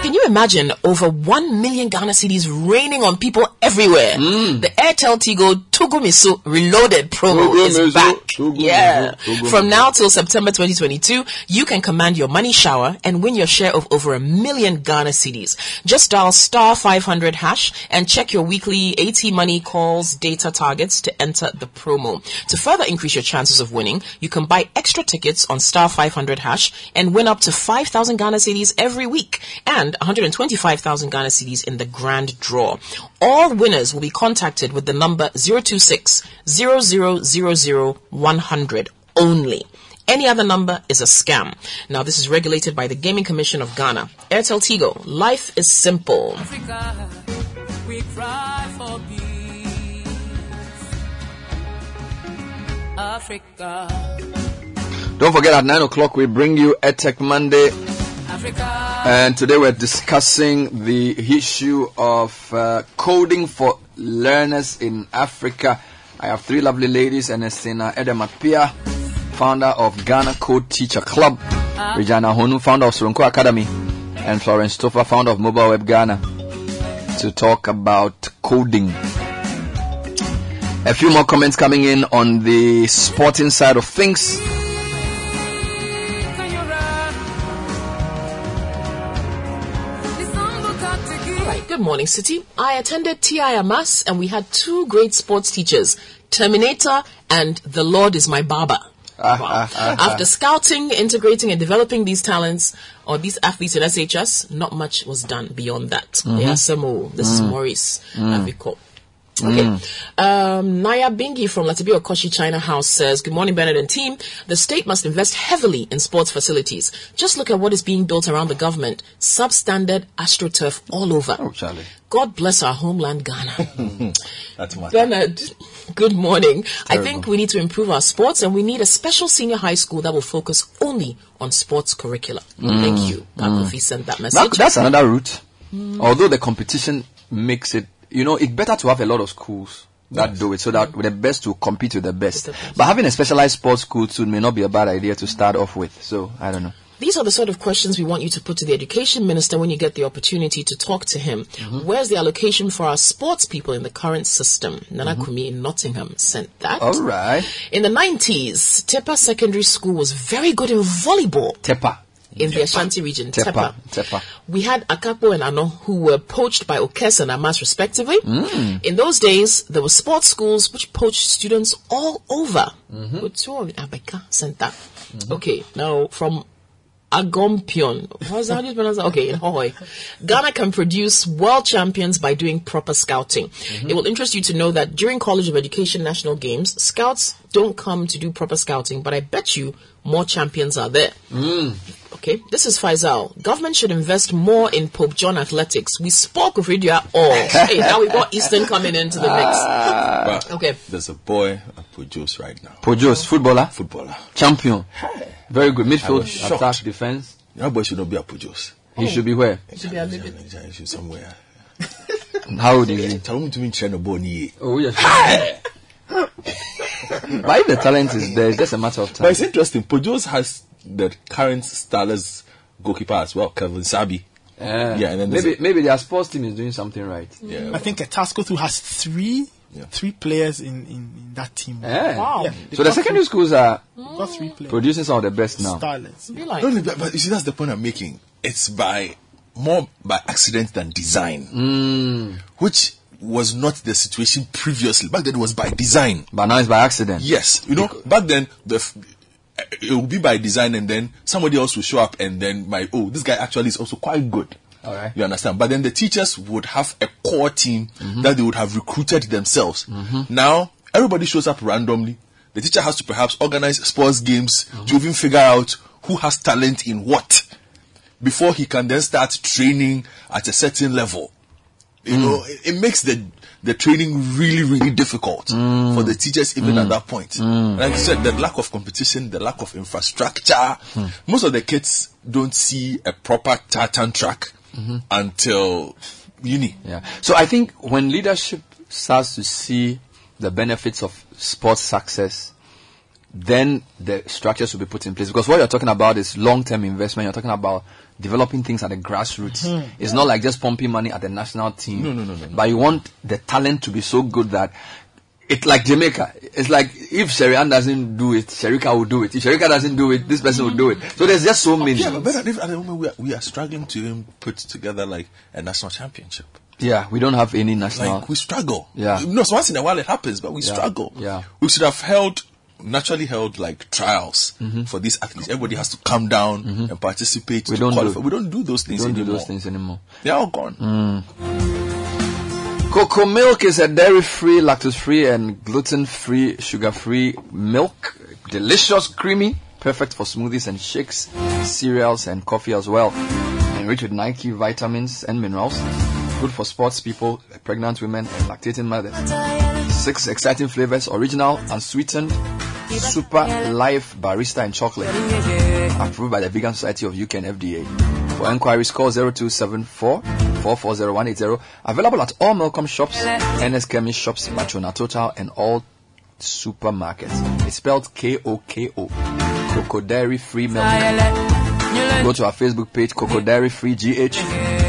Can you imagine over 1 million Ghana cedis raining on people everywhere? Mm. The Airtel Tigo Tugumisu Reloaded promo is back. Tugumisu, yeah. Tugumisu. From now till September 2022, you can command your money shower and win your share of over a million Ghana cedis. Just dial star 500 hash and check your weekly AT money calls data targets to enter the promo. To further increase your chances of winning, you can buy extra tickets on star 500 hash and win up to 5,000 Ghana cedis every week and 125,000 Ghana cedis in the grand draw. All winners will be contacted with the number 026 100 only. Any other number is a scam. Now, this is regulated by the Gaming Commission of Ghana. Airtel Tigo, life is simple. We cry for peace. Africa, Don't forget at 9 o'clock we bring you EdTech Monday. And today we're discussing the issue of uh, coding for learners in Africa. I have three lovely ladies, Ernestina Edem Appiah, founder of Ghana Code Teacher Club, Regina Honu, founder of Soronko Academy, and Florence Toffa, founder of Mobile Web Ghana, to talk about coding. A few more comments coming in on the sporting side of things. Good morning, Citi. I attended TIMS and we had two great sports teachers, Terminator and The Lord is my barber. Ah, After scouting, integrating, and developing these talents or these athletes in SHS, not much was done beyond that. Mhm. Yeah. This is Mm. Maurice Mm. Okay. Um, Naya Bingi from Latibi Okoshi China House says, Good morning, Bernard and team. The state must invest heavily in sports facilities. Just look at what is being built around the government. Substandard AstroTurf all over. Oh, Charlie. God bless our homeland, Ghana. That's my Bernard, good morning. I think we need to improve our sports and we need a special senior high school that will focus only on sports curricula. Mm. Thank you. Mm. Sent that That, message. that's another route. Mm. Although the competition makes it, you know, it's better to have a lot of schools that do it so that mm-hmm. the best will compete with the best. But having a specialized sports school too may not be a bad idea to start off with. So I don't know. These are the sort of questions we want you to put to the education minister when you get the opportunity to talk to him. Mm-hmm. Where's the allocation for our sports people in the current system? Nana mm-hmm. Kumi in Nottingham sent that. All right. In the 90s, Tepa Secondary School was very good in volleyball. Tepa. In the Ashanti region, Tepa. Tepa. Tepa. We had Akapo and Ano who were poached by Okes and Amas respectively. Mm. In those days, there were sports schools which poached students all over. Mhm. Of Abeka sent. Okay, now from Agompion. How do you pronounce that? Okay, in Hohoe. Ghana can produce world champions by doing proper scouting. It will interest you to know that during College of Education National Games, scouts don't come to do proper scouting, but I bet you more champions are there. Mm. Okay, this is Faisal. Government should invest more in Pope John athletics. We spoke of radio all. hey, now we've got Eastern coming into the mix. Ah. But Okay. There's a boy at Pujos right now. Pojos, footballer? Footballer. Champion. Very good. I was Midfield, shocked. attack, defense. That boy should not be at Pujos. Oh. He should be where? It should be a little bit- He should somewhere. How old is he? Tell me to me train a bony. Oh, yes. but if the talent is there, it's just a matter of time. But it's interesting. Pojos has the current Starlets goalkeeper as well, Kevin Sabi. Yeah, Yeah, and then there's maybe maybe their sports team is doing something right. Yeah. I think Etasco too has three three players in, in, in that team. Yeah. Yeah, so the secondary three- schools are got three producing some of the best now. Starlets. No, no, but, but you see, that's the point I'm making. It's by more by accident than design, Mm. which was not the situation previously. Back then, it was by design. But now it's by accident. Yes, you know, back then the f- it will be by design, and then somebody else will show up, and then my oh, this guy actually is also quite good. All right. You understand? But then the teachers would have a core team Mm-hmm. that they would have recruited themselves. Now everybody shows up randomly. The teacher has to perhaps organize sports games Mm-hmm. to even figure out who has talent in what before he can then start training at a certain level. You Mm. know, it, it makes the the training really, really difficult Mm. for the teachers even at that point. Like you said, the lack of competition, the lack of infrastructure. Hmm. Most of the kids don't see a proper tartan track until uni. Yeah. So I think when leadership starts to see the benefits of sports success, then the structures will be put in place. Because what you're talking about is long-term investment. You're talking about developing things at the grassroots. Hmm. Mhm. It's not like just pumping money at the national team. No, no, no, no, no. But you want the talent to be so good that it's like Jamaica. It's like if Sherian doesn't do it, Shericka will do it. If Shericka doesn't do it, this person will do it. So there's just so many. Yeah, but at the moment we are, we are struggling to even put together like a national championship. Yeah, we don't have any national. Like we struggle. Yeah. No, so once in a while it happens, but we Yeah, struggle. yeah. We should have held naturally held like trials Mm-hmm. for these athletes. Everybody has to come down and participate. We to don't do- qualify. We don't do those We things don't do anymore. those things anymore. They're all gone. Koko milk is a dairy-free, lactose-free, and gluten-free, sugar-free milk. Delicious, creamy, perfect for smoothies and shakes, cereals, and coffee as well. Enriched with Nike vitamins and minerals. Good for sports people, pregnant women, and lactating mothers. Six exciting flavors: original, unsweetened, super life, barista, and chocolate. Approved by the Vegan Society of UK and FDA. For enquiries, call 0274 440180. Available at all Melcom shops, NS Chemist shops, Machona Total, and all supermarkets. It's spelled K-O-K-O. Koko Dairy Free Milk. Go to our Facebook page, Koko Dairy Free GH.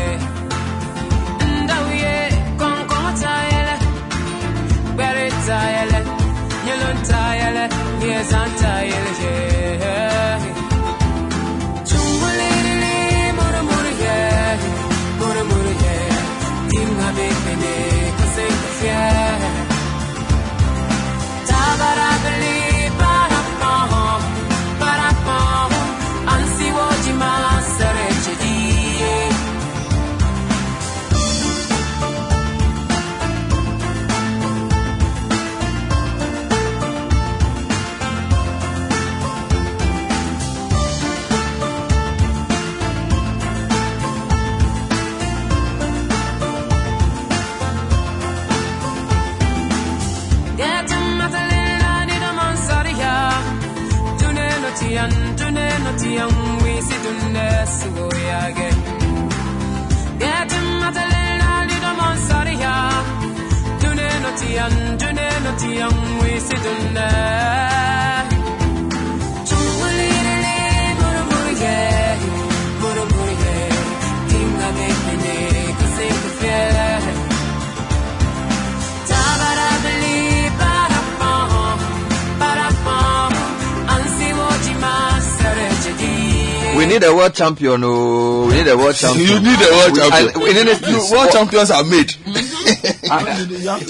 Champion. Oh, we need a world champion. You need a world We- champion. We need a- world champions are made.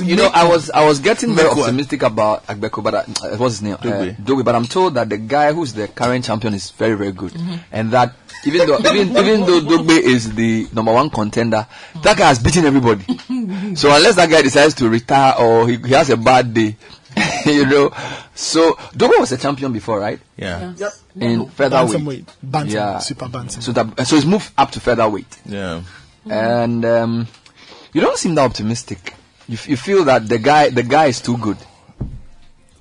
you know, I was I was getting very Make one. optimistic about Agbeko, but uh, what's his name? Uh, Dogboe. Dogboe. But I'm told that the guy who's the current champion is very very good, and that even though even even though Dogboe is the number one contender, that guy has beaten everybody. so unless that guy decides to retire or he, he has a bad day, you know. So Dogboe was a champion before, right? Yeah. Yep. In featherweight. Bantamweight. Bantam, Yeah. super bantam. So that so he's moved up to featherweight. Yeah. And um, you don't seem that optimistic. You, f- you feel that the guy the guy is too good.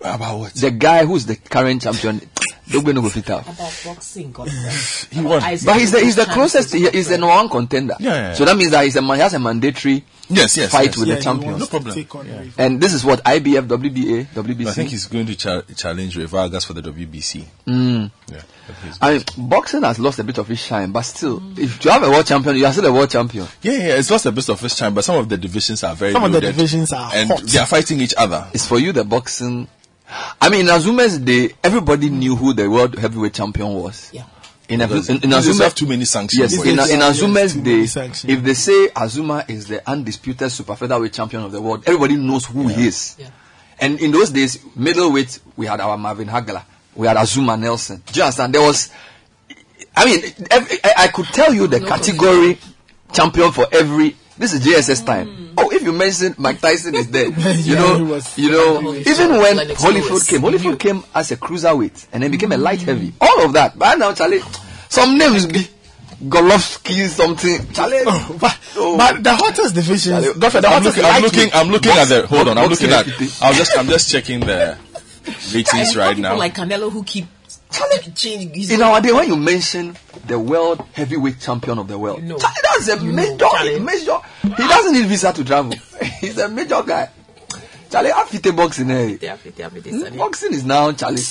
About what? The guy who's the current champion, Dogboe no go fit out. About boxing, God. He won. But he's the he's the closest. He, he's the number one contender. Yeah, yeah, yeah. So that means that he's a man. He has a mandatory Yes, yes, fight yes. with Yeah, the he champions. No problem. Take on Ray. And this is what IBF, WBA, WBC. I think he's going to cha- challenge Rey Vargas for the WBC. Mm. Yeah. I mean, boxing has lost a bit of its shine, but still, if you have a world champion, you are still a world champion. Yeah, yeah, it's lost a bit of its time, but some of the divisions are very Some of the divisions are and hot. they are fighting each other. It's for you the boxing. I mean, in Azumah's day, everybody knew who the world heavyweight champion was. Yeah. In, a, Because in, in he doesn't have too many sanctions. Yes, for in, it. in Azumah's yes, day, if they say Azumah is the undisputed super featherweight champion of the world, everybody knows who he is. Yeah. And in those days, middleweight, we had our Marvin Hagler, we had Azumah Nelson. Do you understand? There was, I mean, ev- I, I could tell you the category champion for every. This is JSS time. Mm. Oh, if you mention Mike Tyson is there, you Yeah, know, was- you know, even when Lennox Holyfield Lewis. came, Holyfield came as a cruiserweight and then became a light mm. heavy. All of that. But now, Charlie, some names be Golovsky something. Charlie, oh, but, Oh. but the hottest division, Charlie, Godfrey, the I'm looking, I'm looking, I'm looking at the. Hold on, I'm looking at. I'm just, I'm just checking the ratings right now. like Canelo who keep changing. he's in our day, when you mention the world heavyweight champion of the world, You know. Charlie, that's a You major, Charlie. major. He doesn't need visa to travel. He's a major guy. Charlie, I fit a boxing. Eh? They have it, they have it, they said it. Boxing is now Charlie.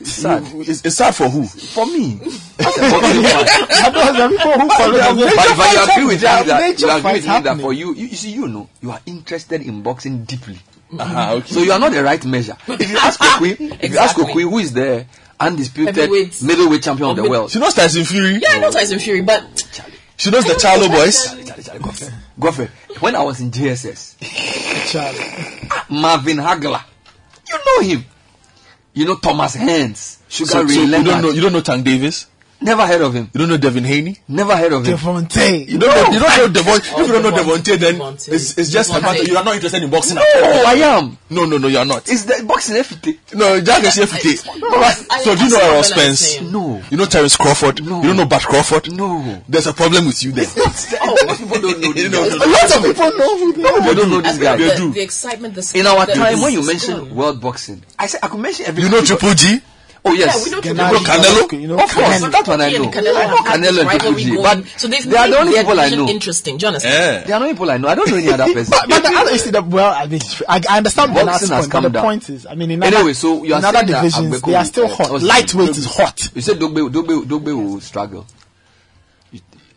It's sad It's, it's sad for who? for me. That's a boxing fan. I know there are people who follow but, the but you agree with me that you agree with me that for you, you, you see, you know, you are interested in boxing deeply. Uh-huh, okay. So you are not the right measure. If you ask Okwi, if you ask Exactly. Okwi who is the undisputed Heavyweight. middleweight champion of the world, She knows Tyson Fury. Yeah, I know Tyson Fury, but She knows the Charlo boys. Charlie, Charlie, Godfrey. Godfrey, when I was in JSS, Charlie. Marvin Hagler, you know him. You know Thomas Hearns, Sugar So, Ray so you don't know, you don't know Tank Davis. Never heard of him. You don't know Devin Haney. Never heard of him. Devontae. You don't know, you don't know Devon. if you don't know Devontae, then Devontae. it's, it's just a matter. You are not interested in boxing. at No, all. I am. No, no, no, you are not. It's the boxing everything. No, Jack is FT. I- So do you know see Errol what Spence? No. You know Terence Crawford? No. You don't know Bud Crawford? No. There's a problem with you there. Oh, most people don't know this You know, guy. no, of people know who they No, are. people don't know this guy. They the, do. the excitement, the In our time, when you it's mention world boxing, I said I could mention every. You know Triple G? Oh yes. Yeah, we know Triple Canelo? You know, Of course, Canelo. that one I know. and Canelo I know Canelo and Triple G, but so they've they are the only people I know. interesting. Do you understand? Yeah. They are the only people I know. I don't know any other person. But, but the other is that well, I mean, I, I understand Boxing Bernard's point, but the down. point is, I mean, in Anyway, other, so you are in other divisions, Agbeko they are still hot. what's Lightweight is hot. You said Dogboe, Dogboe, Dogboe will struggle.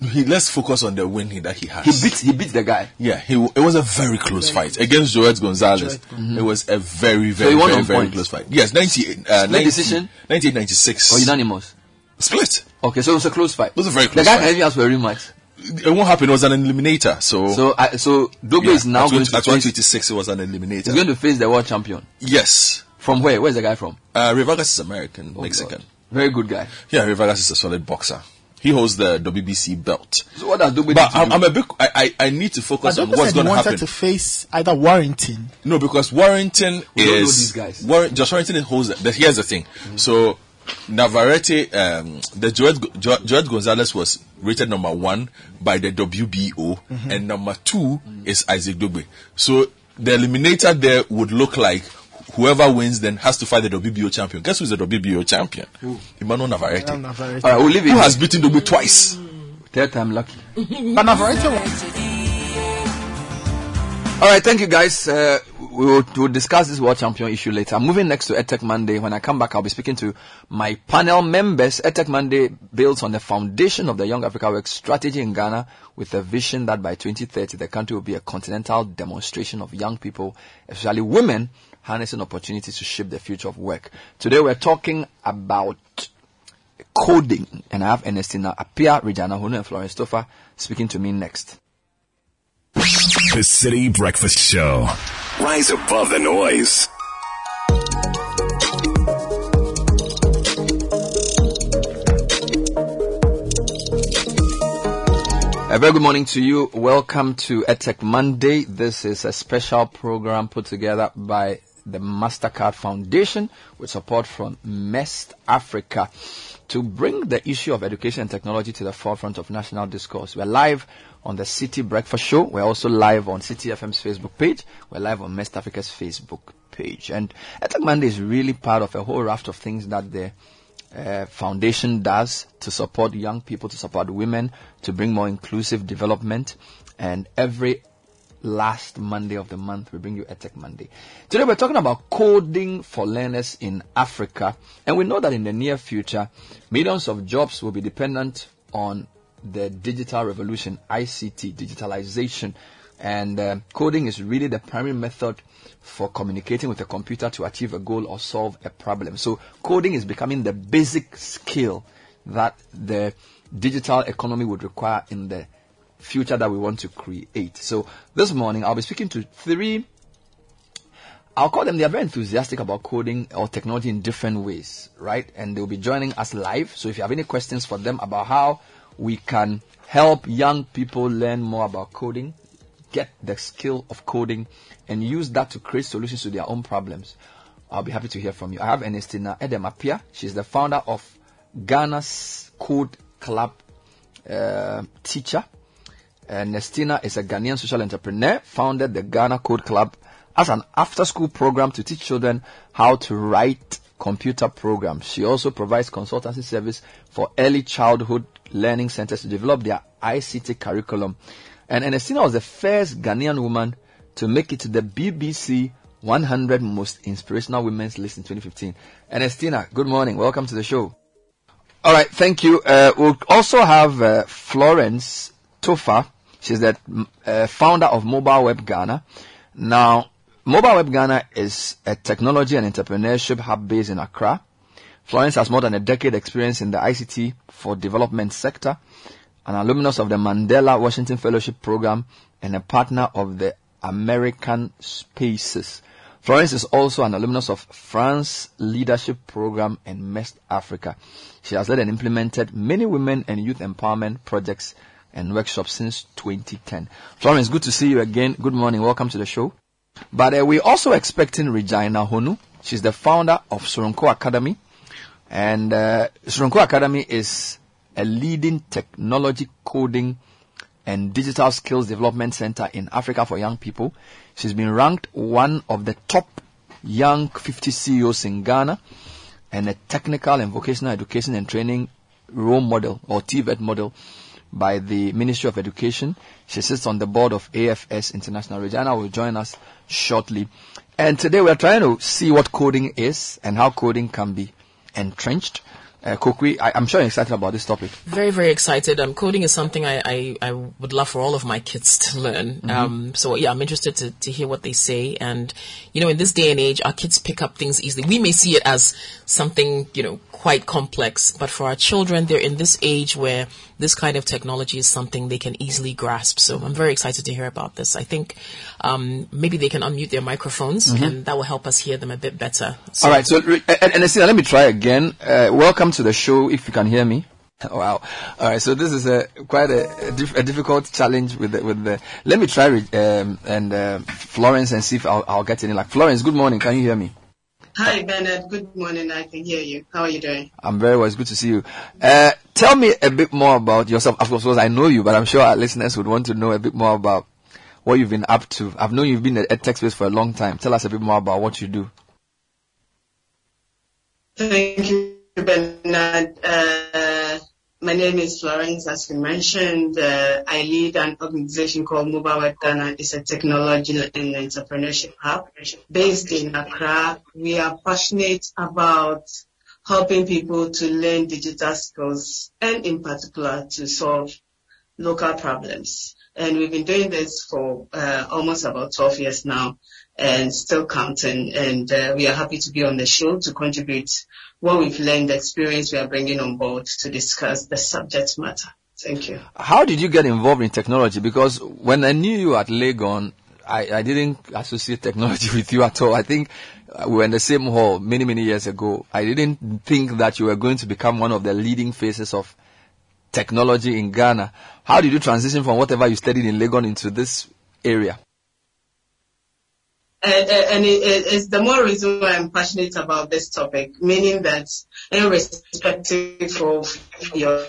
He, let's focus on the win he, that he has. He beat, he beat the guy. Yeah, he, it was a very close fight against Joet Gonzalez. It was a very, very, he won very, very close fight. Yes, 98, uh, 90, decision? 1996. Or unanimous. Split. Okay, so it was a close fight. It was a very The close guy fight. can even ask for a rematch. It won't happen. It was an eliminator. So, So, I, so Dogboe yeah, is now at, going 20 to at face, 126, it was an eliminator. he's going to face the world champion. yes. From where? Where's the guy from? Uh, Rey Vargas is American, Oh, Mexican. God. Very good guy. Yeah, Rey Vargas is a solid boxer. He holds the WBC belt. So what does Dogboe need But I'm, do? I'm a bit. I, I, I need to But focus on Douglas what's said he going to wanted happen. to face either Warrington. No, because Warrington We don't know is these guys. Warren, Josh Warrington holds. The, here's the thing. So Navarrete, um, the Joet, jo, Gonzalez was rated number one by the WBO, and number two is Isaac Dogboe. So the eliminator there would look like whoever wins then has to fight the WBO champion. Guess who's the WBO champion? Emmanuel Navarrete. Navarrete. All right, we'll leave it. Who has beaten Dogboe twice? Third time lucky. But Navarrete was All right, thank you guys. Uh, we will we'll discuss this world champion issue later. I'm moving next to EdTech Monday. When I come back, I'll be speaking to my panel members. EdTech Monday builds on the foundation of the Young Africa Work strategy in Ghana with a vision that by 2030 the country will be a continental demonstration of young people, especially women, harnessing opportunities to shape the future of work. Today we're talking about coding, and I have Ernestina Appiah, Regina Honu, and Florence Toffa speaking to me next. The Citi Breakfast Show. Rise above the noise. A very good morning to you. Welcome to EdTech Monday. This is a special program put together by the MasterCard Foundation with support from Mest Africa. to bring the issue of education and technology to the forefront of national discourse. We're live on the Citi Breakfast Show. We're also live on Citi FM's Facebook page. We're live on Mest Africa's Facebook page. And EdTech Monday is really part of a whole raft of things that the uh, foundation does to support young people, to support women, to bring more inclusive development. And every last Monday of the month, we bring you EdTech Monday. Today we're talking about coding for learners in Africa. And we know that in the near future, millions of jobs will be dependent on the digital revolution, ICT, digitalization. And uh, coding is really the primary method for communicating with a computer to achieve a goal or solve a problem. So coding is becoming the basic skill that the digital economy would require in the future that we want to create. So this morning I'll be speaking to three I'll call them, they are very enthusiastic about coding or technology in different ways, right? And they'll be joining us live. So if you have any questions for them about how we can help young people learn more about coding, get the skill of coding, and use that to create solutions to their own problems, I'll be happy to hear from you. I have Ernestina Edem Appiah. She's the founder of Ghana's Code Club uh, teacher. Ernestina is a Ghanaian social entrepreneur, founded the Ghana Code Club as an after school program to teach children how to write computer programs. She also provides consultancy service for early childhood learning centers to develop their ICT curriculum. And Ernestina was the first Ghanaian woman to make it to the BBC 100 Most Inspirational Women's List in 2015. Ernestina, good morning. Welcome to the show. All right, thank you. Uh, we'll also have uh, Florence Toffa. She's the uh, founder of Mobile Web Ghana. Now, Mobile Web Ghana is a technology and entrepreneurship hub based in Accra. Florence has more than a decade experience in the ICT for development sector, an alumnus of the Mandela Washington Fellowship Program, and a partner of the American Spaces. Florence is also an alumnus of France Leadership Program and MEST Africa. She has led and implemented many women and youth empowerment projects and workshops since 2010. Florence, good to see you again. Good morning. Welcome to the show. But uh, we're also expecting Regina Honu. She's the founder of Soronko Academy. And uh, Soronko Academy is a leading technology coding and digital skills development center in Africa for young people. She's been ranked one of the top young 50 CEOs in Ghana and a technical and vocational education and training role model or TVET model by the Ministry of Education. She sits on the board of AFS International. Regina will join us shortly. And today we're trying to see what coding is and how coding can be entrenched. Uh, I, am sure you're excited about this topic. Very, very excited. Um, coding is something I, I, I would love for all of my kids to learn. Mm-hmm. Um, so yeah, I'm interested to, to hear what they say. And, you know, in this day and age, our kids pick up things easily. We may see it as something, you know, quite complex, but for our children, they're in this age where this kind of technology is something they can easily grasp. So I'm very excited to hear about this. I think, um, maybe they can unmute their microphones Mhm. and that will help us hear them a bit better. So All right. So, re- and, and let me try again. Uh, welcome to the show. If you can hear me. Wow. All right. So this is a quite a, a, a difficult challenge with the, with the. Let me try um, and uh, Florence and see if I'll, I'll get any Like Florence, good morning. Can you hear me? Hi, Bernard. Good morning. I can hear you. How are you doing? I'm very well. It's good to see you. Uh, tell me a bit more about yourself. Of course, I know you, but I'm sure our listeners would want to know a bit more about what you've been up to. I've known you've been at tech space for a long time. Tell us a bit more about what you do. Thank you, Bernard. Uh, my name is Florence. As you mentioned, uh, I lead an organization called Mobile Web Ghana. It's a technology and entrepreneurship hub based in Accra. We are passionate about helping people to learn digital skills and in particular to solve local problems. And we've been doing this for uh, almost about 12 years now and still counting. And uh, we are happy to be on the show to contribute what we've learned, the experience we are bringing on board to discuss the subject matter. Thank you. How did you get involved in technology? Because when I knew you at Legon, I, I didn't associate technology with you at all. I think uh, we were in the same hall many, many years ago. I didn't think that you were going to become one of the leading faces of technology in Ghana. How did you transition from whatever you studied in Legon into this area? And, and it, it, it's the more reason why I'm passionate about this topic, meaning that irrespective of your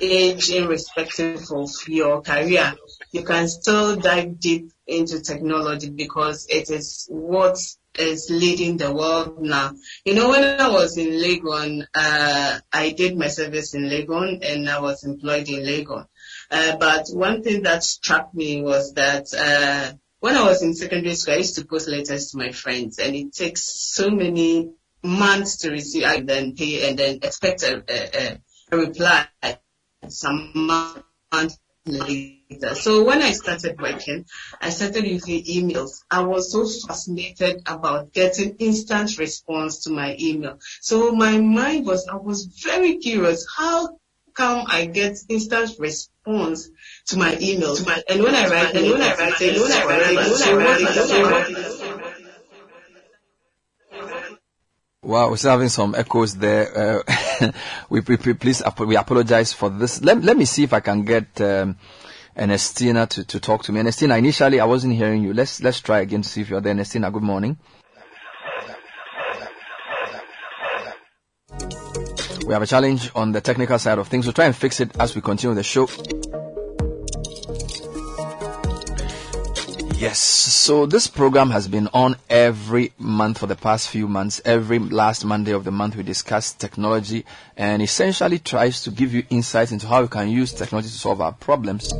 age, irrespective of your career, you can still dive deep into technology because it is what is leading the world now. You know, when I was in Legon, uh, I did my service in Legon and I was employed in Legon. Uh, but one thing that struck me was that uh, when I was in secondary school, I used to post letters to my friends, and it takes so many months to receive and then pay and then expect a, a, a reply some months later. So when I started working, I started using emails. I was so fascinated about getting instant response to my email. So my mind was, I was very curious. How come I get instant response to my email? To my, and when I write, and when I write, and when I write, and when I write, Wow, we're still having some echoes there. Uh, we, we, we- please, we apologize for this. Let, let me see if I can get um, Ernestina to, to talk to me. Ernestina, initially I wasn't hearing you. Let's let's try again to see if you're there. Ernestina, good morning. We have a challenge on the technical side of things. We'll try and fix it as we continue the show. Yes, so this program has been on every month for the past few months. Every last Monday of the month, we discuss technology and essentially tries to give you insights into how we can use technology to solve our problems.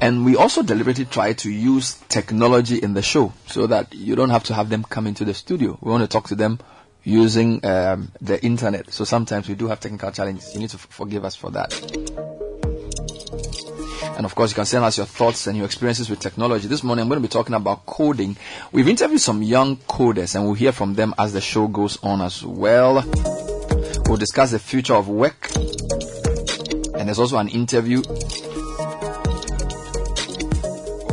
And we also deliberately try to use technology in the show so that you don't have to have them come into the studio. We want to talk to them using um, the internet. So sometimes we do have technical challenges. You need to f- forgive us for that. And of course, you can send us your thoughts and your experiences with technology. This morning, I'm going to be talking about coding. We've interviewed some young coders, and we'll hear from them as the show goes on as well. We'll discuss the future of work, and there's also an interview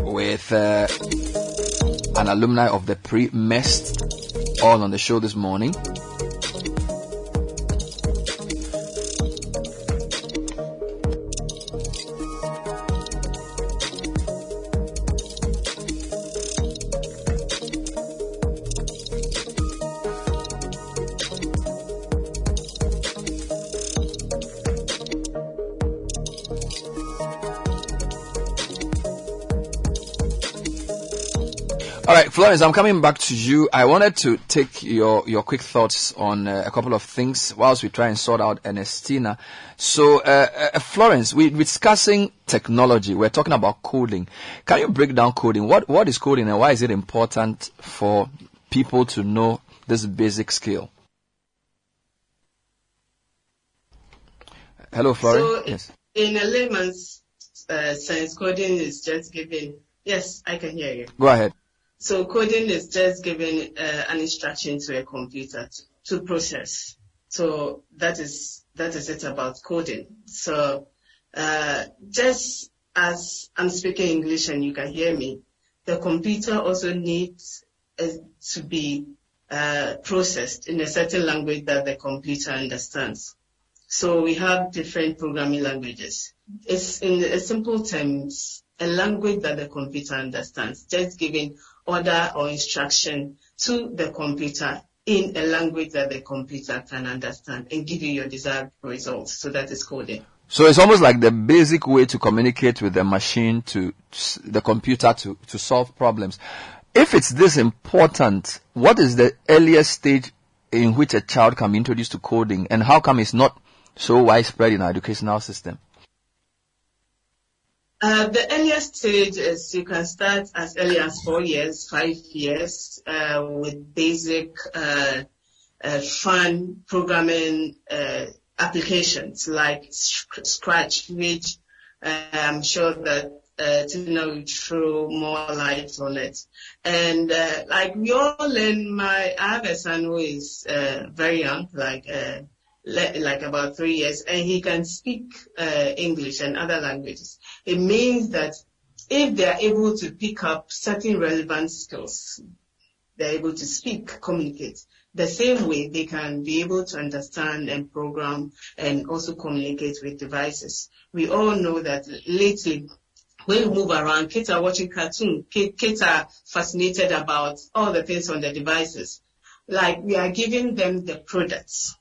with uh, an alumni of the pre-MEST, all on the show this morning. Florence, I'm coming back to you. I wanted to take your, your quick thoughts on uh, a couple of things whilst we try and sort out Ernestina. So, uh, uh, Florence, we, we're discussing technology. We're talking about coding. Can you break down coding? What, what is coding and why is it important for people to know this basic skill? Hello, Florence. So yes. in a layman's uh, sense, coding is just giving. Yes, I can hear you. Go ahead. So coding is just giving uh, an instruction to a computer to, to process. So that is that is it about coding. So uh, just as I'm speaking English and you can hear me, the computer also needs uh, to be uh, processed in a certain language that the computer understands. So we have different programming languages. It's in simple terms, a language that the computer understands, just giving order or instruction to the computer in a language that the computer can understand and give you your desired results. So that is coding. So it's almost like the basic way to communicate with the machine to the computer to, to solve problems. If it's this important, what is the earliest stage in which a child can be introduced to coding and how come it's not so widespread in our educational system? Uh, the earliest stage is you can start as early as four years, five years, uh, with basic, uh, uh, fun programming, uh, applications like Scratch, which uh, I'm sure that uh, Tina will throw more light on it. And like we all learn, my I have a son who is very young, like like about three years, and he can speak uh, English and other languages. It means that if they are able to pick up certain relevant skills, they're able to speak, communicate. The same way they can be able to understand and program and also communicate with devices. We all know that lately when we move around, kids are watching cartoons. Kids are fascinated about all the things on the devices. Like we are giving them the products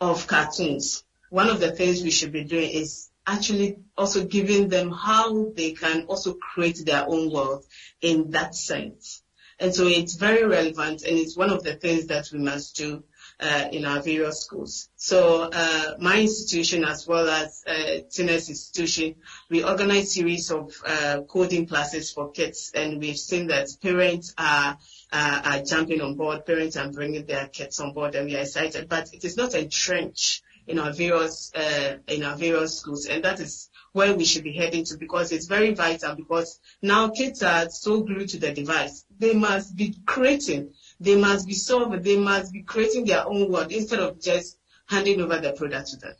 of cartoons. One of the things we should be doing is actually also giving them how they can also create their own world in that sense. And so it's very relevant and it's one of the things that we must do uh, in our various schools. So uh, my institution as well as uh, Tina's institution, we organize series of uh, coding classes for kids and we've seen that parents are, uh, are jumping on board, parents are bringing their kids on board and we are excited, but it is not entrenched in our various, uh, in our various schools and that is where we should be heading to because it's very vital because now kids are so glued to the device. They must be creating they must be solving, they must be creating their own world instead of just handing over the product to them.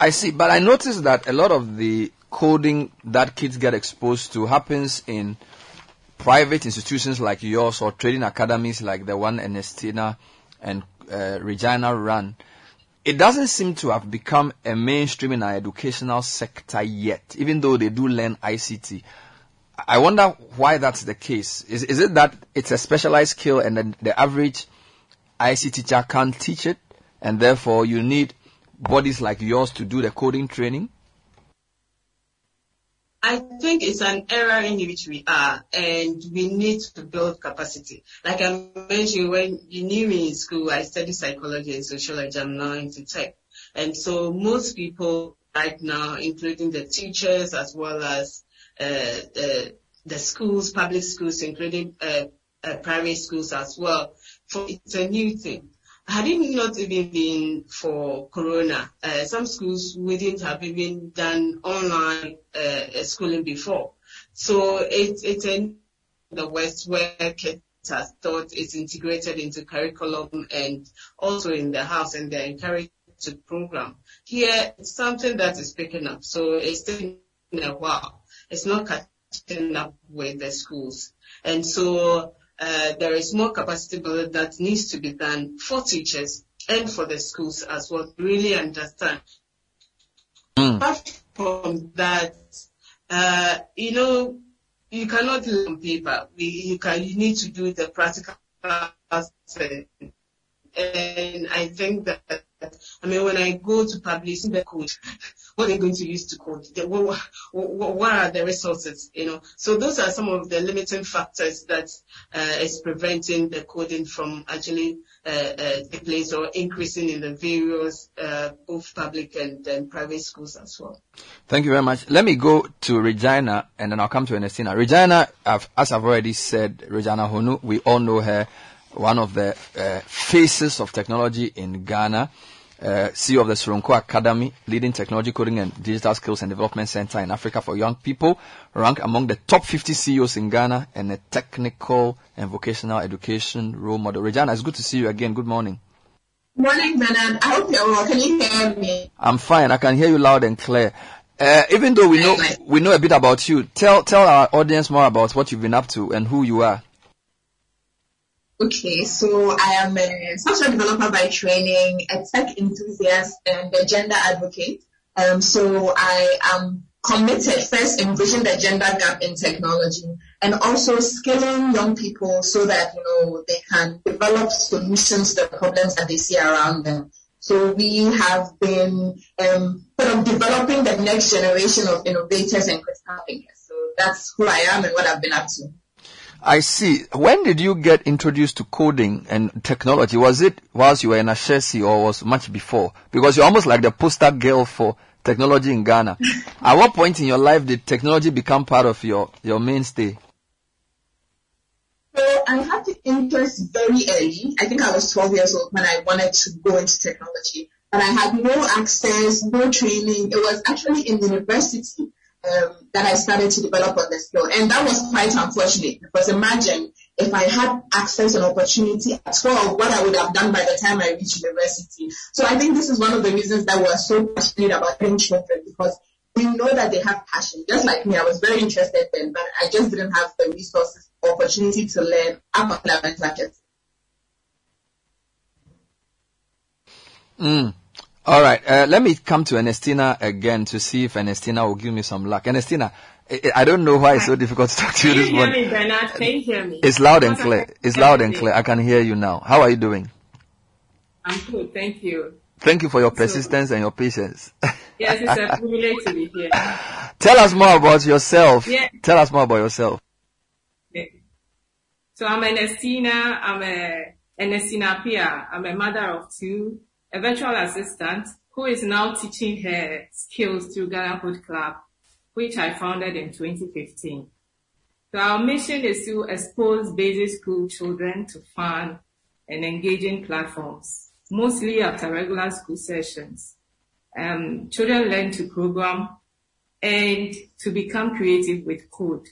I see, but I noticed that a lot of the coding that kids get exposed to happens in private institutions like yours or trading academies like the one Ernestina and uh, Regina run. It doesn't seem to have become a mainstream in our educational sector yet, even though they do learn ICT. I wonder why that's the case. Is, is it that it's a specialized skill and then the average ICT teacher can't teach it, and therefore you need bodies like yours to do the coding training? I think it's an era in which we are, and we need to build capacity. Like I mentioned, when you knew me in school, I studied psychology and sociology. I'm now into tech, and so most people right now, including the teachers as well as uh, uh, the schools, public schools, including uh, uh, private schools as well, for it's a new thing. Had it not even been for Corona, uh, some schools wouldn't have even done online uh, schooling before. So it's it's in the West where kids are taught it's integrated into curriculum and also in the house, and they're encouraged to program. Here, it's something that is picking up, so it's taking a while. It's not catching up with the schools, and so uh, there is more capacity building that needs to be done for teachers and for the schools as well to really understand. Apart from that, uh, you know, you cannot learn on paper. We, you can, you need to do the practical. And I think that, I mean, when I go to publishing the code, what are they going to use to code? What, what, what are the resources? You know, so those are some of the limiting factors that uh, is preventing the coding from actually uh, uh, place or increasing in the various uh, both public and, and private schools as well. Thank you very much. Let me go to Regina and then I'll come to Ernestina. Regina, I've, as I've already said, Regina Honu, we all know her, one of the uh, faces of technology in Ghana, uh, CEO of the Soronko Academy, leading technology coding and digital skills and development center in Africa for young people, ranked among the top 50 CEOs in Ghana and a technical and vocational education role model. Regina, it's good to see you again. Good morning. Morning, Bernard. I hope you're well. Can you hear me? I'm fine. I can hear you loud and clear. Uh, even though we know we know a bit about you, tell tell our audience more about what you've been up to and who you are. Okay, so I am a software developer by training, a tech enthusiast, and a gender advocate. Um, so I am committed first in bridging the gender gap in technology and also skilling young people so that you know they can develop solutions to the problems that they see around them. So we have been um, sort of developing the next generation of innovators and critical thinkers. So that's who I am and what I've been up to. I see. When did you get introduced to coding and technology? Was it whilst you were in Ashesi or was much before? Because you're almost like the poster girl for technology in Ghana. At what point in your life did technology become part of your, your mainstay? So I had the interest very early. I think I was 12 years old when I wanted to go into technology. But I had no access, no training. It was actually in university um, that I started to develop on the skill. And that was quite unfortunate because imagine if I had access and opportunity at 12, what I would have done by the time I reached university. So I think this is one of the reasons that we're so passionate about young children because we know that they have passion. Just like me, I was very interested then, but I just didn't have the resources, opportunity to learn up until I went to Mm. All right, uh, let me come to Ernestina again to see if Ernestina will give me some luck. Ernestina, I, I don't know why it's so difficult to talk to you this morning. Can you hear me, Bernard? Can you hear me? It's loud and clear. It's loud and clear. I can hear you now. How are you doing? I'm good, thank you. Thank you for your persistence and your patience. Yes, it's a privilege to be here. Tell us more about yourself. Yeah. Tell us more about yourself. Okay. So I'm Ernestina. I'm a Ernestina Appiah. I'm a mother of two, a virtual assistant who is now teaching her skills through Ghana Club, which I founded in 2015. So our mission is to expose basic school children to fun and engaging platforms, mostly after regular school sessions. Um, children learn to program and to become creative with code.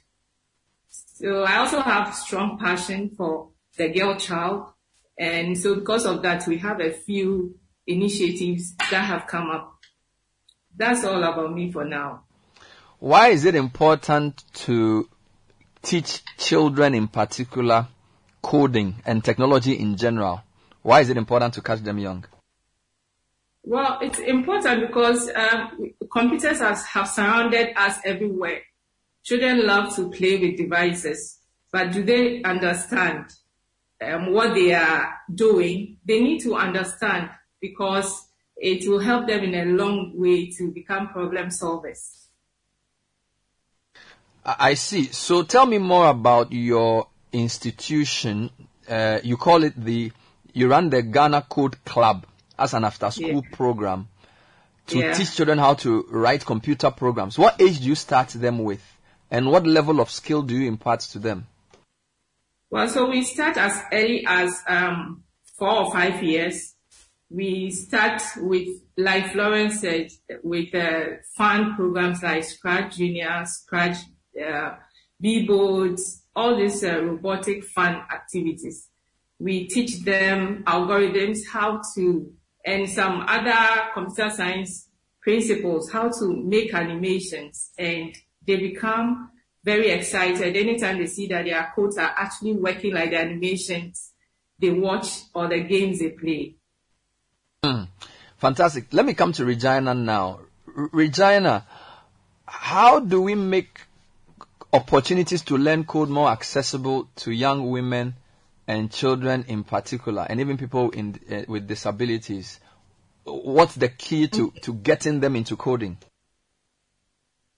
So I also have strong passion for the girl child. And so because of that, we have a few initiatives that have come up. That's all about me for now. Why is it important to teach children in particular coding and technology in general? Why is it important to catch them young? Well, it's important because um, computers has, have surrounded us everywhere. Children love to play with devices, but do they understand um, what they are doing? They need to understand because it will help them in a long way to become problem solvers. I see. So tell me more about your institution. Uh, you call it the, you run the Ghana Code Club as an after school program to Yeah. teach children how to write computer programs. What age do you start them with? And what level of skill do you impart to them? Well, so we start as early as um, four or five years. We start with, like Florence said, with uh, fun programs like Scratch Junior, Scratch uh, B-boards, all these uh, robotic fun activities. We teach them algorithms, how to, and some other computer science principles, how to make animations, and they become very excited anytime they see that their codes are actually working like the animations they watch or the games they play. Hmm. Fantastic. Let me come to Regina now. R- Regina, how do we make opportunities to learn code more accessible to young women and children in particular, and even people in, uh, with disabilities? What's the key to, to getting them into coding?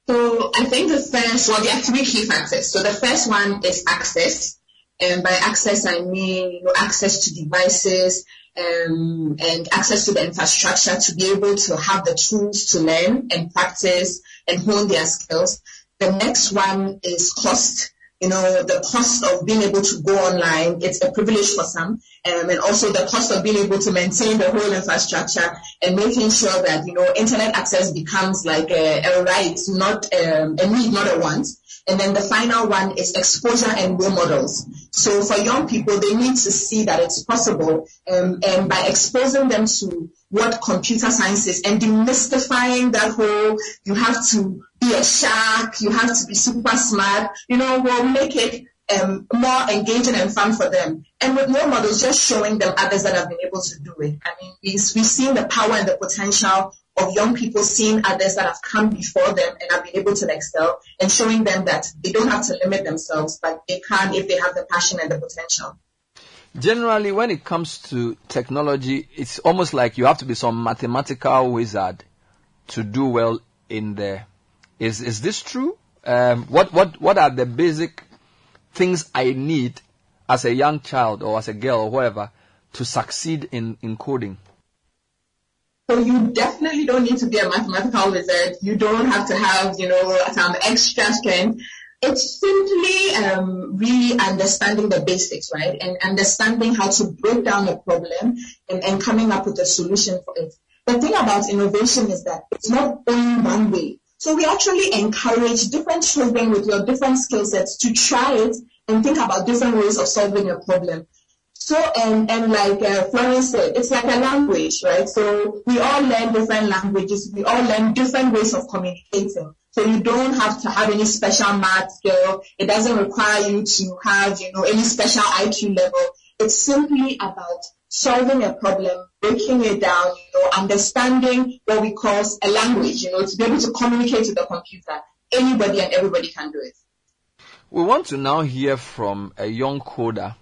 So I think the first, well, there are three key factors. So the first one is access. And by access, I mean, you know, access to devices, um, and access to the infrastructure to be able to have the tools to learn and practice and hone their skills. The next one is cost. You know, the cost of being able to go online, it's a privilege for some. Um, and also the cost of being able to maintain the whole infrastructure and making sure that, you know, internet access becomes like a, a right, not um, a need, not a want. And then the final one is exposure and role models. So for young people, they need to see that it's possible. Um, and by exposing them to what computer science is and demystifying that whole, you have to be a shark, you have to be super smart, you know, we'll make it um, more engaging and fun for them. And with role models, just showing them others that have been able to do it. I mean, we, we've seen the power and the potential of young people seeing others that have come before them and have been able to excel and showing them that they don't have to limit themselves, but they can if they have the passion and the potential. Generally, when it comes to technology, it's almost like you have to be some mathematical wizard to do well in there. Is is this true? Um, what what what are the basic things I need as a young child or as a girl or whatever to succeed in, in coding? So you definitely don't need to be a mathematical wizard. You don't have to have, you know, some extra strength. It's simply um, really understanding the basics, right? And understanding how to break down a problem and, and coming up with a solution for it. The thing about innovation is that it's not only one way. So we actually encourage different children with your different skill sets to try it and think about different ways of solving a problem. So, and, and like uh, Florence said, it's like a language, right? So we all learn different languages. We all learn different ways of communicating. So you don't have to have any special math skill. It doesn't require you to have, you know, any special IQ level. It's simply about solving a problem, breaking it down, you know, understanding what we call a language, you know, to be able to communicate with the computer. Anybody and everybody can do it. We want to now hear from a young coder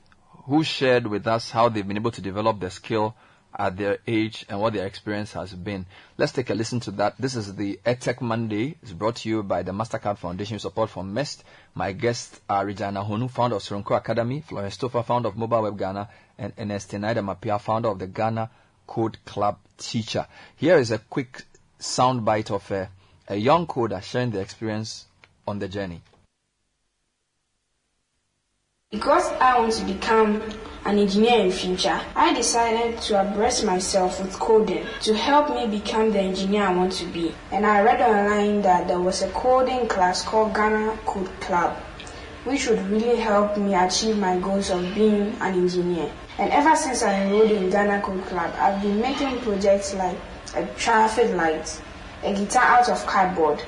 who shared with us how they've been able to develop their skill at their age and what their experience has been. Let's take a listen to that. This is the EdTech Monday. It's brought to you by the MasterCard Foundation support from MEST. My guests are Regina Honu, founder of Soronko Academy, Florence founder of Mobile Web Ghana, and Ernestina Appiah, founder of the Ghana Code Club Teacher. Here is a quick soundbite of a, a young coder sharing the experience on the journey. Because I want to become an engineer in future, I decided to abreast myself with coding to help me become the engineer I want to be. And I read online that there was a coding class called Ghana Code Club, which would really help me achieve my goals of being an engineer. And ever since I enrolled in Ghana Code Club, I've been making projects like a traffic light, a guitar out of cardboard,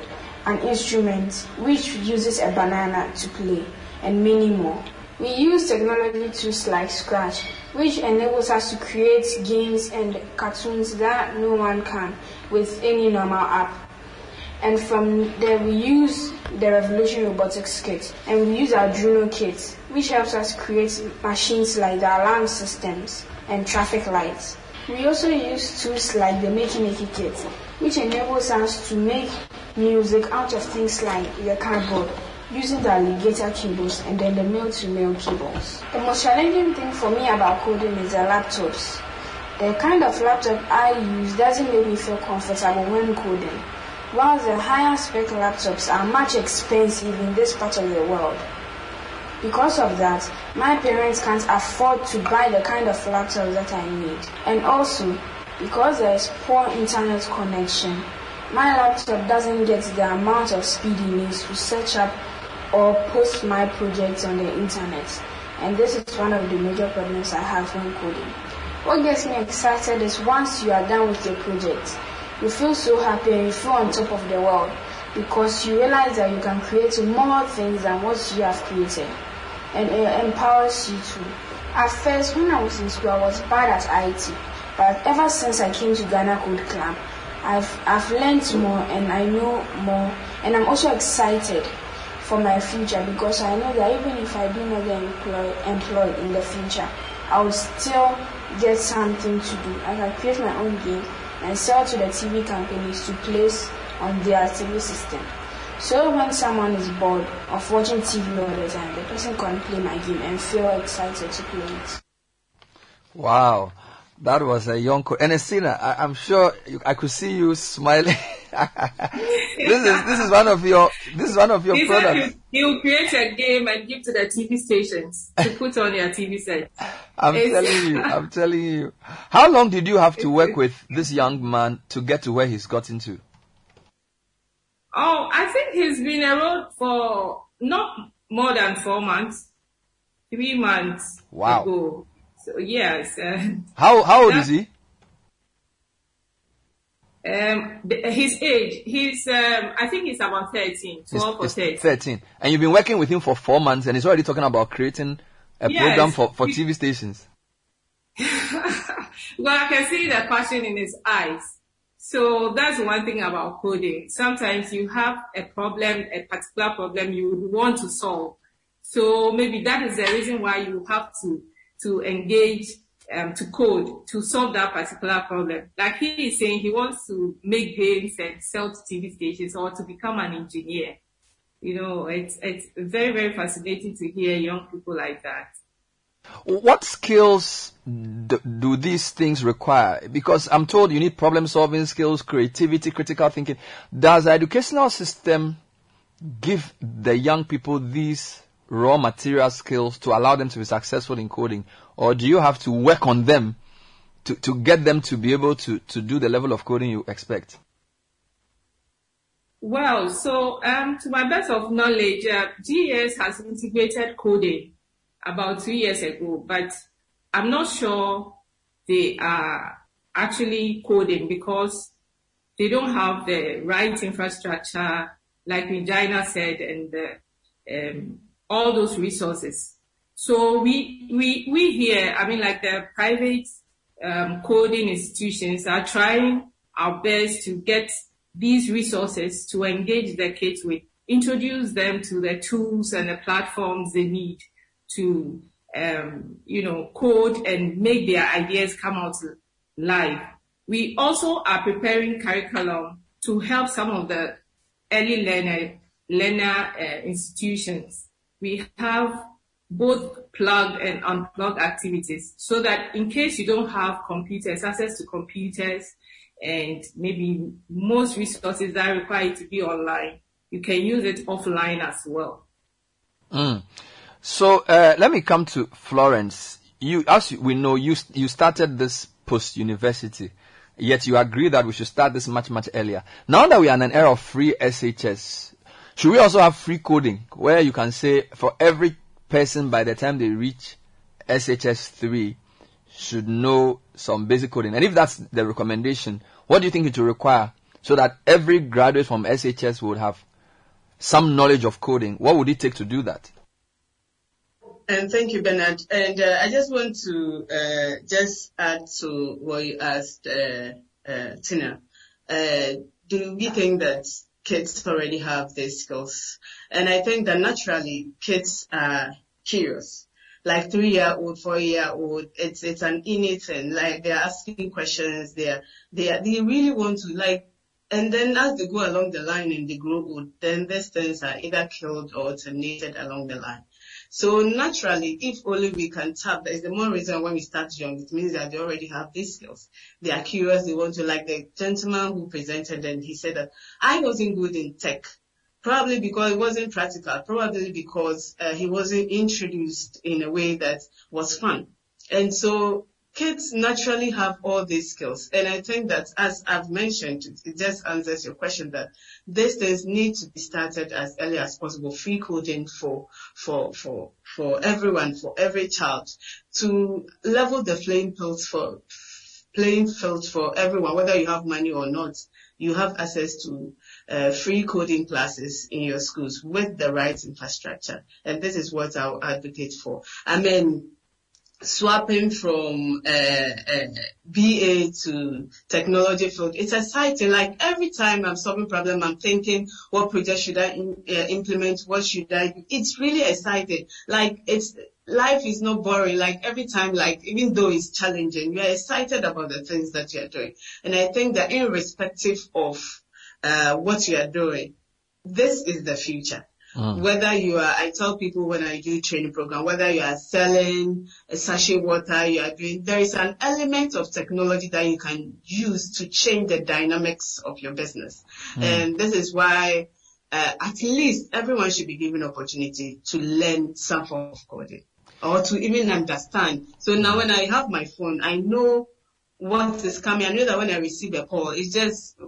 an instrument which uses a banana to play, and many more. We use technology tools like Scratch, which enables us to create games and cartoons that no one can with any normal app. And from there, we use the Revolution Robotics Kit, and we use Arduino Kit, which helps us create machines like the alarm systems and traffic lights. We also use tools like the Makey Makey Kit, which enables us to make music out of things like the cardboard using the alligator cables and then the male-to-male cables. The most challenging thing for me about coding is the laptops. The kind of laptop I use doesn't make me feel comfortable when coding, while the higher spec laptops are much expensive in this part of the world. Because of that, my parents can't afford to buy the kind of laptop that I need. And also, because there is poor internet connection, my laptop doesn't get the amount of speed it needs to search up or post my projects on the internet. And this is one of the major problems I have when coding. What gets me excited is once you are done with your project, you feel so happy and you feel on top of the world because you realize that you can create more things than what you have created and it empowers you too. At first, when I was in school, I was bad at IT, but ever since I came to Ghana Code Club, I've, I've learned more and I know more and I'm also excited for my future because I know that even if I do not get employed, employed in the future, I will still get something to do. I can create my own game and sell to the TV companies to place on their TV system. So when someone is bored of watching TV all the time, the person can play my game and feel excited to play it. Wow. That was a young co- Ernestina, I, I'm sure you, I could see you smiling. this is this is one of your this is one of your he products. he will create a game and give to the TV stations to put on your TV set. I'm It's- telling you, I'm telling you. How long did you have to work with this young man to get to where he's gotten to? Oh, I think he's been around for not more than four months, three months Wow. ago. So yes, uh, How how old is he? Um, his age, he's um, I think he's about 13, 12 or 13. 13. And you've been working with him for four months and he's already talking about creating a Yes. program for, for TV stations. Well, I can see the passion in his eyes. So that's one thing about coding. Sometimes you have a problem, a particular problem you want to solve. So maybe that is the reason why you have to, to engage, um, to code to solve that particular problem. Like he is saying he wants to make games and sell to TV stations or to become an engineer. You know, it's, it's very, very fascinating to hear young people like that. What skills do, do these things require? Because I'm told you need problem solving skills, creativity, critical thinking. Does the educational system give the young people these raw material skills to allow them to be successful in coding? Or do you have to work on them to, to get them to be able to, to do the level of coding you expect? Well, so um, to my best of knowledge, uh, GES has integrated coding about two years ago, but I'm not sure they are actually coding because they don't have the right infrastructure, like Regina said, and the, um, all those resources. So we we we here, I mean, like the private um, coding institutions are trying our best to get these resources to engage the kids with, introduce them to the tools and the platforms they need to, um, you know, code and make their ideas come out live. We also are preparing curriculum to help some of the early learner, learner uh, institutions. We have both plugged and unplugged activities so that in case you don't have computers, access to computers, and maybe most resources that require to be online, you can use it offline as well. Mm. So uh, let me come to Florence. You, as we know, you you started this post university, yet you agree that we should start this much much earlier. Now that we are in an era of free SHS, should we also have free coding where you can say for every person by the time they reach SHS three should know some basic coding. And if that's the recommendation, what do you think it will require so that every graduate from SHS would have some knowledge of coding? What would it take to do that? And thank you, Bernard. And uh, I just want to uh, just add to what you asked, uh, uh Tina. Uh, do we think that kids already have these skills? And I think that naturally kids are curious like three year old, four year old, it's it's an innate thing. Like they're asking questions, they're they are, they really want to like and then as they go along the line and they grow old, then these things are either killed or terminated along the line. So naturally, if only we can tap, there's the more reason when we start young, it means that they already have these skills. They are curious, they want to, like the gentleman who presented and he said that I wasn't good in tech. Probably because it wasn't practical, probably because uh, he wasn't introduced in a way that was fun. And so kids naturally have all these skills. And I think that as I've mentioned, it just answers your question that these things need to be started as early as possible, free coding for, for, for, for everyone, for every child to level the playing field for, playing field for everyone, whether you have money or not, you have access to uh, free coding classes in your schools with the right infrastructure. And this is what I'll advocate for. I mean, swapping from uh, uh, BA to technology field, it's exciting. Like every time I'm solving problem, I'm thinking, what project should I in, uh, implement? What should I do? It's really exciting. Like it's, life is not boring. Like every time, like even though it's challenging, you're excited about the things that you're doing. And I think that irrespective of uh, what you are doing. This is the future. Mm. Whether you are, I tell people when I do training program, whether you are selling a sachet water, you are doing, there is an element of technology that you can use to change the dynamics of your business. Mm. And this is why, uh, at least everyone should be given opportunity to learn some form of coding or to even understand. So now when I have my phone, I know what is coming. I know that when I receive a call, it's just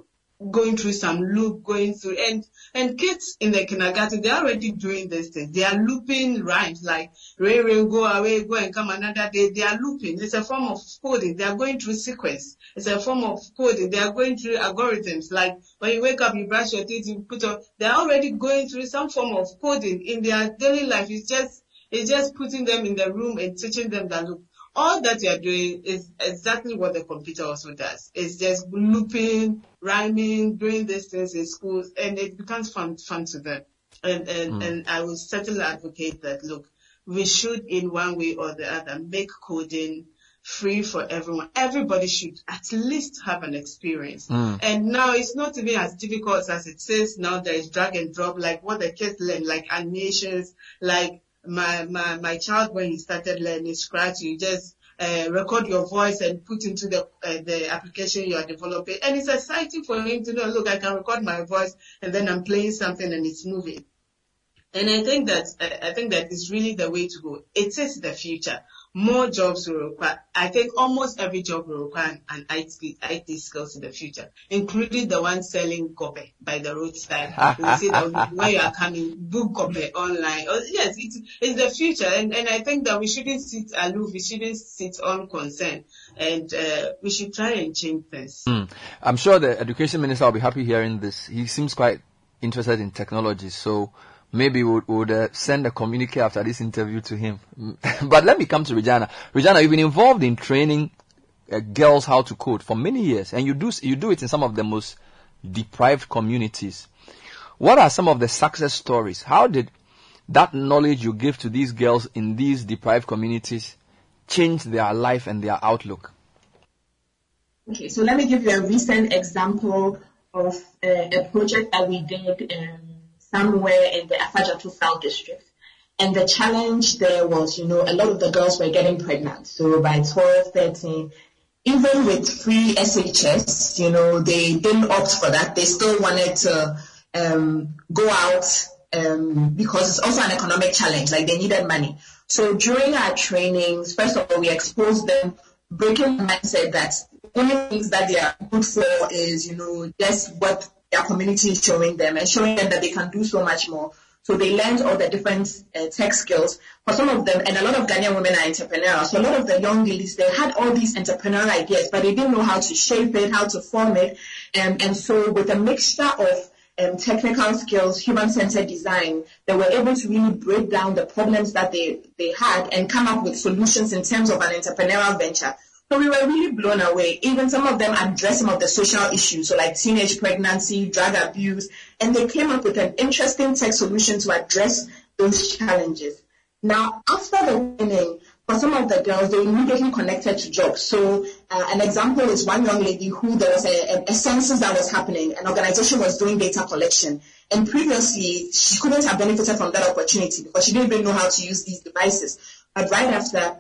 going through some loop, going through, and and kids in the kindergarten they're already doing this thing. They are looping rhymes like rain, rain, go away, go and come another day. They are looping. It's a form of coding. They are going through sequence. It's a form of coding. They are going through algorithms. Like when you wake up, you brush your teeth, you put on. They are already going through some form of coding in their daily life. It's just it's just putting them in the room and teaching them that look all that you're doing is exactly what the computer also does. It's just looping, rhyming, doing these things in schools, and it becomes fun, fun to them. And, and, mm. and I will certainly advocate that, look, we should in one way or the other make coding free for everyone. Everybody should at least have an experience. Mm. And now it's not even as difficult as it says now there is drag and drop, like what the kids learn, like animations, like my, my, my child when he started learning Scratch, you just uh, record your voice and put into the uh, the application you are developing. And it's exciting for him to know, look, I can record my voice and then I'm playing something and it's moving. And I think that I think that is really the way to go. It is the future more jobs will require, I think almost every job will require an IT, IT skills in the future, including the one selling gobe by the roadside. you see that when you are coming, book gobe online. Oh, yes, it's, it's the future. And, and I think that we shouldn't sit aloof. We shouldn't sit unconcerned. And uh, we should try and change this. Mm. I'm sure the education minister will be happy hearing this. He seems quite interested in technology. So maybe we would, would uh, send a communique after this interview to him. but let me come to Regina. Regina, you've been involved in training uh, girls how to code for many years, and you do you do it in some of the most deprived communities. What are some of the success stories? How did that knowledge you give to these girls in these deprived communities change their life and their outlook? Okay, so let me give you a recent example of uh, a project that we did um, somewhere in the Afadzato South District. And the challenge there was, you know, a lot of the girls were getting pregnant. So by 12, 13, even with free SHS, you know, they didn't opt for that. They still wanted to um, go out um, because it's also an economic challenge. Like they needed money. So during our trainings, first of all, we exposed them, breaking the mindset that only things that they are good for is, you know, just what their community is showing them and showing them that they can do so much more. So they learned all the different uh, tech skills. For some of them, and a lot of Ghanaian women are entrepreneurs. So a lot of the young ladies, they had all these entrepreneurial ideas, but they didn't know how to shape it, how to form it. Um, and so with a mixture of um, technical skills, human-centered design, they were able to really break down the problems that they, they had and come up with solutions in terms of an entrepreneurial venture. So we were really blown away. Even some of them addressed some of the social issues, so like teenage pregnancy, drug abuse, and they came up with an interesting tech solution to address those challenges. Now, after the winning, for some of the girls, they immediately connected to jobs. So uh, an example is one young lady who there was a, a, a census that was happening. An organization was doing data collection. And previously, she couldn't have benefited from that opportunity because she didn't even know how to use these devices. But right after,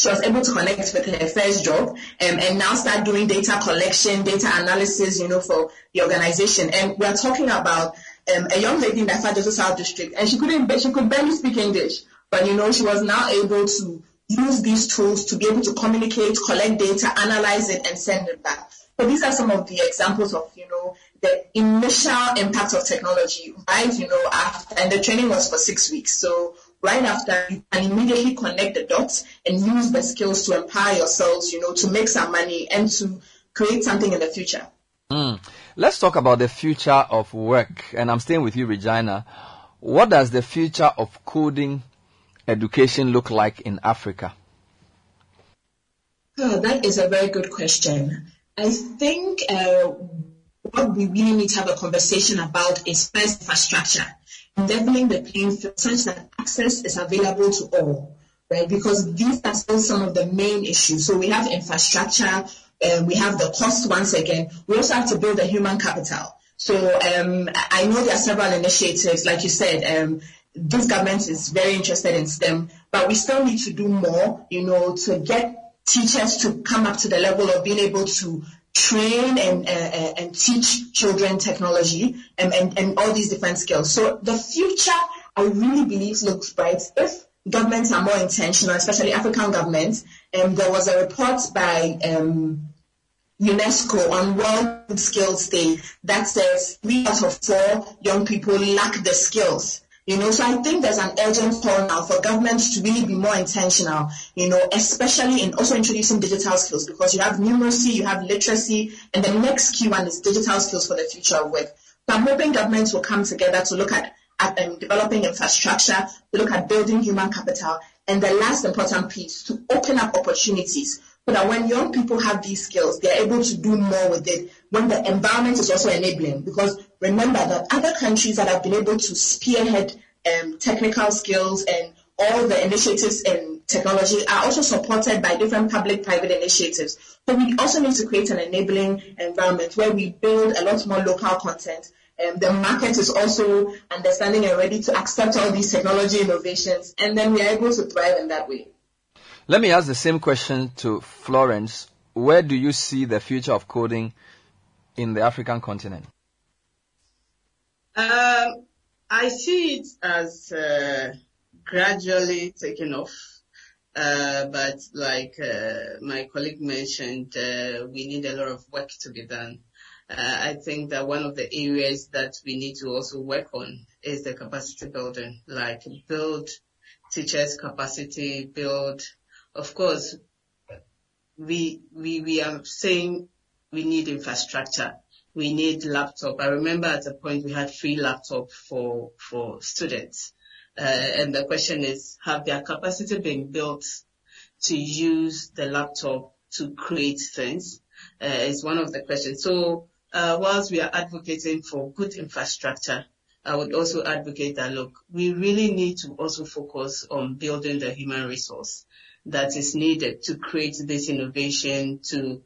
she was able to connect with her first job um, and now start doing data collection, data analysis, you know, for the organization. And we're talking about um, a young lady in the South District, and she couldn't, she could barely speak English, but you know, she was now able to use these tools to be able to communicate, collect data, analyze it, and send it back. So these are some of the examples of, you know, the initial impact of technology, right? You know, after, and the training was for six weeks. So right after you can immediately connect the dots and use the skills to empower yourselves, you know, to make some money and to create something in the future. Mm. Let's talk about the future of work. And I'm staying with you, Regina. What does the future of coding education look like in Africa? Oh, that is a very good question. I think uh, what we really need to have a conversation about is first infrastructure leveling the playing field such that access is available to all, right? Because these are still some of the main issues. So we have infrastructure, um, we have the cost once again. We also have to build the human capital. So um, I know there are several initiatives, like you said, um, this government is very interested in STEM, but we still need to do more, you know, to get teachers to come up to the level of being able to train and uh, uh, and teach children technology and, and, and all these different skills. So the future, I really believe, looks bright if governments are more intentional, especially African governments. And there was a report by um, UNESCO on World Skills Day that says three out of four young people lack the skills you know, so I think there's an urgent call now for governments to really be more intentional, you know, especially in also introducing digital skills because you have numeracy, you have literacy, and the next key one is digital skills for the future of work. So I'm hoping governments will come together to look at, at um, developing infrastructure, to look at building human capital, and the last important piece, to open up opportunities so that when young people have these skills, they're able to do more with it when the environment is also enabling. Because remember that other countries that have been able to spearhead um, technical skills and all the initiatives in technology are also supported by different public-private initiatives. So we also need to create an enabling environment where we build a lot more local content. Um, the market is also understanding and ready to accept all these technology innovations, and then we are able to thrive in that way. Let me ask the same question to Florence. Where do you see the future of coding in the African continent? Um, I see it as uh, gradually taking off. Uh, but like uh, my colleague mentioned, uh, we need a lot of work to be done. Uh, I think that one of the areas that we need to also work on is the capacity building, like build teachers' capacity, build, of course, we, we, we are saying we need infrastructure we need laptop. I remember at a point we had free laptop for, for students. Uh, and the question is, have their capacity been built to use the laptop to create things? Uh, is one of the questions. So uh, whilst we are advocating for good infrastructure, I would also advocate that look, we really need to also focus on building the human resource that is needed to create this innovation, to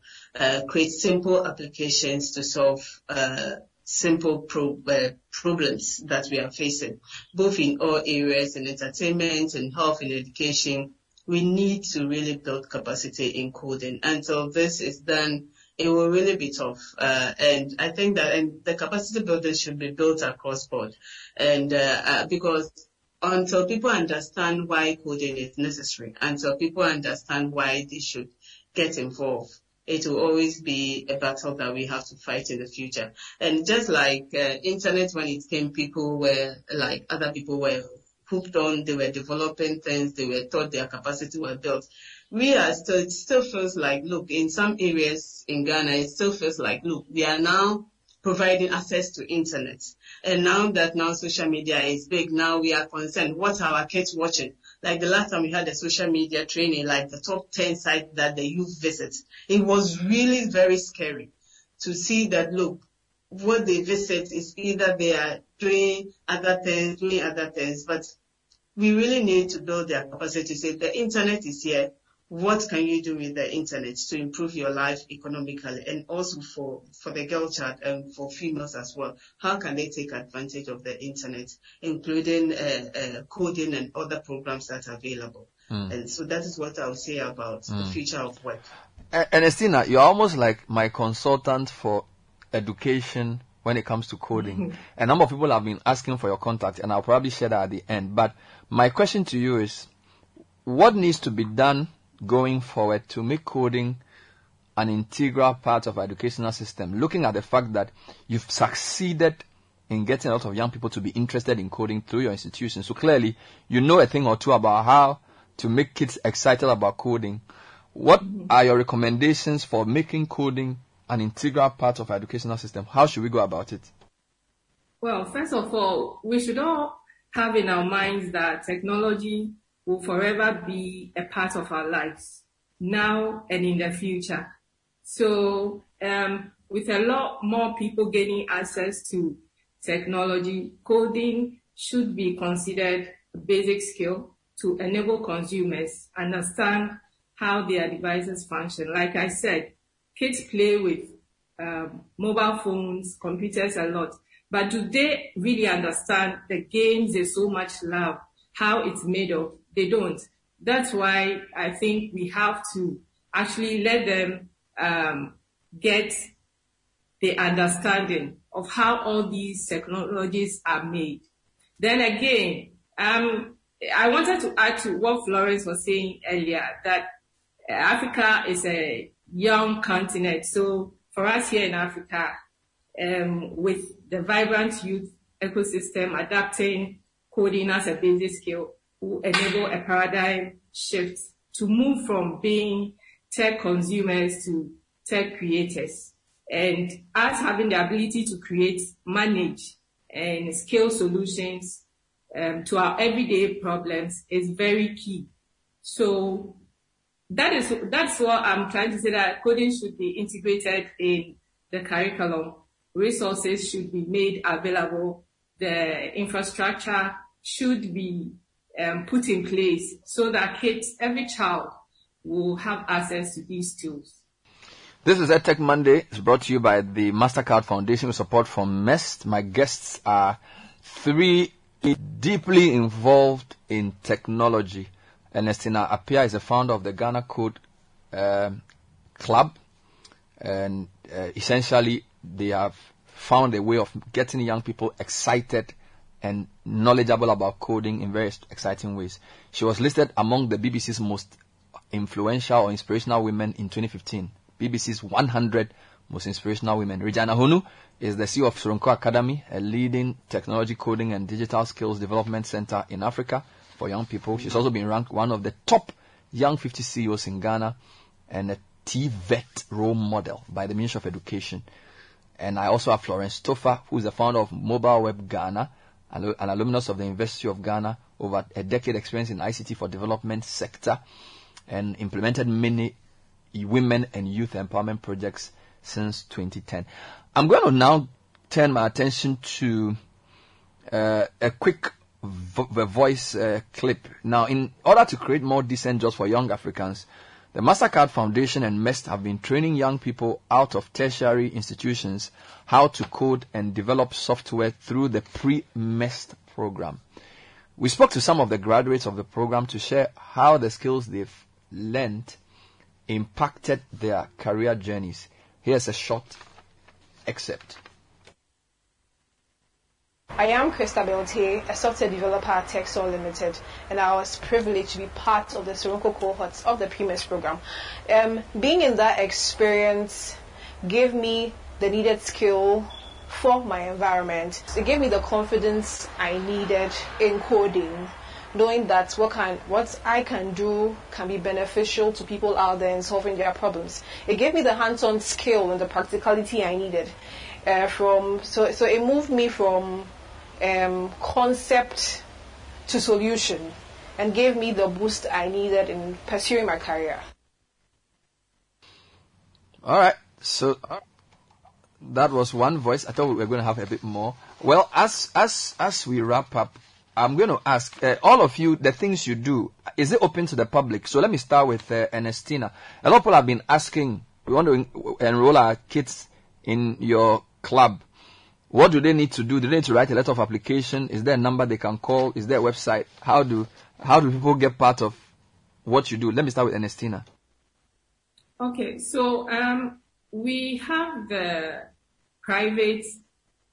create simple applications to solve uh, simple pro- uh, problems that we are facing, both in all areas in entertainment in health in education. We need to really build capacity in coding. Until this is done, it will really be tough. Uh, and I think that and the capacity building should be built across board. And uh, uh, because until people understand why coding is necessary, until people understand why they should get involved, it will always be a battle that we have to fight in the future. And just like uh, internet when it came, people were like other people were hooked on, they were developing things, they were taught their capacity were built. We are still, it still feels like, look, in some areas in Ghana, it still feels like, look, we are now providing access to internet. And now that now social media is big, now we are concerned, what are our kids watching? Like the last time we had a social media training, like the top 10 sites that the youth visit, it was really very scary to see that, look, what they visit is either they are doing other things, doing other things, but we really need to build their capacity So the internet is here. What can you do with the internet to improve your life economically and also for, for the girl child and for females as well? How can they take advantage of the internet, including uh, uh, coding and other programs that are available? Mm. And so that is what I would say about the Mm. future of work. Uh, Ernestina, you're almost like my consultant for education when it comes to coding. A number of people have been asking for your contact, and I'll probably share that at the end. But my question to you is, what needs to be done going forward to make coding an integral part of our educational system? Looking at the fact that you've succeeded in getting a lot of young people to be interested in coding through your institution. So clearly, you know a thing or two about how to make kids excited about coding. What mm-hmm. are your recommendations for making coding an integral part of our educational system? How should we go about it? Well, first of all, we should all have in our minds that technology will forever be a part of our lives now and in the future. So, um, with a lot more people gaining access to technology, coding should be considered a basic skill to enable consumers understand how their devices function. Like I said, kids play with um, mobile phones, computers a lot, but do they really understand the games they so much love, how it's made of? They don't. That's why I think we have to actually let them um, get the understanding of how all these technologies are made. Then again, um, I wanted to add to what Florence was saying earlier that Africa is a young continent. So for us here in Africa, um, with the vibrant youth ecosystem adapting coding as a basic skill will enable a paradigm shift to move from being tech consumers to tech creators. And us having the ability to create, manage, and scale solutions um, to our everyday problems is very key. So that is that's what I'm trying to say that coding should be integrated in the curriculum. Resources should be made available. The infrastructure should be um, put in place so that kids, every child, will have access to these tools. This is EdTech Monday. It's brought to you by the MasterCard Foundation with support from MEST. My guests are three deeply involved in technology. Ernestina Appiah is the founder of the Ghana Code um, Club. And uh, essentially, they have found a way of getting young people excited and knowledgeable about coding in very exciting ways. She was listed among the BBC's most influential or inspirational women in 2015. BBC's 100 most inspirational women. Regina Honu is the CEO of Soronko Academy, a leading technology coding and digital skills development center in Africa for young people. She's also been ranked one of the top young 50 CEOs in Ghana and a TVET role model by the Ministry of Education. And I also have Florence Toffa, who is the founder of Mobile Web Ghana, an alumnus of the University of Ghana, over a decade experience in ICT for development sector, and implemented many women and youth empowerment projects since 2010. I'm going to now turn my attention to uh, a quick vo- voice uh, clip. Now, in order to create more decent jobs for young Africans, the MasterCard Foundation and MEST have been training young people out of tertiary institutions how to code and develop software through the pre-MEST program. We spoke to some of the graduates of the program to share how the skills they've learned impacted their career journeys. Here's a short excerpt. I am Krista Beltier, a software developer at Texor Limited, and I was privileged to be part of the Soronko cohorts of the PMES program. Um, being in that experience gave me the needed skill for my environment. It gave me the confidence I needed in coding, knowing that what can what I can do can be beneficial to people out there in solving their problems. It gave me the hands-on skill and the practicality I needed. Uh, from so so it moved me from um, concept to solution and gave me the boost I needed in pursuing my career. All right. So that was one voice. I thought we were going to have a bit more. Well, as as as we wrap up, I'm going to ask uh, all of you the things you do. Is it open to the public? So let me start with uh, Ernestina. A lot of people have been asking. We want to en- enroll our kids in your club. What do they need to do? Do they need to write a letter of application? Is there a number they can call? Is there a website? How do how do people get part of what you do? Let me start with Ernestina. Okay, so um, we have the private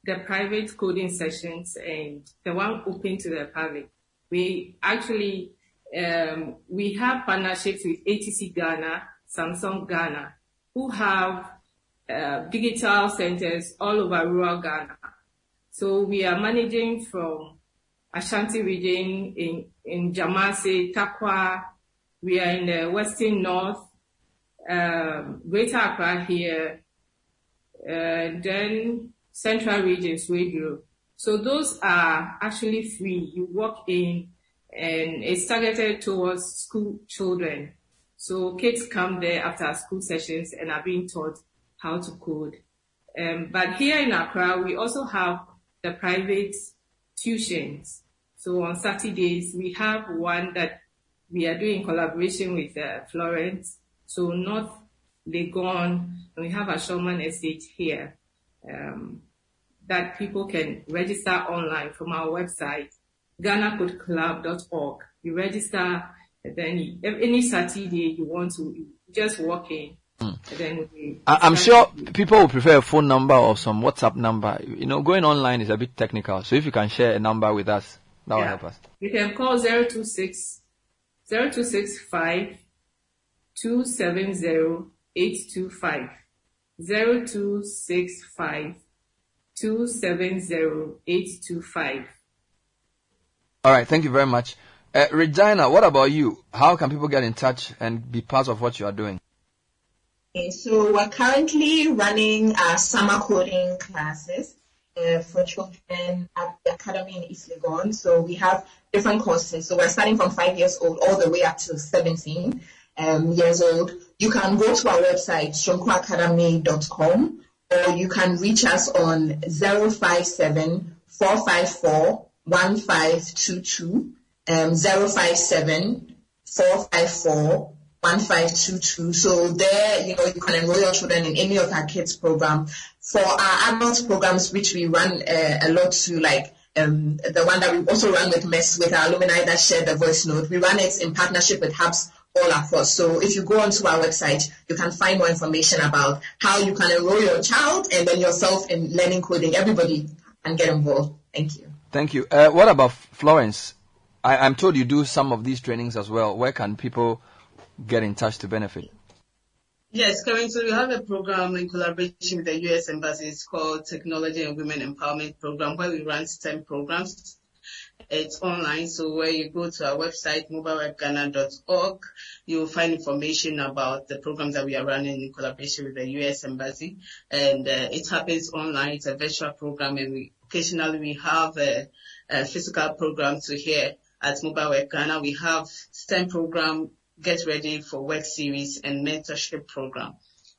the private coding sessions and the one open to the public. We actually um, we have partnerships with ATC Ghana, Samsung Ghana, who have uh, digital centers all over rural Ghana. So we are managing from Ashanti region in, in Jamasi, Tarkwa. We are in the Western North, um, Greater Accra here, uh, then Central regions, radio. So those are actually free. You walk in and it's targeted towards school children. So kids come there after school sessions and are being taught how to code. Um, but here in Accra, we also have the private tuitions. So on Saturdays, we have one that we are doing in collaboration with uh, Florence. So North Legon, and we have a Showman Estate here um, that people can register online from our website, ghanacodeclub.org. You register, then any Saturday you want to, just walk in. We I- I'm sure people will prefer a phone number or some WhatsApp number. You know, going online is a bit technical. So if you can share a number with us, that will help us. You can call 026 0265 270 825. 0265 270 825. All right. Thank you very much. Uh, Regina, what about you? How can people get in touch and be part of what you are doing? So we're currently running our summer coding classes uh, for children at the academy in East Legon. So we have different courses. So we're starting from five years old all the way up to 17 um, years old. You can go to our website, soronkoacademy.com, or you can reach us on 057 454 1522, um, 057 454 1522. So there, you know, you can enroll your children in any of our kids program. For our adult programs, which we run uh, a lot to, like um, the one that we also run with MEST, with our alumni that share the voice note, we run it in partnership with hubs all across. So if you go onto our website, you can find more information about how you can enroll your child and then yourself in learning coding. Everybody can get involved. Thank you. Thank you. Uh, what about Florence? I, I'm told you do some of these trainings as well. Where can people get in touch to benefit? Yes, currently we have a program in collaboration with the U.S. Embassy. It's called Technology and Women Empowerment Program, where we run STEM programs. It's online, so where you go to our website, mobilewebghana.org, you will find information about the programs that we are running in collaboration with the U.S. Embassy. And uh, it happens online. It's a virtual program, and we occasionally we have a, a physical program to here at Mobile Web Ghana. We have STEM program get ready for work series and mentorship program,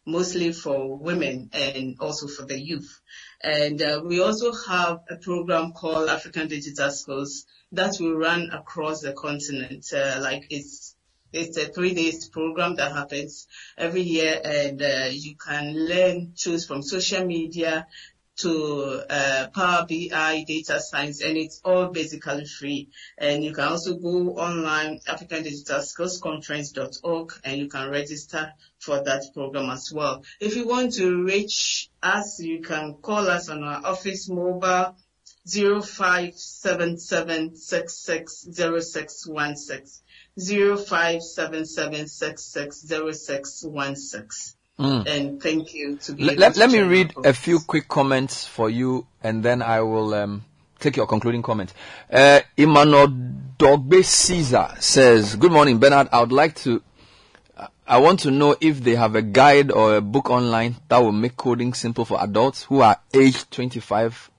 mostly for women and also for the youth. And uh, we also have a program called African Digital Skills that will run across the continent. Uh, like it's it's a three days program that happens every year and uh, you can learn tools from social media to uh, Power BI, data science, and it's all basically free. And you can also go online, African Digital Skills Conference.org, and you can register for that program as well. If you want to reach us, you can call us on our office mobile 0577660616. 0577660616. Mm. And thank you to be Let, let, to let me read a few quick comments for you and then I will um, take your concluding comment. Uh, Emmanuel Dogbe Caesar says, Good morning, Bernard. I would like to, I want to know if they have a guide or a book online that will make coding simple for adults who are age 25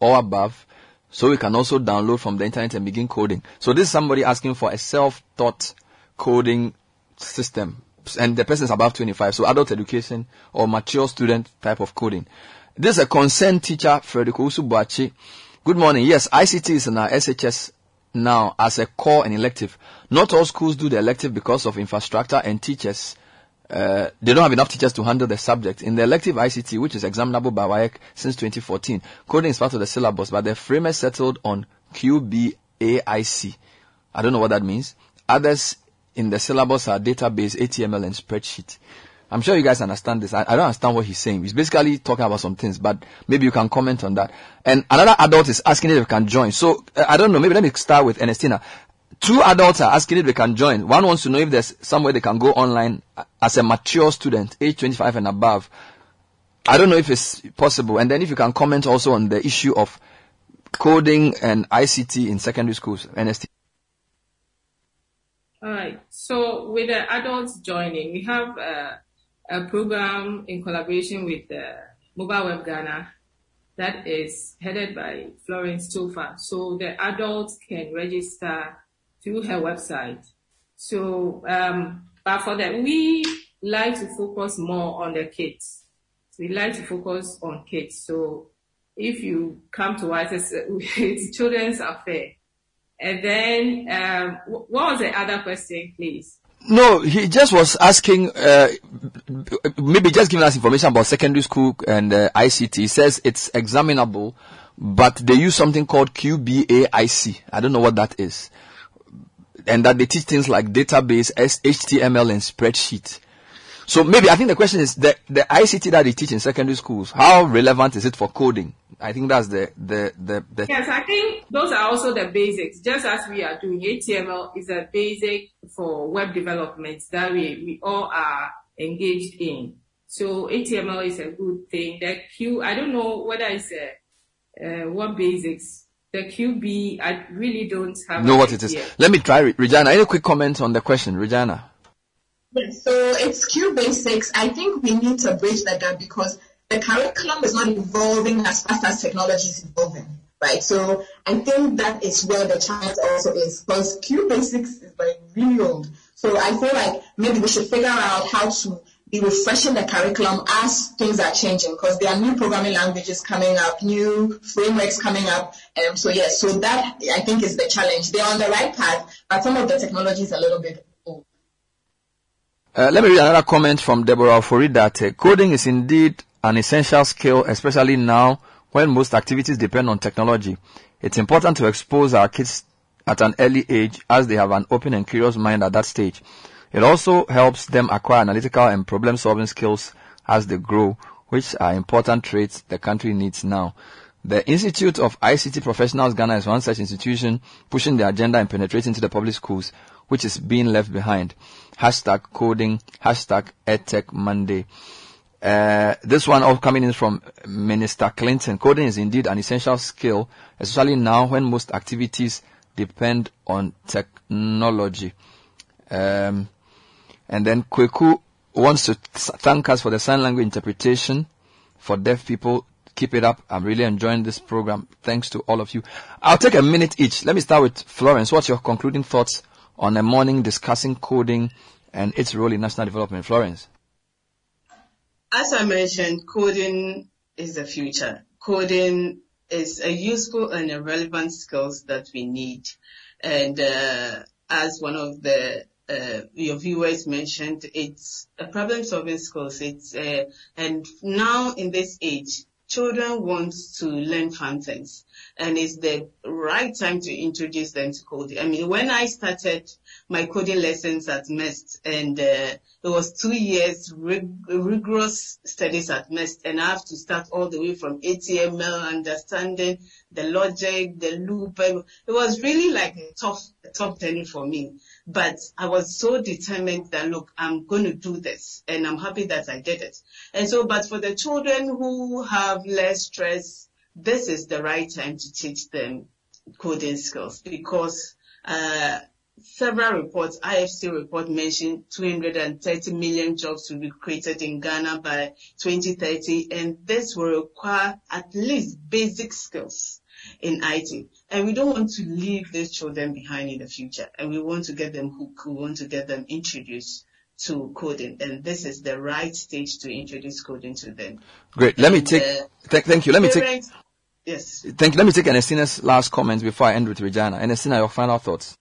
or above so we can also download from the internet and begin coding. So this is somebody asking for a self-taught coding system and the person is above 25, so adult education or mature student type of coding. This is a concerned teacher, Frederico Usubachi. Good morning. Yes, ICT is in our SHS now as a core and elective. Not all schools do the elective because of infrastructure and teachers. Uh, they don't have enough teachers to handle the subject. In the elective ICT, which is examinable by WAEC since 2014, coding is part of the syllabus, but the framers settled on QBAIC. I don't know what that means. Others in the syllabus are database, HTML, and spreadsheet. I'm sure you guys understand this. I, I don't understand what he's saying. He's basically talking about some things, but maybe you can comment on that. And another adult is asking if they can join. So uh, I don't know. Maybe let me start with Ernestina. Two adults are asking if they can join. One wants to know if there's somewhere they can go online as a mature student, age 25 and above. I don't know if it's possible. And then if you can comment also on the issue of coding and ICT in secondary schools, Ernestina. All right. So with the adults joining, we have uh, a program in collaboration with Mobile Web Ghana that is headed by Florence Toffa. So the adults can register through her website. So, um, but for that, we like to focus more on the kids. We like to focus on kids. So if you come to us, it's, it's children's affair. And then, um, what was the other question, please? No, he just was asking, uh, maybe just giving us information about secondary school and uh, ICT. He says it's examinable, but they use something called QBAIC. I don't know what that is. And that they teach things like database, HTML, and spreadsheet. So maybe I think the question is the the ICT that they teach in secondary schools. How relevant is it for coding? I think that's the the the, the Yes, I think those are also the basics. Just as we are doing HTML is a basic for web development that we, we all are engaged in. So HTML is a good thing. The Q, I don't know whether it's a, uh, what basics. The QB, I really don't have. know an what it is. Let me try, Regina. Any quick comment on the question, Regina? Yes, so it's Q basics. I think we need to bridge that gap because the curriculum is not evolving as fast as technology is evolving, right? So I think that is where the challenge also is because Q basics is like really old. So I feel like maybe we should figure out how to be refreshing the curriculum as things are changing because there are new programming languages coming up, new frameworks coming up. Um, so yes, so that I think is the challenge. They're on the right path, but some of the technology is a little bit old. Uh, let me read another comment from Deborah Ofori that uh, coding is indeed an essential skill, especially now when most activities depend on technology. It's important to expose our kids at an early age as they have an open and curious mind at that stage. It also helps them acquire analytical and problem solving skills as they grow, which are important traits the country needs now. The Institute of ICT Professionals Ghana is one such institution pushing the agenda and penetrating into the public schools, which is being left behind. Hashtag coding, hashtag EdTech Monday. Uh, this one all coming in from Minister Clinton. Coding is indeed an essential skill, especially now when most activities depend on technology. Um, and then Kweku wants to thank us for the sign language interpretation for deaf people. Keep it up. I'm really enjoying this program. Thanks to all of you. I'll take a minute each. Let me start with Florence. What's your concluding thoughts on a morning discussing coding and its role in national development. Florence. As I mentioned, coding is the future. Coding is a useful and a relevant skills that we need. And uh, as one of the uh, your viewers mentioned, it's a problem solving skills. It's uh, and now in this age, children want to learn fun things, and it's the right time to introduce them to coding. I mean, when I started my coding lessons at MEST, and uh, it was two years rig- rigorous studies at MEST, and I have to start all the way from HTML, understanding the logic, the loop. It was really like a tough, tough journey for me. But I was so determined that look, I'm going to do this, and I'm happy that I did it. And so, but for the children who have less stress, this is the right time to teach them coding skills because uh, several reports, IFC report mentioned 230 million jobs will be created in Ghana by 2030, and this will require at least basic skills in IT. And we don't want to leave these children behind in the future, and we want to get them hooked, we want to get them introduced to coding, and this is the right stage to introduce coding to them. Great. Let me take. uh, Thank, thank you. Let me take. Yes. Thank you. Let me take Ernestina's last comments before I end with Regina. Ernestina, your final thoughts.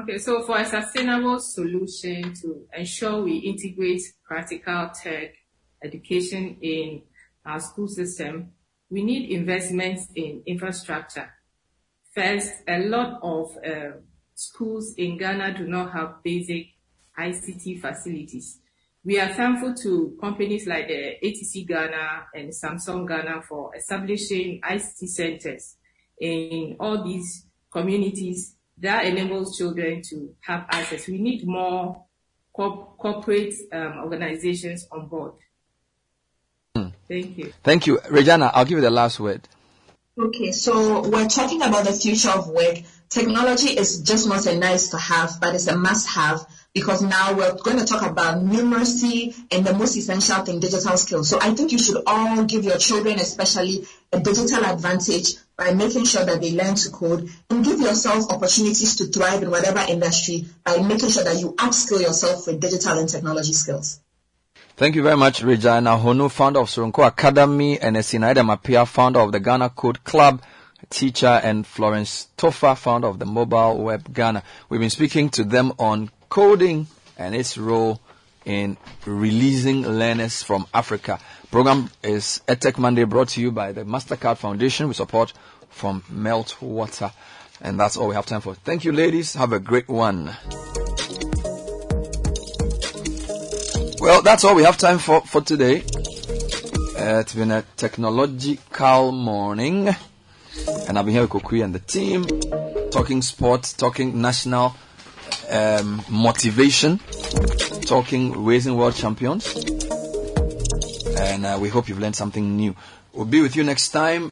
Okay, so for a sustainable solution to ensure we integrate practical tech education in our school system, we need investments in infrastructure. First, a lot of uh, schools in Ghana do not have basic ICT facilities. We are thankful to companies like the ATC Ghana and Samsung Ghana for establishing ICT centers in all these communities that enables children to have access. We need more corp- corporate um, organizations on board. Thank you. Thank you. Regina, I'll give you the last word. Okay, so we're talking about the future of work. Technology is just not a nice to have, but it's a must have because now we're going to talk about numeracy and the most essential thing, digital skills. So I think you should all give your children especially a digital advantage by making sure that they learn to code and give yourself opportunities to thrive in whatever industry by making sure that you upskill yourself with digital and technology skills. Thank you very much, Regina Honu, founder of Soronko Academy, and Ernestina Appiah, founder of the Ghana Code Club, teacher, and Florence Toffa, founder of the Mobile Web Ghana. We've been speaking to them on coding and its role in releasing learners from Africa. Program is EdTech Monday brought to you by the MasterCard Foundation with support from Meltwater. And that's all we have time for. Thank you, ladies. Have a great one. Well, that's all we have time for, for today. Uh, it's been a technological morning. And I've been here with Kokui and the team, talking sports, talking national um, motivation, talking raising world champions. And uh, we hope you've learned something new. We'll be with you next time.